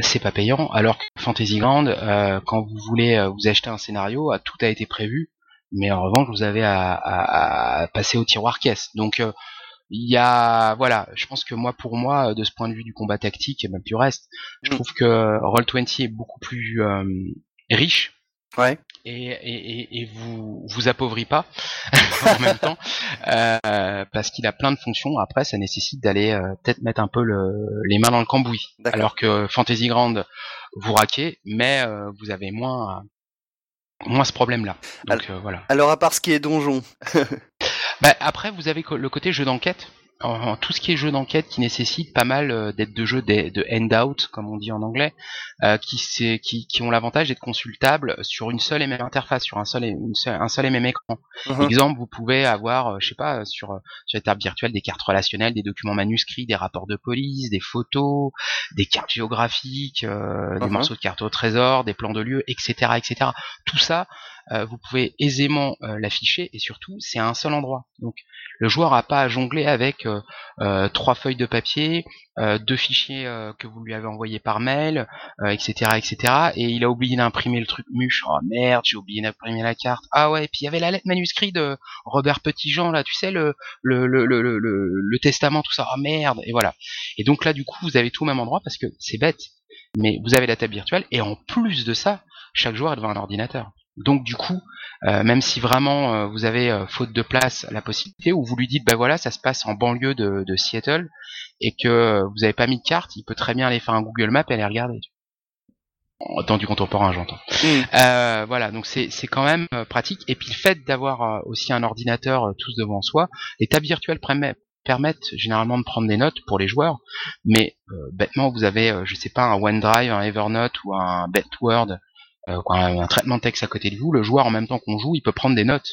c'est pas payant. Alors que Fantasy Grand, euh, quand vous voulez vous acheter un scénario, tout a été prévu, mais en revanche, vous avez à, à, à passer au tiroir caisse. Donc il y a voilà je pense que moi pour moi de ce point de vue du combat tactique et même du reste je mm. trouve que Roll20 est beaucoup plus euh, riche.
Ouais.
Et, et, et, vous vous appauvrit pas (laughs) en même temps euh, parce qu'il a plein de fonctions. Après ça nécessite d'aller euh, peut-être mettre un peu le, les mains dans le cambouis. Alors que Fantasy Grand vous raquez mais euh, vous avez moins moins ce problème là donc
alors,
voilà.
alors à part ce qui est donjon (laughs)
Bah, après, vous avez le côté jeu d'enquête. tout ce qui est jeu d'enquête qui nécessite pas mal euh, d'être de jeux de, de handout, comme on dit en anglais, euh, qui, qui, qui ont l'avantage d'être consultables sur une seule et même interface, sur un seul et, un seul et même écran. Par uh-huh. Exemple, vous pouvez avoir, euh, je sais pas, sur, sur les tables virtuelles, des cartes relationnelles, des documents manuscrits, des rapports de police, des photos, des cartes géographiques, des uh-huh. morceaux de cartes au trésor, des plans de lieu, etc., etc. Tout ça, euh, vous pouvez aisément euh, l'afficher et surtout c'est à un seul endroit. Donc le joueur n'a pas à jongler avec euh, trois feuilles de papier, deux fichiers que vous lui avez envoyés par mail, etc., etc. Et il a oublié d'imprimer le truc muche. Oh merde, j'ai oublié d'imprimer la carte. Ah ouais, et puis il y avait la lettre manuscrite de Robert Petitjean là, tu sais le le, le, le, le, testament, tout ça. Oh merde, et voilà. Et donc là du coup vous avez tout au même endroit parce que c'est bête, mais vous avez la table virtuelle et en plus de ça, chaque joueur est devant un ordinateur. Donc du coup, euh, même si vraiment euh, vous avez euh, faute de place la possibilité, ou vous lui dites ben voilà ça se passe en banlieue de, Seattle et que vous n'avez pas mis de carte, il peut très bien aller faire un Google Map et aller regarder. Dans du contemporain, j'entends. Mm. voilà, donc c'est c'est quand même pratique. Et puis le fait d'avoir aussi un ordinateur tous devant soi, les tables virtuelles permettent généralement de prendre des notes pour les joueurs, mais bêtement vous avez, je sais pas, un OneDrive, un Evernote ou un BetWord euh, un traitement de texte à côté de vous, le joueur en même temps qu'on joue, il peut prendre des notes.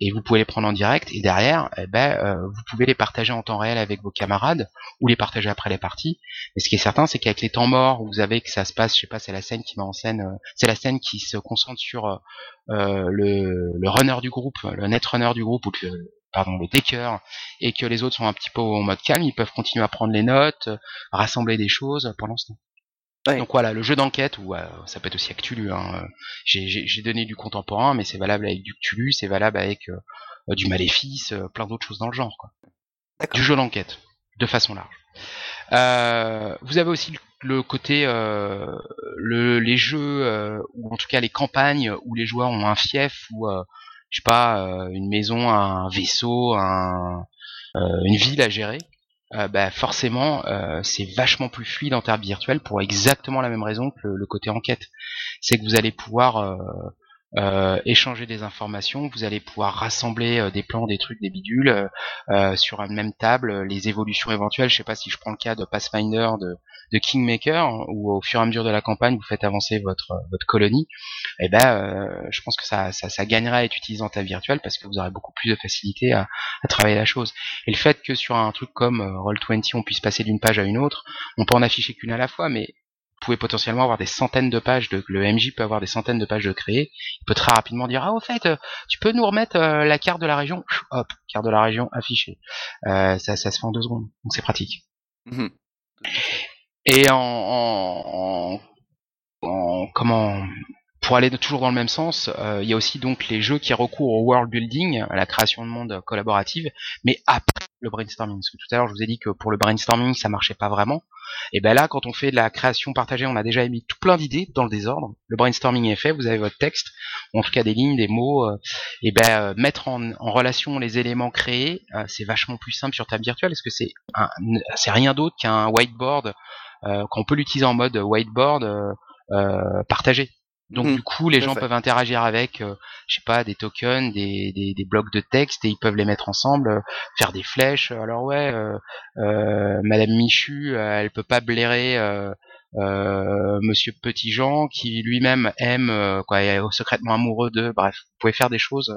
Et vous pouvez les prendre en direct. Et derrière eh ben euh, vous pouvez les partager en temps réel avec vos camarades ou les partager après les parties. Mais ce qui est certain c'est qu'avec les temps morts vous avez que ça se passe je sais pas c'est la scène qui met en scène euh, c'est la scène qui se concentre sur le, le runner du groupe le net runner du groupe ou le, pardon le taker et que les autres sont un petit peu en mode calme. Ils peuvent continuer à prendre les notes rassembler des choses pendant ce temps
Ouais.
donc voilà, le jeu d'enquête, ou euh, ça peut être aussi Cthulhu. Hein. J'ai- J'ai donné du contemporain, mais c'est valable avec du Cthulhu, c'est valable avec euh, euh, du Maléfice, euh, plein d'autres choses dans le genre. Quoi. Du jeu d'enquête, de façon large. Euh, vous avez aussi le, le côté, euh, le, les jeux, euh, ou en tout cas les campagnes où les joueurs ont un fief, ou euh, je sais pas, euh, une maison, un vaisseau, un, euh, une ville à gérer. Euh, bah, forcément, euh, c'est vachement plus fluide en termes virtuels pour exactement la même raison que le, le côté enquête. C'est que vous allez pouvoir euh, euh, échanger des informations, vous allez pouvoir rassembler euh, des plans, des trucs, des bidules euh, euh, sur une même table, euh, les évolutions éventuelles. Je sais pas si je prends le cas de Pathfinder, de, de Kingmaker, où au fur et à mesure de la campagne, vous faites avancer votre votre colonie. Et ben, euh, je pense que ça, ça, ça gagnerait à être utilisé en table virtuelle parce que vous aurez beaucoup plus de facilité à, à travailler la chose. Et le fait que sur un truc comme euh, Roll20, on puisse passer d'une page à une autre, on peut en afficher qu'une à la fois, mais pouvez potentiellement avoir des centaines de pages, de, le MJ peut avoir des centaines de pages de créer, il peut très rapidement dire, ah au fait, euh, tu peux nous remettre euh, la carte de la région, hop, carte de la région affichée. Euh, ça, ça se fait en deux secondes, donc c'est pratique.
Mhm.
Et en, en, en- en- comment pour aller toujours dans le même sens, euh, il y a aussi donc les jeux qui recourent au world building, à la création de monde collaborative, mais après le brainstorming. Parce que tout à l'heure je vous ai dit que pour le brainstorming ça marchait pas vraiment. Et ben là, quand on fait de la création partagée, on a déjà émis tout plein d'idées dans le désordre. Le brainstorming est fait, vous avez votre texte, en tout cas des lignes, des mots. euh, et ben euh, mettre en, en relation les éléments créés, euh, c'est vachement plus simple sur table virtuelle, parce que c'est c'est rien d'autre qu'un whiteboard euh, qu'on peut l'utiliser en mode whiteboard euh, partagé. Donc
Mhm,
du coup, les gens
fait.
peuvent interagir avec, euh, je sais pas, des tokens, des, des, des blocs de texte, et ils peuvent les mettre ensemble, euh, faire des flèches. Alors ouais, euh, euh, Madame Michu, euh, elle peut pas blairer euh, Monsieur Petitjean, qui lui-même aime, euh, quoi, est secrètement amoureux de. Bref, vous pouvez faire des choses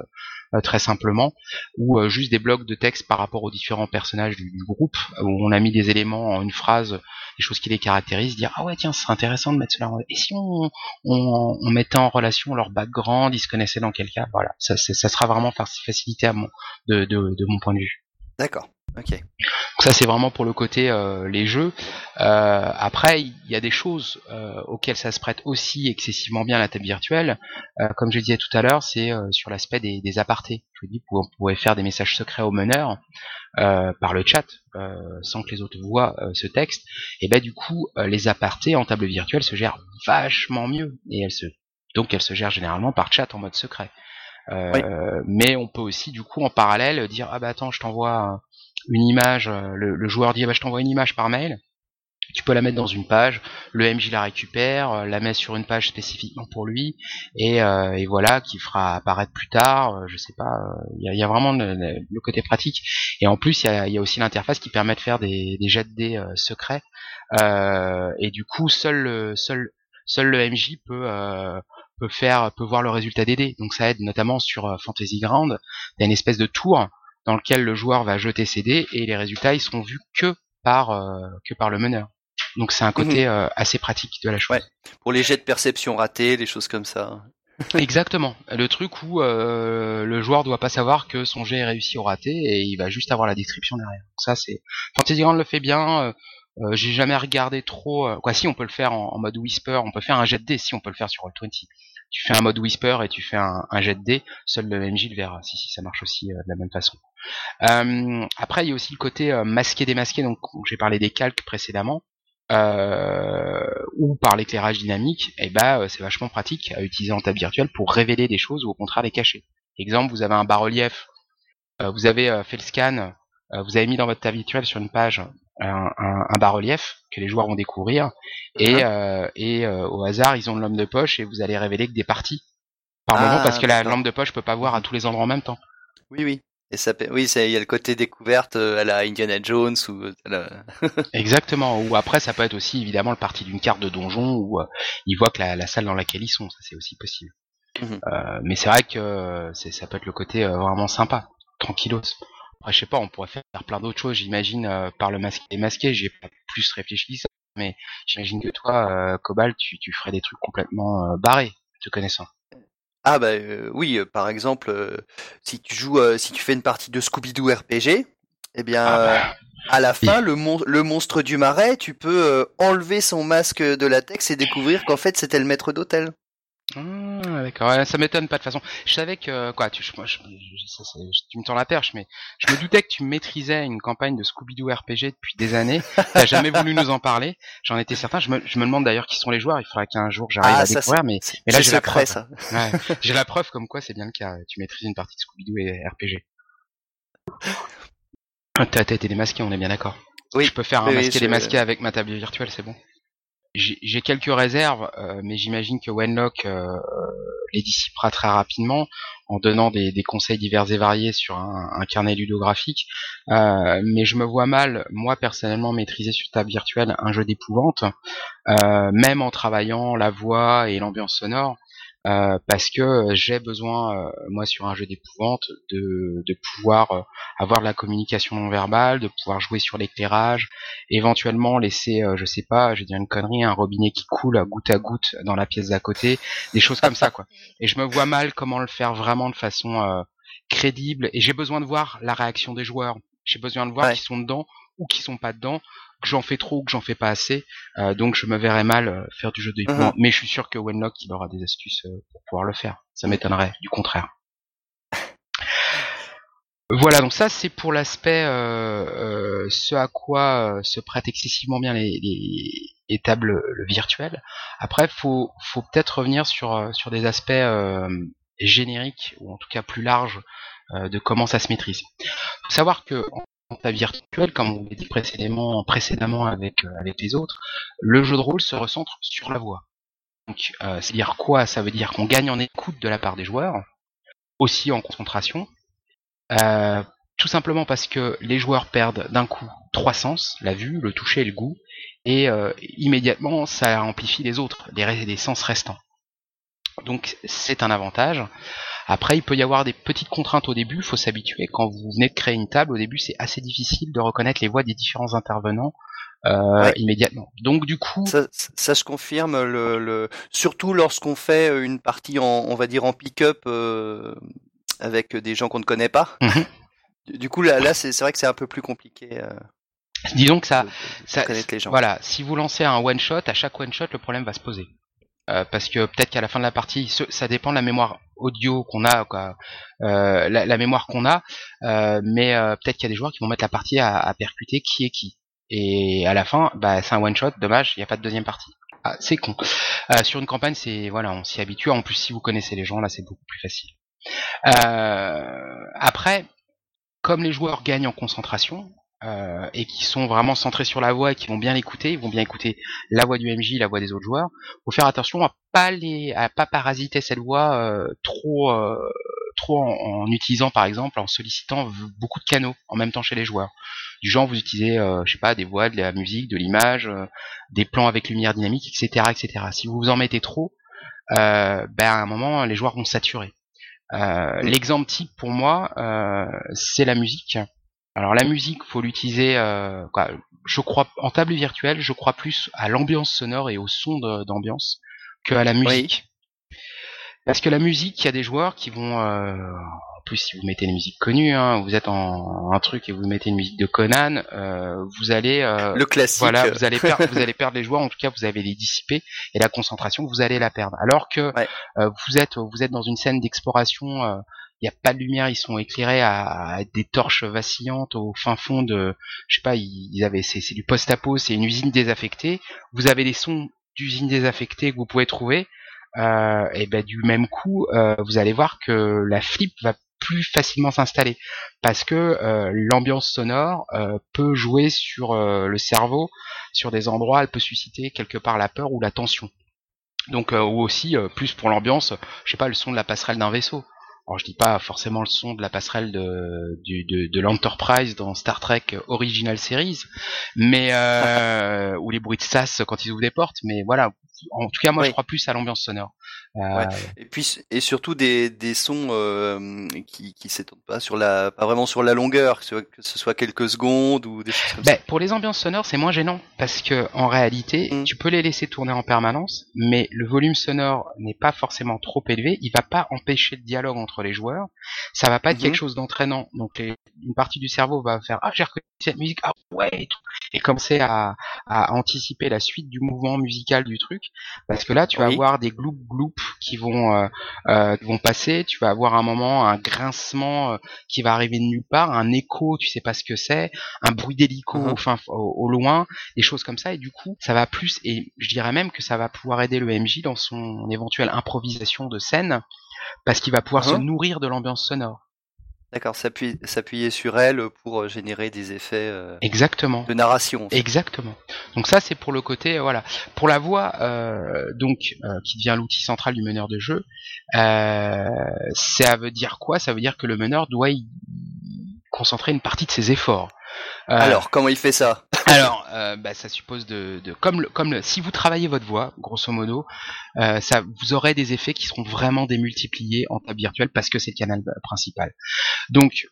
euh, très simplement, ou euh, juste des blocs de texte par rapport aux différents personnages du, groupe, où on a mis des éléments en une phrase, des choses qui les caractérisent, dire ah ouais tiens, c'est intéressant de mettre cela. En... Et si on, on, on mettait en relation leur background, ils se connaissaient dans quel cas, voilà, ça, ça sera vraiment faci- facilité à mon, de, de, de mon point de vue.
D'accord. Ok.
Donc ça c'est vraiment pour le côté euh, les jeux. Euh, après il y a des choses euh, auxquelles ça se prête aussi excessivement bien à la table virtuelle. Euh, comme je disais tout à l'heure, c'est euh, sur l'aspect des, des apartés. Je vous dis, vous pouvez faire des messages secrets au meneur euh, par le chat euh, sans que les autres voient euh, ce texte. Et ben du coup euh, les apartés en table virtuelle se gèrent vachement mieux et elles se donc elles se gèrent généralement par chat en mode secret. Euh,
Oui.
Mais on peut aussi du coup en parallèle dire ah bah attends je t'envoie une image, euh, le, joueur dit ah bah, je t'envoie une image par mail, tu peux la mettre dans une page, le MJ la récupère, euh, la met sur une page spécifiquement pour lui, et, euh, voilà, qui fera apparaître plus tard, je sais pas, il y, a, vraiment le, côté pratique, et en plus il y a, aussi l'interface qui permet de faire des, jets de dés secrets, et du coup seul seul, seul le MJ peut... faire peut voir le résultat des dés. Donc ça aide notamment sur Fantasy Ground. Il une espèce de tour dans lequel le joueur va jeter ses dés et les résultats ils seront vus que par euh, que par le meneur. Donc c'est un côté euh, assez pratique de la chose.
Ouais. Pour les jets de perception ratés, des choses comme ça. (laughs) (laughs)
Exactement. Le truc où euh, le joueur doit pas savoir que son jet est réussi ou raté et il va juste avoir la description derrière. Donc ça c'est Fantasy Ground le fait bien. euh, euh, j'ai jamais regardé trop. euh, quoi si on peut le faire en, en mode whisper, on peut faire un jet de dés si on peut le faire sur Roll20. Tu fais un mode whisper et tu fais un, un jet de dés, seul le MJ le verra. Si si ça marche aussi euh, de la même façon. Euh, après, il y a aussi le côté euh, masqué démasqué. Donc, j'ai parlé des calques précédemment, euh, ou par l'éclairage dynamique. Et ben, euh, c'est vachement pratique à utiliser en table virtuelle pour révéler des choses ou au contraire les cacher. Exemple, vous avez un bas-relief, euh, vous avez euh, fait le scan, vous avez mis dans votre table virtuelle sur une page un, un, un bas-relief que les joueurs vont découvrir, et, et au hasard, ils ont une lampe de poche et vous allez révéler que des parties par
Ah,
moment parce que la lampe de poche peut pas voir à tous les endroits en même temps.
Oui, oui. Et ça, peut- oui, il y a le côté découverte euh, à la Indiana Jones ou euh, la- (laughs) (laughs)
Exactement. Ou après, ça peut être aussi évidemment le parti d'une carte de donjon où euh, ils voient que la, la salle dans laquelle ils sont, ça c'est aussi possible.
Mhm.
Euh, mais c'est vrai que c'est ça peut être le côté euh, vraiment sympa, tranquillos. Après, je sais pas, on pourrait faire plein d'autres choses, j'imagine, euh, par le masqué et masqué. J'ai pas plus réfléchi mais j'imagine que toi, euh, Cobalt, tu, tu ferais des trucs complètement euh, barrés, te connaissant.
Ah bah euh, oui, euh, par exemple, euh, si tu joues, euh, si tu fais une partie de Scooby-Doo RPG, eh bien,
Ah bah,
à la fin, le, mon- le monstre du marais, tu peux enlever son masque de latex et découvrir qu'en fait c'était le maître d'hôtel.
Ah, d'accord, ouais, ça m'étonne pas de toute façon. Je savais que quoi, tu, moi, je- je- ça, c'est- je- tu me tends la perche, mais je me doutais que tu maîtrisais une campagne de Scooby-Doo RPG depuis des années. T'as jamais voulu nous en parler. J'en étais certain. Je me, demande d'ailleurs qui sont les joueurs. Il faudra qu'un jour j'arrive
Ah,
à
ça,
découvrir, mais, là j'ai la preuve. Ouais, j'ai la preuve comme quoi c'est bien le cas. Tu maîtrises une partie de Scooby-Doo et RPG. Ta tête est démasquée, on est bien d'accord.
Oui,
Je peux faire un
oui,
masqué démasqué avec ma table virtuelle, c'est bon. J'ai quelques réserves, euh, mais j'imagine que Wenlock euh, les dissipera très rapidement en donnant des, conseils divers et variés sur un, carnet ludographique. Euh, mais je me vois mal, moi personnellement, maîtriser sur table virtuelle un jeu d'épouvante, même en travaillant la voix et l'ambiance sonore. Euh, parce que j'ai besoin, euh, moi, sur un jeu d'épouvante, de, de pouvoir euh, avoir de la communication non verbale, de pouvoir jouer sur l'éclairage, éventuellement laisser, euh, je sais pas, je vais dire une connerie, un robinet qui coule à goutte à goutte dans la pièce d'à côté, des choses comme ça, quoi. (laughs) Et je me vois mal comment le faire vraiment de façon euh, crédible. Et j'ai besoin de voir la réaction des joueurs. J'ai besoin de voir
Ouais.
qui sont dedans ou qui sont pas dedans, que j'en fais trop ou que j'en fais pas assez. Euh, donc je me verrais mal euh, faire du jeu de
Mhm.
Mais je suis sûr que Wenlock il aura des astuces euh, pour pouvoir le faire. Ça m'étonnerait du contraire. (laughs) Voilà, donc ça c'est pour l'aspect euh, euh, ce à quoi se prêtent excessivement bien les, les, les tables virtuelles. Après, faut faut peut-être revenir sur sur des aspects euh, génériques ou en tout cas plus larges euh, de comment ça se maîtrise. Faut savoir que en table virtuelle, comme on l'a dit précédemment euh, avec les autres, le jeu de rôle se recentre sur la voix. Donc, euh, c'est dire quoi Ça veut dire qu'on gagne en écoute de la part des joueurs, aussi en concentration. Euh, tout simplement parce que les joueurs perdent d'un coup trois sens, la vue, le toucher et le goût, et immédiatement ça amplifie les autres, les, re- les sens restants. Donc c'est un avantage. Après, il peut y avoir des petites contraintes au début, il faut s'habituer. Quand vous venez de créer une table, au début c'est assez difficile de reconnaître les voix des différents intervenants euh,
Ouais.
immédiatement. Donc du coup,
Ça, ça se confirme, le, le... surtout lorsqu'on fait euh, une partie en, on va dire en pick-up euh, avec des gens qu'on ne connaît pas.
Mhm.
Du- Du coup, là, là c'est vrai que c'est un peu plus compliqué euh,
disons que ça,
de, de- de
ça,
connaître les gens.
Voilà, si vous lancez un one shot, à chaque one shot, le problème va se poser. Euh, parce que peut-être qu'à la fin de la partie, ça dépend de la mémoire audio qu'on a, quoi. Euh, la, mémoire qu'on a, euh, mais peut-être qu'il y a des joueurs qui vont mettre la partie à, percuter qui est qui. Et à la fin, bah, c'est un one shot, dommage, il n'y a pas de deuxième partie. Ah, c'est con. Sur une campagne, c'est voilà, on s'y habitue. En plus, si vous connaissez les gens, là, c'est beaucoup plus facile. Après, comme les joueurs gagnent en concentration euh, et qui sont vraiment centrés sur la voix et qui vont bien l'écouter, ils vont bien écouter la voix du MJ, la voix des autres joueurs. Faut faire attention à pas les, à pas parasiter cette voix euh, trop, euh, trop en, en utilisant par exemple, en sollicitant beaucoup de canaux en même temps chez les joueurs. Du genre, vous utilisez, euh, je sais pas, des voix, de la musique, de l'image, euh, des plans avec lumière dynamique, etc., etc. Si vous vous en mettez trop, euh, ben à un moment, les joueurs vont saturer. Euh, L'exemple type pour moi, euh, c'est la musique. Alors la musique, faut l'utiliser. euh, quoi, je crois en table virtuelle, je crois plus à l'ambiance sonore et au son d'ambiance que à la musique. Parce que la musique, il y a des joueurs qui vont. euh, en plus, si vous mettez une musique connue, hein, vous êtes en un truc et vous mettez une musique de Conan, euh, vous allez. euh,
Le classique.
voilà, vous allez perdre, (laughs) vous allez perdre les joueurs. En tout cas, vous allez les dissiper et la concentration, vous allez la perdre. Alors que
Ouais.
euh, vous êtes, vous êtes dans une scène d'exploration. Il n'y a pas de lumière, ils sont éclairés à, des torches vacillantes au fin fond de, je sais pas, ils, avaient, c'est, du post-apo, c'est une usine désaffectée. Vous avez des sons d'usine désaffectée que vous pouvez trouver. Euh, et ben du même coup, euh, vous allez voir que la flip va plus facilement s'installer parce que euh, l'ambiance sonore peut jouer sur le cerveau, sur des endroits, elle peut susciter quelque part la peur ou la tension. Donc ou aussi plus pour l'ambiance, je sais pas le son de la passerelle d'un vaisseau. Alors je dis pas forcément le son de la passerelle de du, de, de l'Enterprise dans Star Trek Original Series, mais euh, (laughs) ou les bruits de sas quand ils ouvrent des portes. Mais voilà, en tout cas moi je crois plus à l'ambiance sonore. Euh,
Ouais. Et puis et surtout des des sons euh, qui qui s'étendent pas sur la pas vraiment sur la longueur, que ce soit, que ce soit quelques secondes ou des choses comme
Ben, pour les ambiances sonores, c'est moins gênant parce que en réalité,
Mm.
tu peux les laisser tourner en permanence, mais le volume sonore n'est pas forcément trop élevé. Il va pas empêcher le dialogue entre les joueurs. Ça va pas être
Mhm.
quelque chose d'entraînant. Donc, les- une partie du cerveau va faire ah j'ai reconnu cette musique ah ouais et, tout. et commencer à, à anticiper la suite du mouvement musical du truc. Parce que là, tu vas
Oui.
avoir des gloup gloup qui vont euh, euh, qui vont passer. Tu vas avoir un moment un grincement euh, qui va arriver de nulle part, un écho, tu sais pas ce que c'est un bruit d'hélico
Mhm.
au, fin- au, au loin, des choses comme ça, et du coup, ça va plus, et je dirais même que ça va pouvoir aider le MJ dans son éventuelle improvisation de scène, parce qu'il va pouvoir se
Mhm.
nourrir de l'ambiance sonore.
D'accord, s'appuyer sur elle pour euh, générer des effets euh,
Exactement.
de narration. en fait.
Exactement. Donc ça c'est pour le côté euh, voilà. Pour la voix euh, donc euh, qui devient l'outil central du meneur de jeu, ça veut dire quoi? Ça veut dire que le meneur doit y concentrer une partie de ses efforts. Euh,
Alors, comment il fait ça? (laughs)
Alors, euh, bah, ça suppose de, de comme le, comme le, si vous travaillez votre voix, grosso modo, euh, ça, vous aurez des effets qui seront vraiment démultipliés en table virtuelle parce que c'est le canal principal. Donc,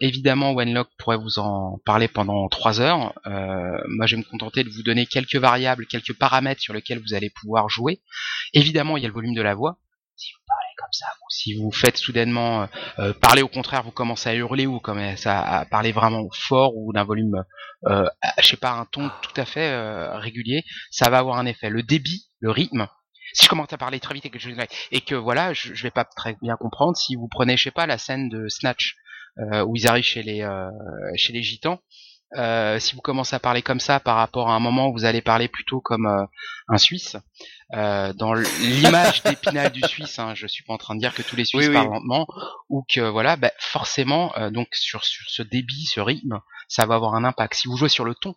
évidemment, Wenlock pourrait vous en parler pendant trois heures. Moi, je vais me contenter de vous donner quelques variables, quelques paramètres sur lesquels vous allez pouvoir jouer. Évidemment, il y a le volume de la voix. Si vous parlez si vous faites soudainement euh, euh, parler au contraire, vous commencez à hurler ou à, parler vraiment fort ou d'un volume euh, à- je sais pas, un ton tout à fait euh, régulier, ça va avoir un effet. Le débit, le rythme, si je commence à parler très vite et que je, et que voilà, je, je vais pas très bien comprendre, si vous prenez, je sais pas, la scène de Snatch, où ils arrivent chez les, chez les gitans, euh, si vous commencez à parler comme ça par rapport à un moment où vous allez parler plutôt comme euh, un Suisse, euh, dans l'image d'épinal du Suisse, hein, je suis pas en train de dire que tous les Suisses
Oui, oui.
parlent lentement, ou que voilà, bah, forcément, euh, donc sur, sur ce débit, ce rythme, ça va avoir un impact. Si vous jouez sur le ton,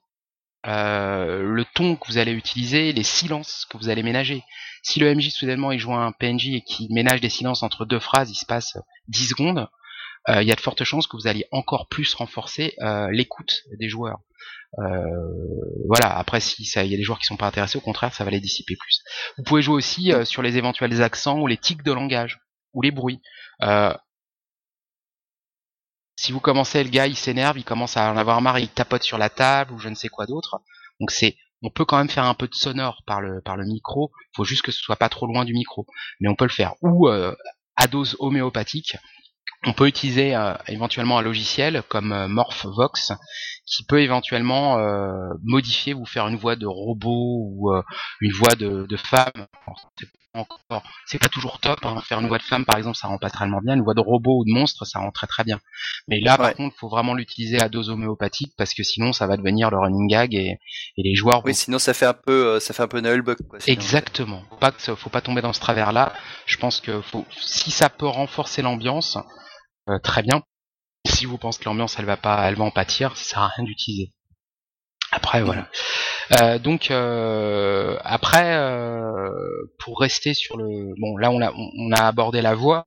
euh, le ton que vous allez utiliser, les silences que vous allez ménager. Si le MJ soudainement il joue un PNJ et qu'il ménage des silences entre deux phrases, il se passe 10 secondes, euh, il y a de fortes chances que vous allez encore plus renforcer euh, l'écoute des joueurs. Euh, voilà. Après, si il y a des joueurs qui sont pas intéressés, au contraire, ça va les dissiper plus. Vous pouvez jouer aussi euh, sur les éventuels accents ou les tics de langage ou les bruits. Euh, si vous commencez, le gars, il s'énerve, il commence à en avoir marre, il tapote sur la table ou je ne sais quoi d'autre. Donc c'est, on peut quand même faire un peu de sonore par le micro. Faut juste que ce soit pas trop loin du micro, mais on peut le faire. Ou euh, à dose homéopathique, on peut utiliser euh, éventuellement un logiciel comme euh, MorphVox qui peut éventuellement euh, modifier, vous faire une voix de robot ou une voix de femme. Alors, c'est pas encore, c'est pas toujours top. Hein. Faire une voix de femme, par exemple, ça rend pas tellement bien. Une voix de robot ou de monstre, ça rend très très bien. Mais là, par contre, faut vraiment l'utiliser à dose homéopathique parce que sinon, ça va devenir le running gag et, et les joueurs
Oui,
vont
sinon ça fait un peu, euh, ça fait un peu Nullbug.
Exactement. Faut pas faut pas tomber dans ce travers-là. Je pense que faut, si ça peut renforcer l'ambiance, euh, très bien. Si vous pensez que l'ambiance elle va pas, elle va en pâtir, ça sert à rien d'utiliser. Après voilà. Euh, donc euh, après euh, pour rester sur le bon là on a on, a abordé la voix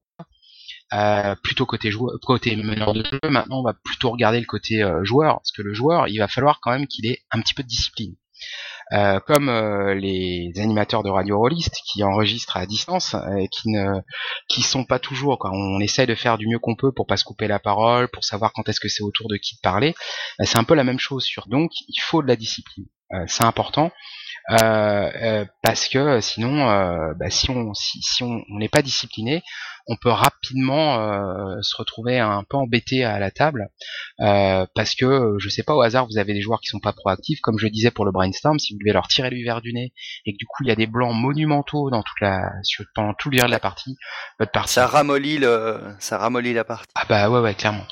plutôt côté joueur côté meneur de jeu maintenant on va plutôt regarder le côté joueur parce que le joueur il va falloir quand même qu'il ait un petit peu de discipline euh, comme euh, les animateurs de radio rolliste qui enregistrent à distance euh, et qui ne qui sont pas toujours quoi. On essaie de faire du mieux qu'on peut pour pas se couper la parole, pour savoir quand est-ce que c'est au tour de qui de parler. Euh, c'est un peu la même chose sur donc il faut de la discipline. C'est important. Parce que sinon, bah, si on si, si on n'est pas discipliné, on peut rapidement euh, se retrouver un peu embêté à la table euh, parce que euh, je sais pas au hasard vous avez des joueurs qui sont pas proactifs comme je disais pour le brainstorm si vous devez leur tirer verre du nez et que du coup il y a des blancs monumentaux dans toute la sur, pendant tout le de la partie votre partie
Ça ramollit le, ça ramollit la partie.
ah bah ouais ouais clairement.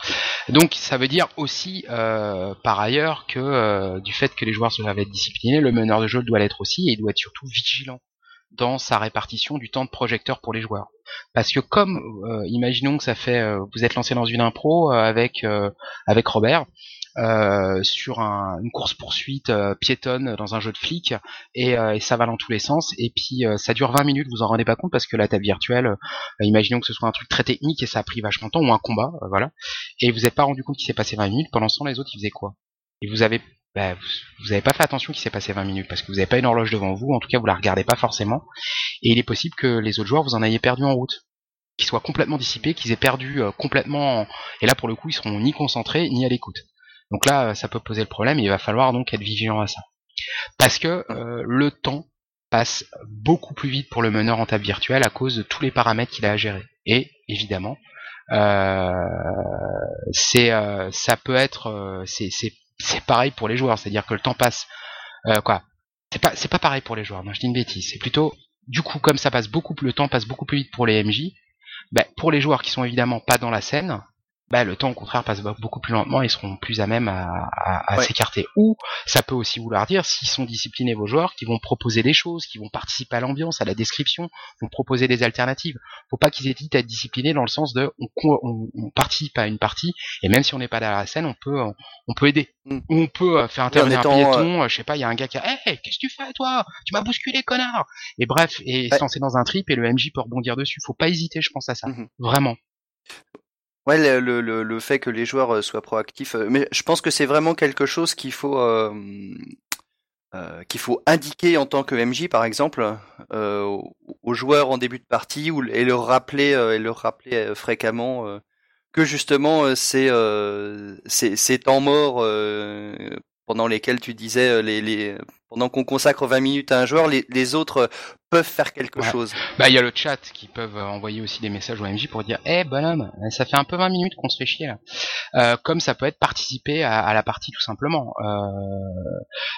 Donc ça veut dire aussi euh, par ailleurs que euh, du fait que les joueurs doivent être disciplinés, le meneur de jeu doit l'être aussi et il doit être surtout vigilant dans sa répartition du temps de projecteur pour les joueurs. Parce que comme euh, imaginons que ça fait euh, vous êtes lancé dans une impro euh, avec euh, avec Robert euh, sur un- une course poursuite piétonne dans un jeu de flic et, et ça va dans tous les sens et puis ça dure 20 minutes vous en rendez pas compte parce que la table virtuelle imaginons que ce soit un truc très technique et ça a pris vachement de temps ou un combat voilà et vous n'êtes pas rendu compte qu'il s'est passé 20 minutes pendant ce temps les autres ils faisaient quoi? Et vous avez bah, vous n'avez pas fait attention qu'il s'est passé 20 minutes parce que vous n'avez pas une horloge devant vous, en tout cas vous la regardez pas forcément, et il est possible que les autres joueurs vous en ayez perdu en route, qu'ils soient complètement dissipés, qu'ils aient perdu euh, complètement, et là pour le coup ils seront ni concentrés ni à l'écoute. Donc là ça peut poser le problème et il va falloir donc être vigilant à ça. Parce que euh, le temps passe beaucoup plus vite pour le meneur en table virtuelle à cause de tous les paramètres qu'il a à gérer. Et évidemment, euh, c'est euh, ça peut être euh, c'est c'est pareil pour les joueurs, c'est-à-dire que le temps passe euh, quoi. C'est pas pas pareil pour les joueurs. Non, je dis une bêtise. C'est plutôt du coup comme ça passe beaucoup plus le temps passe beaucoup plus vite pour les MJ. Ben, pour les joueurs qui sont évidemment pas dans la scène, bah, le temps au contraire passe beaucoup plus lentement et seront plus à même à, à, à
Ouais.
s'écarter. Ou ça peut aussi vouloir dire, s'ils sont disciplinés vos joueurs, qui vont proposer des choses, qui vont participer à l'ambiance, à la description, vont proposer des alternatives. Faut pas qu'ils hésitent à être disciplinés dans le sens de on, co- on, on participe à une partie et même si on n'est pas dans la scène, on peut on, on peut aider.
Mm.
Ou on peut euh, faire intervenir
étant,
un piéton, euh, je sais pas, il y a un gars qui a Hey, qu'est-ce que tu fais toi? Tu m'as bousculé connard Et bref, et
Ouais.
se lancer dans un trip et le MJ peut rebondir dessus. Faut pas hésiter, je pense à ça.
Mhm.
Vraiment.
Ouais, le, le, le, fait que les joueurs euh, soient proactifs, euh, mais je pense que c'est vraiment quelque chose qu'il faut euh, euh, qu'il faut indiquer en tant que MJ, par exemple, euh, aux, joueurs en début de partie, ou, et leur rappeler euh, et leur rappeler fréquemment que justement c'est ces ces temps morts pendant lesquels tu disais les, les pendant qu'on consacre 20 minutes à un joueur, les, les autres euh, peuvent faire quelque
Ouais.
chose.
Bah, il y a le chat qui peuvent euh, envoyer aussi des messages au MJ pour dire Eh bonhomme, ça fait un peu 20 minutes qu'on se fait chier là. Euh, comme ça peut être participer à, à la partie tout simplement. Euh,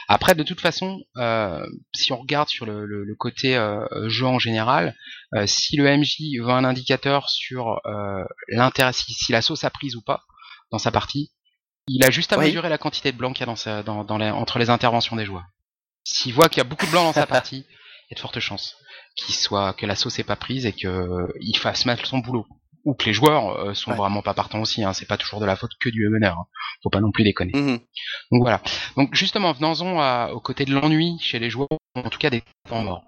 Après, de toute façon, euh, si on regarde sur le, le- le côté euh, jeu en général, euh, si le MJ veut un indicateur sur euh, l'intérêt, si, si la sauce a prise ou pas dans sa partie, il a juste à
Oui.
mesurer la quantité de blanc qu'il y a dans sa, dans, dans les- entre les interventions des joueurs. S'il voit qu'il y a beaucoup de blanc dans sa partie, il y a de fortes chances qu'il soit que la sauce est pas prise et que euh, il fasse mal son boulot. Ou que les joueurs euh, sont
Ouais.
vraiment pas partants aussi hein, c'est pas toujours de la faute que du meneur hein. faut pas non plus déconner.
Mhm.
donc voilà. Donc justement venons-en à- au côté de l'ennui chez les joueurs en tout cas des temps morts.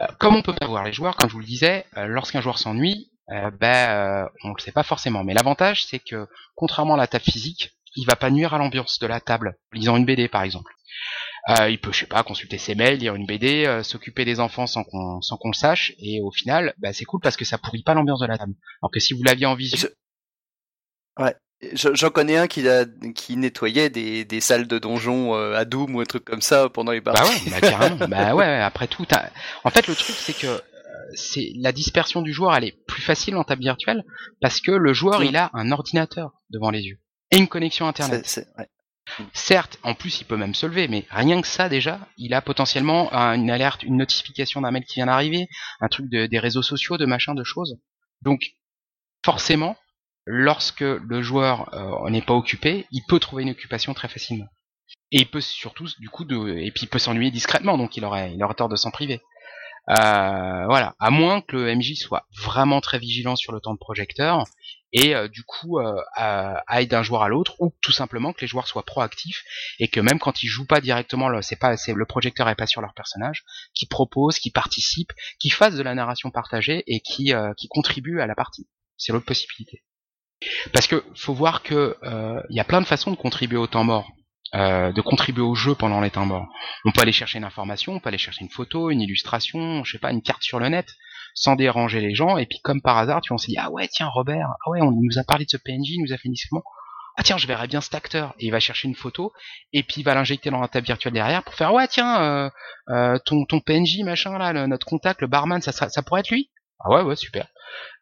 Euh, comme on peut voir les joueurs comme je vous le disais euh, lorsqu'un joueur s'ennuie euh, ben on le sait pas forcément. Mais l'avantage c'est que contrairement à la table physique il va pas nuire à l'ambiance de la table. Lisant une BD par exemple euh, il peut, je sais pas, consulter ses mails, lire une BD, euh, s'occuper des enfants sans qu'on sans qu'on le sache, et au final, bah, c'est cool parce que ça pourrit pas l'ambiance de la table. Alors que si vous l'aviez en visu,
Je- J'en connais un qui, a, qui nettoyait des, des salles de donjons euh, à Doom ou un truc comme ça pendant les
bah
parties.
ouais, bah carrément, (laughs) bah ouais, ouais, après tout, en fait le truc c'est que euh, c'est la dispersion du joueur, elle est plus facile en table virtuelle parce que le joueur
Mm.
il a un ordinateur devant les yeux et une connexion internet.
C'est- c'est- ouais.
Certes, en plus, il peut même se lever, mais rien que ça déjà, il a potentiellement un- une alerte, une notification d'un mail qui vient d'arriver, un truc de, des réseaux sociaux, de machin, de choses. Donc, forcément, lorsque le joueur euh, n'est pas occupé, il peut trouver une occupation très facilement. Et il peut surtout, du coup, et puis s'ennuyer discrètement, donc il aurait, il aurait tort de s'en priver. Euh, voilà, à moins que le MJ soit vraiment très vigilant sur le temps de projecteur et euh, du coup euh, aille d'un joueur à l'autre ou tout simplement que les joueurs soient proactifs et que même quand ils jouent pas directement le c'est pas le projecteur est pas sur leur personnage qui proposent qui participent qui fassent de la narration partagée et qui euh, qui contribuent à la partie. C'est l'autre possibilité. Parce que faut voir que euh, il y a plein de façons de contribuer au temps mort euh, de contribuer au jeu pendant les temps morts. On peut aller chercher une information on peut aller chercher une photo une illustration je sais pas une carte sur le net sans déranger les gens. Et puis comme par hasard tu vois, on s'est dit ah ouais tiens Robert ah ouais on nous a parlé de ce PNJ il nous a fait une ah tiens je verrais bien cet acteur. Et il va chercher une photo. Et puis il va l'injecter dans la table virtuelle derrière pour faire ouais tiens euh, euh, ton ton PNJ machin là notre contact le barman ça ça pourrait être lui? Ah ouais ouais super.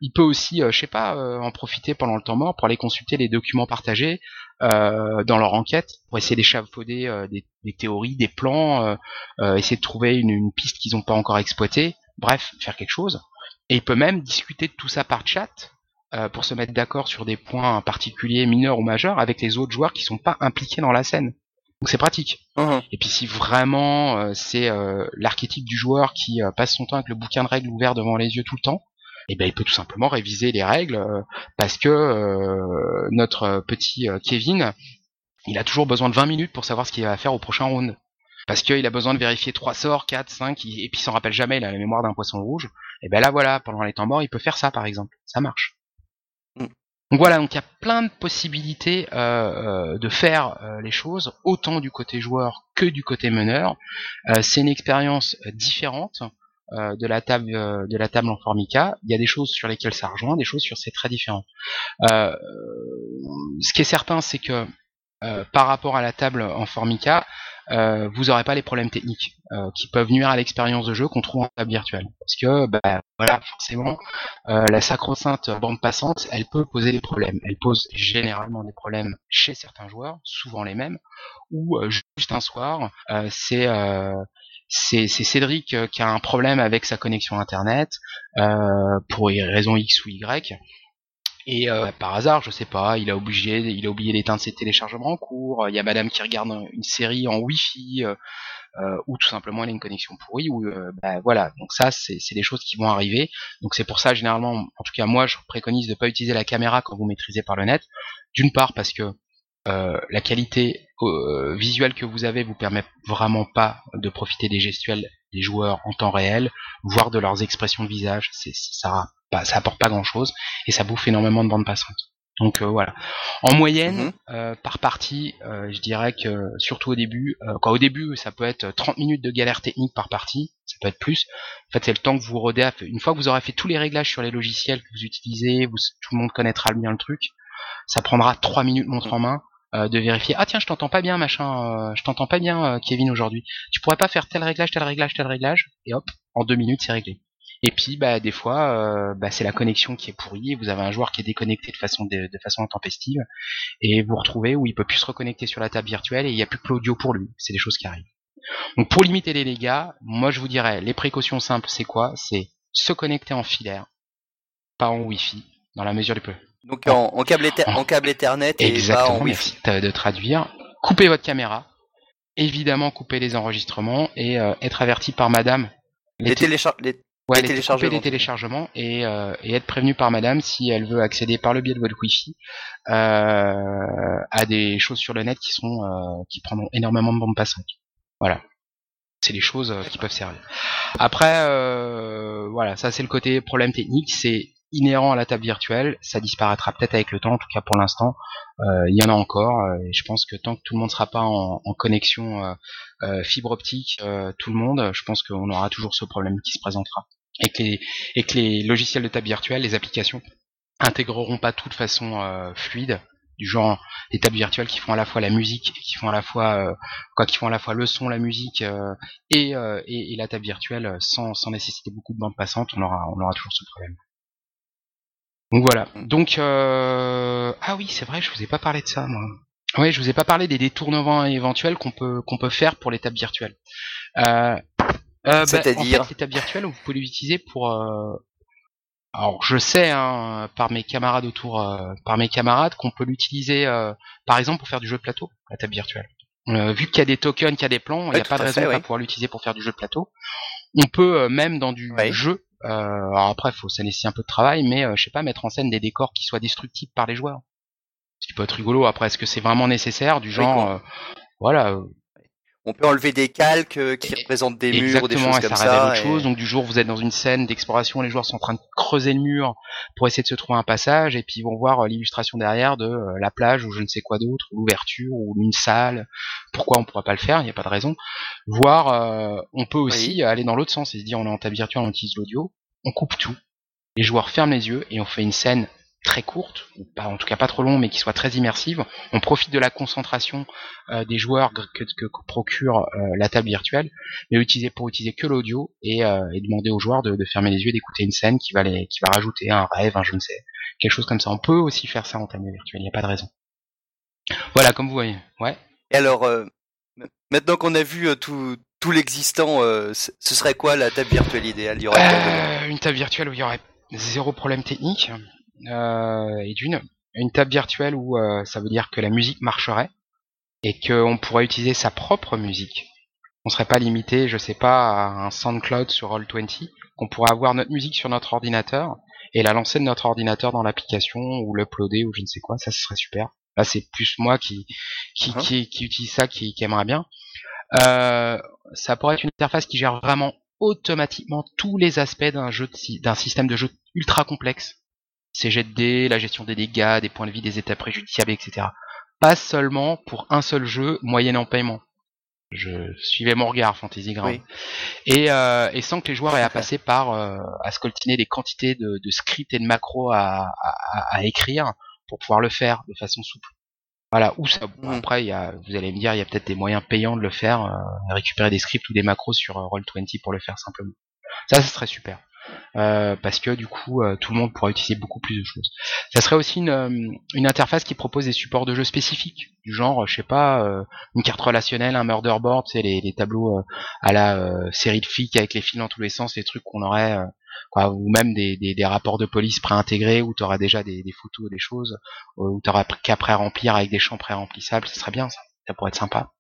Il peut aussi euh, je sais pas euh, en profiter pendant le temps mort pour aller consulter les documents partagés dans leur enquête pour essayer d'échafauder des, théories des plans essayer de trouver une, une piste qu'ils n'ont pas encore exploitée bref faire quelque chose. Et il peut même discuter de tout ça par chat euh, pour se mettre d'accord sur des points particuliers mineurs ou majeurs avec les autres joueurs qui sont pas impliqués dans la scène. Donc c'est pratique. Et puis si vraiment euh, c'est euh, l'archétype du joueur qui euh, passe son temps avec le bouquin de règles ouvert devant les yeux tout le temps, et ben il peut tout simplement réviser les règles euh, parce que euh, notre petit euh, Kevin, il a toujours besoin de 20 minutes pour savoir ce qu'il va faire au prochain round. Parce qu'il a besoin de vérifier 3 sorts, 4, 5, il- et puis il s'en rappelle jamais, il a la mémoire d'un poisson rouge. Et ben là voilà, pendant les temps morts, il peut faire ça par exemple. Ça marche. Donc voilà, donc il y a plein de possibilités euh, euh, de faire euh, les choses, autant du côté joueur que du côté meneur. Euh, c'est une expérience différente euh, de la table de la table en Formica. Il y a des choses sur lesquelles ça rejoint, des choses sur c'est très différent. ce qui est certain, c'est que par rapport à la table en Formica, euh, vous n'aurez pas les problèmes techniques euh, qui peuvent nuire à l'expérience de jeu qu'on trouve en table virtuelle. Parce que, bah, voilà, forcément, euh, la sacro-sainte bande passante, elle peut poser des problèmes. Elle pose généralement des problèmes chez certains joueurs, souvent les mêmes, ou juste un soir, c'est Cédric qui a un problème avec sa connexion internet pour une raison X ou Y et euh, par hasard, je sais pas, il a obligé, il a oublié d'éteindre ses téléchargements en cours. Il y a Madame qui regarde une série en Wi-Fi, euh, euh, ou tout simplement elle a une connexion pourrie. Ou bah, voilà. Donc ça, c'est des choses qui vont arriver. Donc c'est pour ça généralement, en tout cas moi, je préconise de pas utiliser la caméra quand vous maîtrisez par le net. D'une part parce que la qualité visuelle que vous avez vous permet vraiment pas de profiter des gestuels des joueurs en temps réel, voire de leurs expressions de visage. C'est ça bah, ça apporte pas grand chose et ça bouffe énormément de bandes passantes. Donc euh, voilà. En moyenne, mhm. euh, par partie, euh, je dirais que surtout au début, quand au début ça peut être 30 minutes de galère technique par partie, ça peut être plus. En fait, c'est le temps que vous rodez. Une fois que vous aurez fait tous les réglages sur les logiciels que vous utilisez, vous, tout le monde connaîtra bien le truc. Ça prendra 3 minutes montre en main de vérifier. Ah tiens, je t'entends pas bien, machin. je t'entends pas bien, Kevin aujourd'hui. Tu pourrais pas faire tel réglage, tel réglage, tel réglage, et hop, en deux minutes c'est réglé. Et puis bah des fois euh, bah, c'est la connexion qui est pourrie, vous avez un joueur qui est déconnecté de façon de, façon intempestive et vous retrouvez où il peut plus se reconnecter sur la table virtuelle et il n'y a plus que l'audio pour lui. C'est des choses qui arrivent. Donc pour limiter les dégâts, moi je vous dirais les précautions simples c'est quoi? C'est se connecter en filaire, pas en Wi-Fi, dans la mesure du peu.
Donc en, câble, en câble Ethernet et pas en
Wi-Fi. de traduire. Coupez votre caméra, évidemment couper les enregistrements et euh, être averti par madame.
Les, les,
Ouais, les téléchargements. les téléchargements et, euh, et, être prévenu par madame si elle veut accéder par le biais de votre wifi euh, à des choses sur le net qui sont euh, qui prendront énormément de bande passante. Voilà. C'est les choses euh, qui peuvent servir. Après, euh, voilà, ça c'est le côté problème technique, c'est inhérent à la table virtuelle, ça disparaîtra peut-être avec le temps, en tout cas pour l'instant, euh, il y en a encore, et je pense que tant que tout le monde sera pas en, en connexion fibre optique, tout le monde, je pense qu'on aura toujours ce problème qui se présentera et que les, et que les logiciels de table virtuelle, les applications, intégreront pas tout de façon euh, fluide. Du genre les tables virtuelles qui font à la fois la musique qui font à la fois euh, quoi qui font à la fois le son la musique euh, et, et, et, la table virtuelle sans, sans nécessiter beaucoup de bandes passantes on aura on aura toujours ce problème. Donc voilà. Donc ah oui c'est vrai je vous ai pas parlé de ça moi. Oui je vous ai pas parlé des détournements éventuels qu'on peut qu'on peut faire pour les tables virtuelles euh, bah, C'est-à-dire en fait, l'étape virtuelle, vous pouvez l'utiliser pour. Euh... Alors, je sais hein, par mes camarades autour, euh, par mes camarades, qu'on peut l'utiliser, euh, par exemple, pour faire du jeu de plateau, la table virtuelle. Vu qu'il y a des tokens, qu'il y a des plans, il n'y a pas de raison de pas pouvoir l'utiliser pour faire du jeu de plateau. On peut même dans du jeu. alors après, faut ça nécessite un peu de travail, mais je sais pas mettre en scène des décors qui soient destructibles par les joueurs. Ce qui peut être rigolo. Après, est-ce que c'est vraiment nécessaire Du genre, voilà,
on peut enlever des calques euh, qui représentent des murs ou des choses comme ça.
Autre chose. Donc du jour vous êtes dans une scène d'exploration, les joueurs sont en train de creuser le mur pour essayer de se trouver un passage et puis ils vont voir euh, l'illustration derrière de euh, la plage ou je ne sais quoi d'autre, ou l'ouverture ou une salle. Pourquoi on pourrait pas le faire? Il n'y a pas de raison. Voir, on peut aussi aller dans l'autre sens et se dire on est en table virtuelle, on utilise l'audio, on coupe tout. Les joueurs ferment les yeux et on fait une scène très courte, ou pas en tout cas pas trop longue, mais qui soit très immersive. On profite de la concentration euh, des joueurs que, que, procure euh, la table virtuelle, mais utiliser pour utiliser que l'audio et, euh, et, demander aux joueurs de, de fermer les yeux, d'écouter une scène qui va les, qui va rajouter un rêve, un je ne sais, quelque chose comme ça. On peut aussi faire ça en table virtuelle, il n'y a pas de raison. Voilà, comme vous voyez. Ouais.
Et alors, maintenant qu'on a vu tout, tout l'existant, ce serait quoi la table virtuelle idéale? Il y
aurait Une table virtuelle où il y aurait zéro problème technique et d'une une table virtuelle où euh, ça veut dire que la musique marcherait et qu'on pourrait utiliser sa propre musique. On serait pas limité, je sais pas, à un SoundCloud sur Roll20, qu'on pourrait avoir notre musique sur notre ordinateur et la lancer de notre ordinateur dans l'application ou l'uploader ou je ne sais quoi, ça ce serait super. Là c'est plus moi qui qui, uh-huh. qui, qui, utilise ça, qui, qui aimerait bien. Euh, ça pourrait être une interface qui gère vraiment automatiquement tous les aspects d'un jeu d'un système de jeu ultra complexe ses jets de dés, la gestion des dégâts, des points de vie, des états préjudiciables, etc. Pas seulement pour un seul jeu moyennant paiement. Je suivais mon regard, Fantasy Ground.
Oui.
Et, euh, et sans que les joueurs aient à passer par euh, à scoltiner des quantités de, de scripts et de macros à, à, à écrire pour pouvoir le faire de façon souple. Voilà, ou ça. bon,
Mhm.
Après, y a, vous allez me dire, il y a peut-être des moyens payants de le faire, euh, récupérer des scripts ou des macros sur euh, Roll20 pour le faire simplement. Ça, ce serait super. Euh, parce que du coup, euh, tout le monde pourra utiliser beaucoup plus de choses. Ça serait aussi une, euh, interface qui propose des supports de jeu spécifiques, du genre, je sais pas, une carte relationnelle, un murder board, sais, les, les tableaux à la série de flics avec les fils dans tous les sens, les trucs qu'on aurait, quoi, ou même des, rapports de police préintégrés où tu auras déjà des, des photos, des choses, où tu qu'à pré-remplir avec des champs pré-remplissables, ce serait bien ça, ça pourrait être sympa.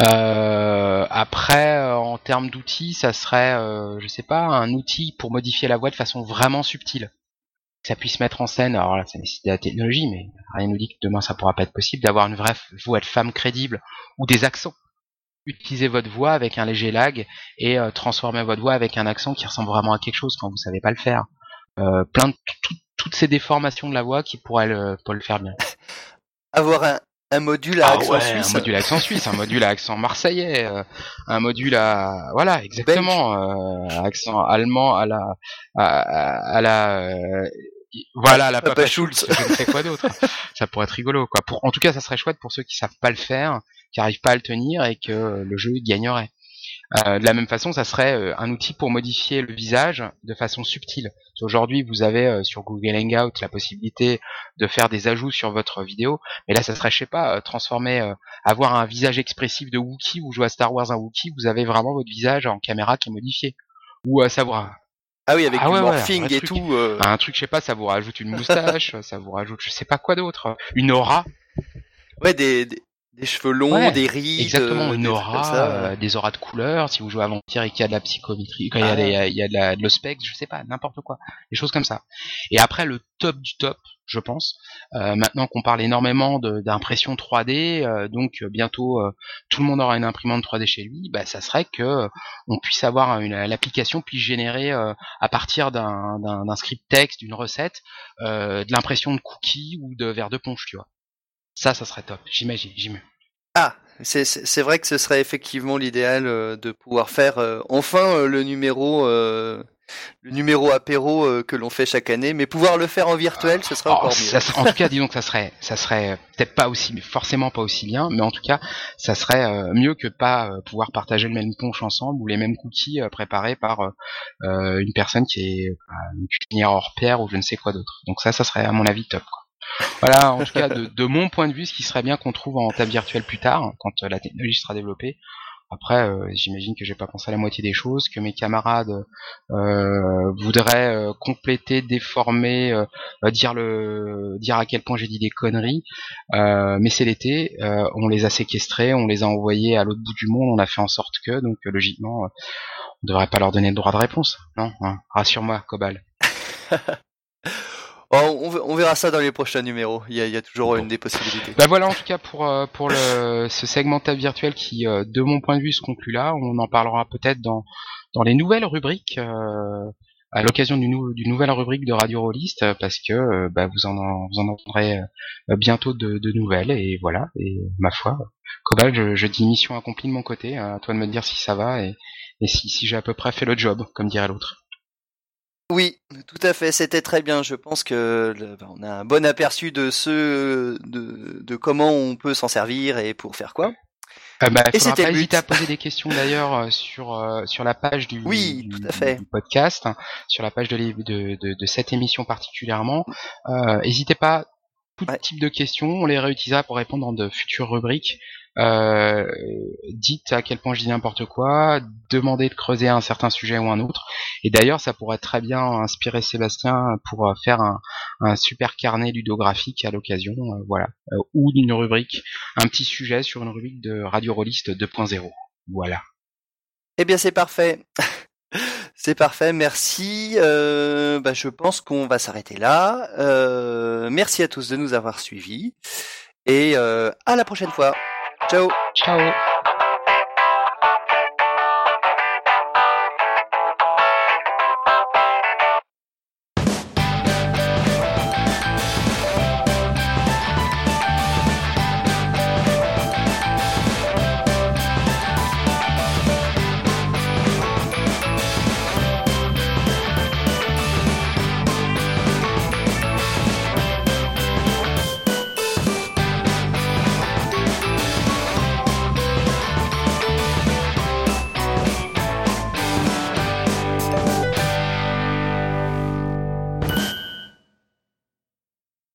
Euh, après, euh, en termes d'outils, ça serait, euh, je sais pas, un outil pour modifier la voix de façon vraiment subtile. Que ça puisse mettre en scène, alors là, ça nécessite de la technologie, mais rien nous dit que demain ça pourra pas être possible, d'avoir une vraie voix de femme crédible ou des accents. Utilisez votre voix avec un léger lag et euh, transformer votre voix avec un accent qui ressemble vraiment à quelque chose quand vous savez pas le faire. Euh, plein de tout- toutes ces déformations de la voix qui pourraient le, pour le faire bien. (laughs)
Avoir un, un module à
Ah
accent
ouais,
suisse.
un module à accent suisse, un module à accent marseillais, euh, un module à voilà exactement euh, accent allemand à la à, à- à la euh, voilà à la
Papa
Papa
Schultz.
Schultz, je ne sais quoi d'autre. (laughs) ça pourrait être rigolo quoi. Pour en tout cas, ça serait chouette pour ceux qui savent pas le faire, qui arrivent pas à le tenir et que le jeu gagnerait. Euh, de la même façon, ça serait euh, un outil pour modifier le visage de façon subtile. Parce qu'Aujourd'hui, vous avez euh, sur Google Hangout la possibilité de faire des ajouts sur votre vidéo, mais là, ça serait, je sais pas, euh, transformer, euh, avoir un visage expressif de Wookiee, vous jouez à Star Wars un Wookiee, vous avez vraiment votre visage en caméra qui est modifié. Ou à savoir
Ah oui, avec
Ah
du
ouais, ouais,
morphing et
truc.
tout. euh,
un truc, je sais pas, ça vous rajoute une moustache, (laughs) ça vous rajoute, je sais pas quoi d'autre, une aura,
Ouais, des, des, des cheveux longs,
Ouais,
des rides.
Exactement,
euh,
une aura,
ça.
euh, des auras de couleurs, si vous jouez à Vampire et qu'il y a de la psychométrie, quand il y a,
Ah.
des- il y a de, la, de l'ospex, je sais pas, n'importe quoi, des choses comme ça. Et après, le top du top, je pense, euh, maintenant qu'on parle énormément de- d'impression 3D, euh, donc euh, bientôt euh, tout le monde aura une imprimante 3D chez lui, bah, ça serait que on puisse avoir une, l'application puisse générer euh, à partir d'un, d'un, d'un script texte, d'une recette, euh, de l'impression de cookies ou de verre de punch, tu vois. Ça, ça serait top, j'imagine, j'imagine.
Ah, c'est vrai que ce serait effectivement l'idéal euh, de pouvoir faire euh, enfin euh, le numéro le numéro apéro euh, que l'on fait chaque année, mais pouvoir le faire en virtuel, ce serait
Oh,
encore mieux.
en tout cas, disons que ça serait, ça serait peut-être pas aussi, forcément pas aussi bien, mais en tout cas, ça serait euh, mieux que pas euh, pouvoir partager le même punch ensemble ou les mêmes cookies préparés par une personne qui est une cuisinière hors pair ou je ne sais quoi d'autre. Donc ça, ça serait à mon avis top. quoi. Voilà, en tout cas, de, mon point de vue, ce qui serait bien qu'on trouve en table virtuelle plus tard, quand euh, la technologie sera développée. Après, euh, j'imagine que j'ai pas pensé à la moitié des choses, que mes camarades euh, voudraient compléter, déformer, dire le, dire à quel point j'ai dit des conneries. Mais c'est l'été, on les a séquestrés, on les a envoyés à l'autre bout du monde, on a fait en sorte que, donc logiquement, on devrait pas leur donner le droit de réponse, non hein? Rassure-moi, Cobal. (laughs)
Oh, on, ve- on verra ça dans les prochains numéros. Il y a, toujours une des possibilités.
Bah voilà en tout cas pour euh, pour le ce segment table virtuel qui euh, de mon point de vue se conclut là. On en parlera peut-être dans dans les nouvelles rubriques euh, à l'occasion d'une nou- d'une nouvelle rubrique de Radio Rollist euh, parce que bah, vous en vous en entendrez bientôt de, de nouvelles et voilà et ma foi Cobal je, je dis mission accomplie de mon côté à toi de me dire si ça va et et si si j'ai à peu près fait le job comme dirait l'autre.
Oui, tout à fait. C'était très bien. Je pense que le- ben, on a un bon aperçu de ce de, de comment on peut s'en servir et pour faire quoi.
Euh, bah,
Et c'était
pas
but.
à poser des questions d'ailleurs euh, sur euh, sur la page du,
Oui,
du,
tout à fait.
du podcast, hein, sur la page de, l'é- de, de, de cette émission particulièrement. Euh, N'hésitez pas, tout
Ouais.
type de questions, on les réutilisera pour répondre dans de futures rubriques. Euh, dites à quel point je dis n'importe quoi, demandez de creuser un certain sujet ou un autre. Et d'ailleurs, ça pourrait très bien inspirer Sébastien pour euh, faire un, super carnet ludographique à l'occasion, euh, voilà, ou d'une rubrique un petit sujet sur une rubrique de Radio Rollist 2.0. Voilà.
Eh bien, c'est parfait. (laughs) c'est parfait. Merci. Bah, je pense qu'on va s'arrêter là. Merci à tous de nous avoir suivis et à la prochaine fois. Ciao.
Ciao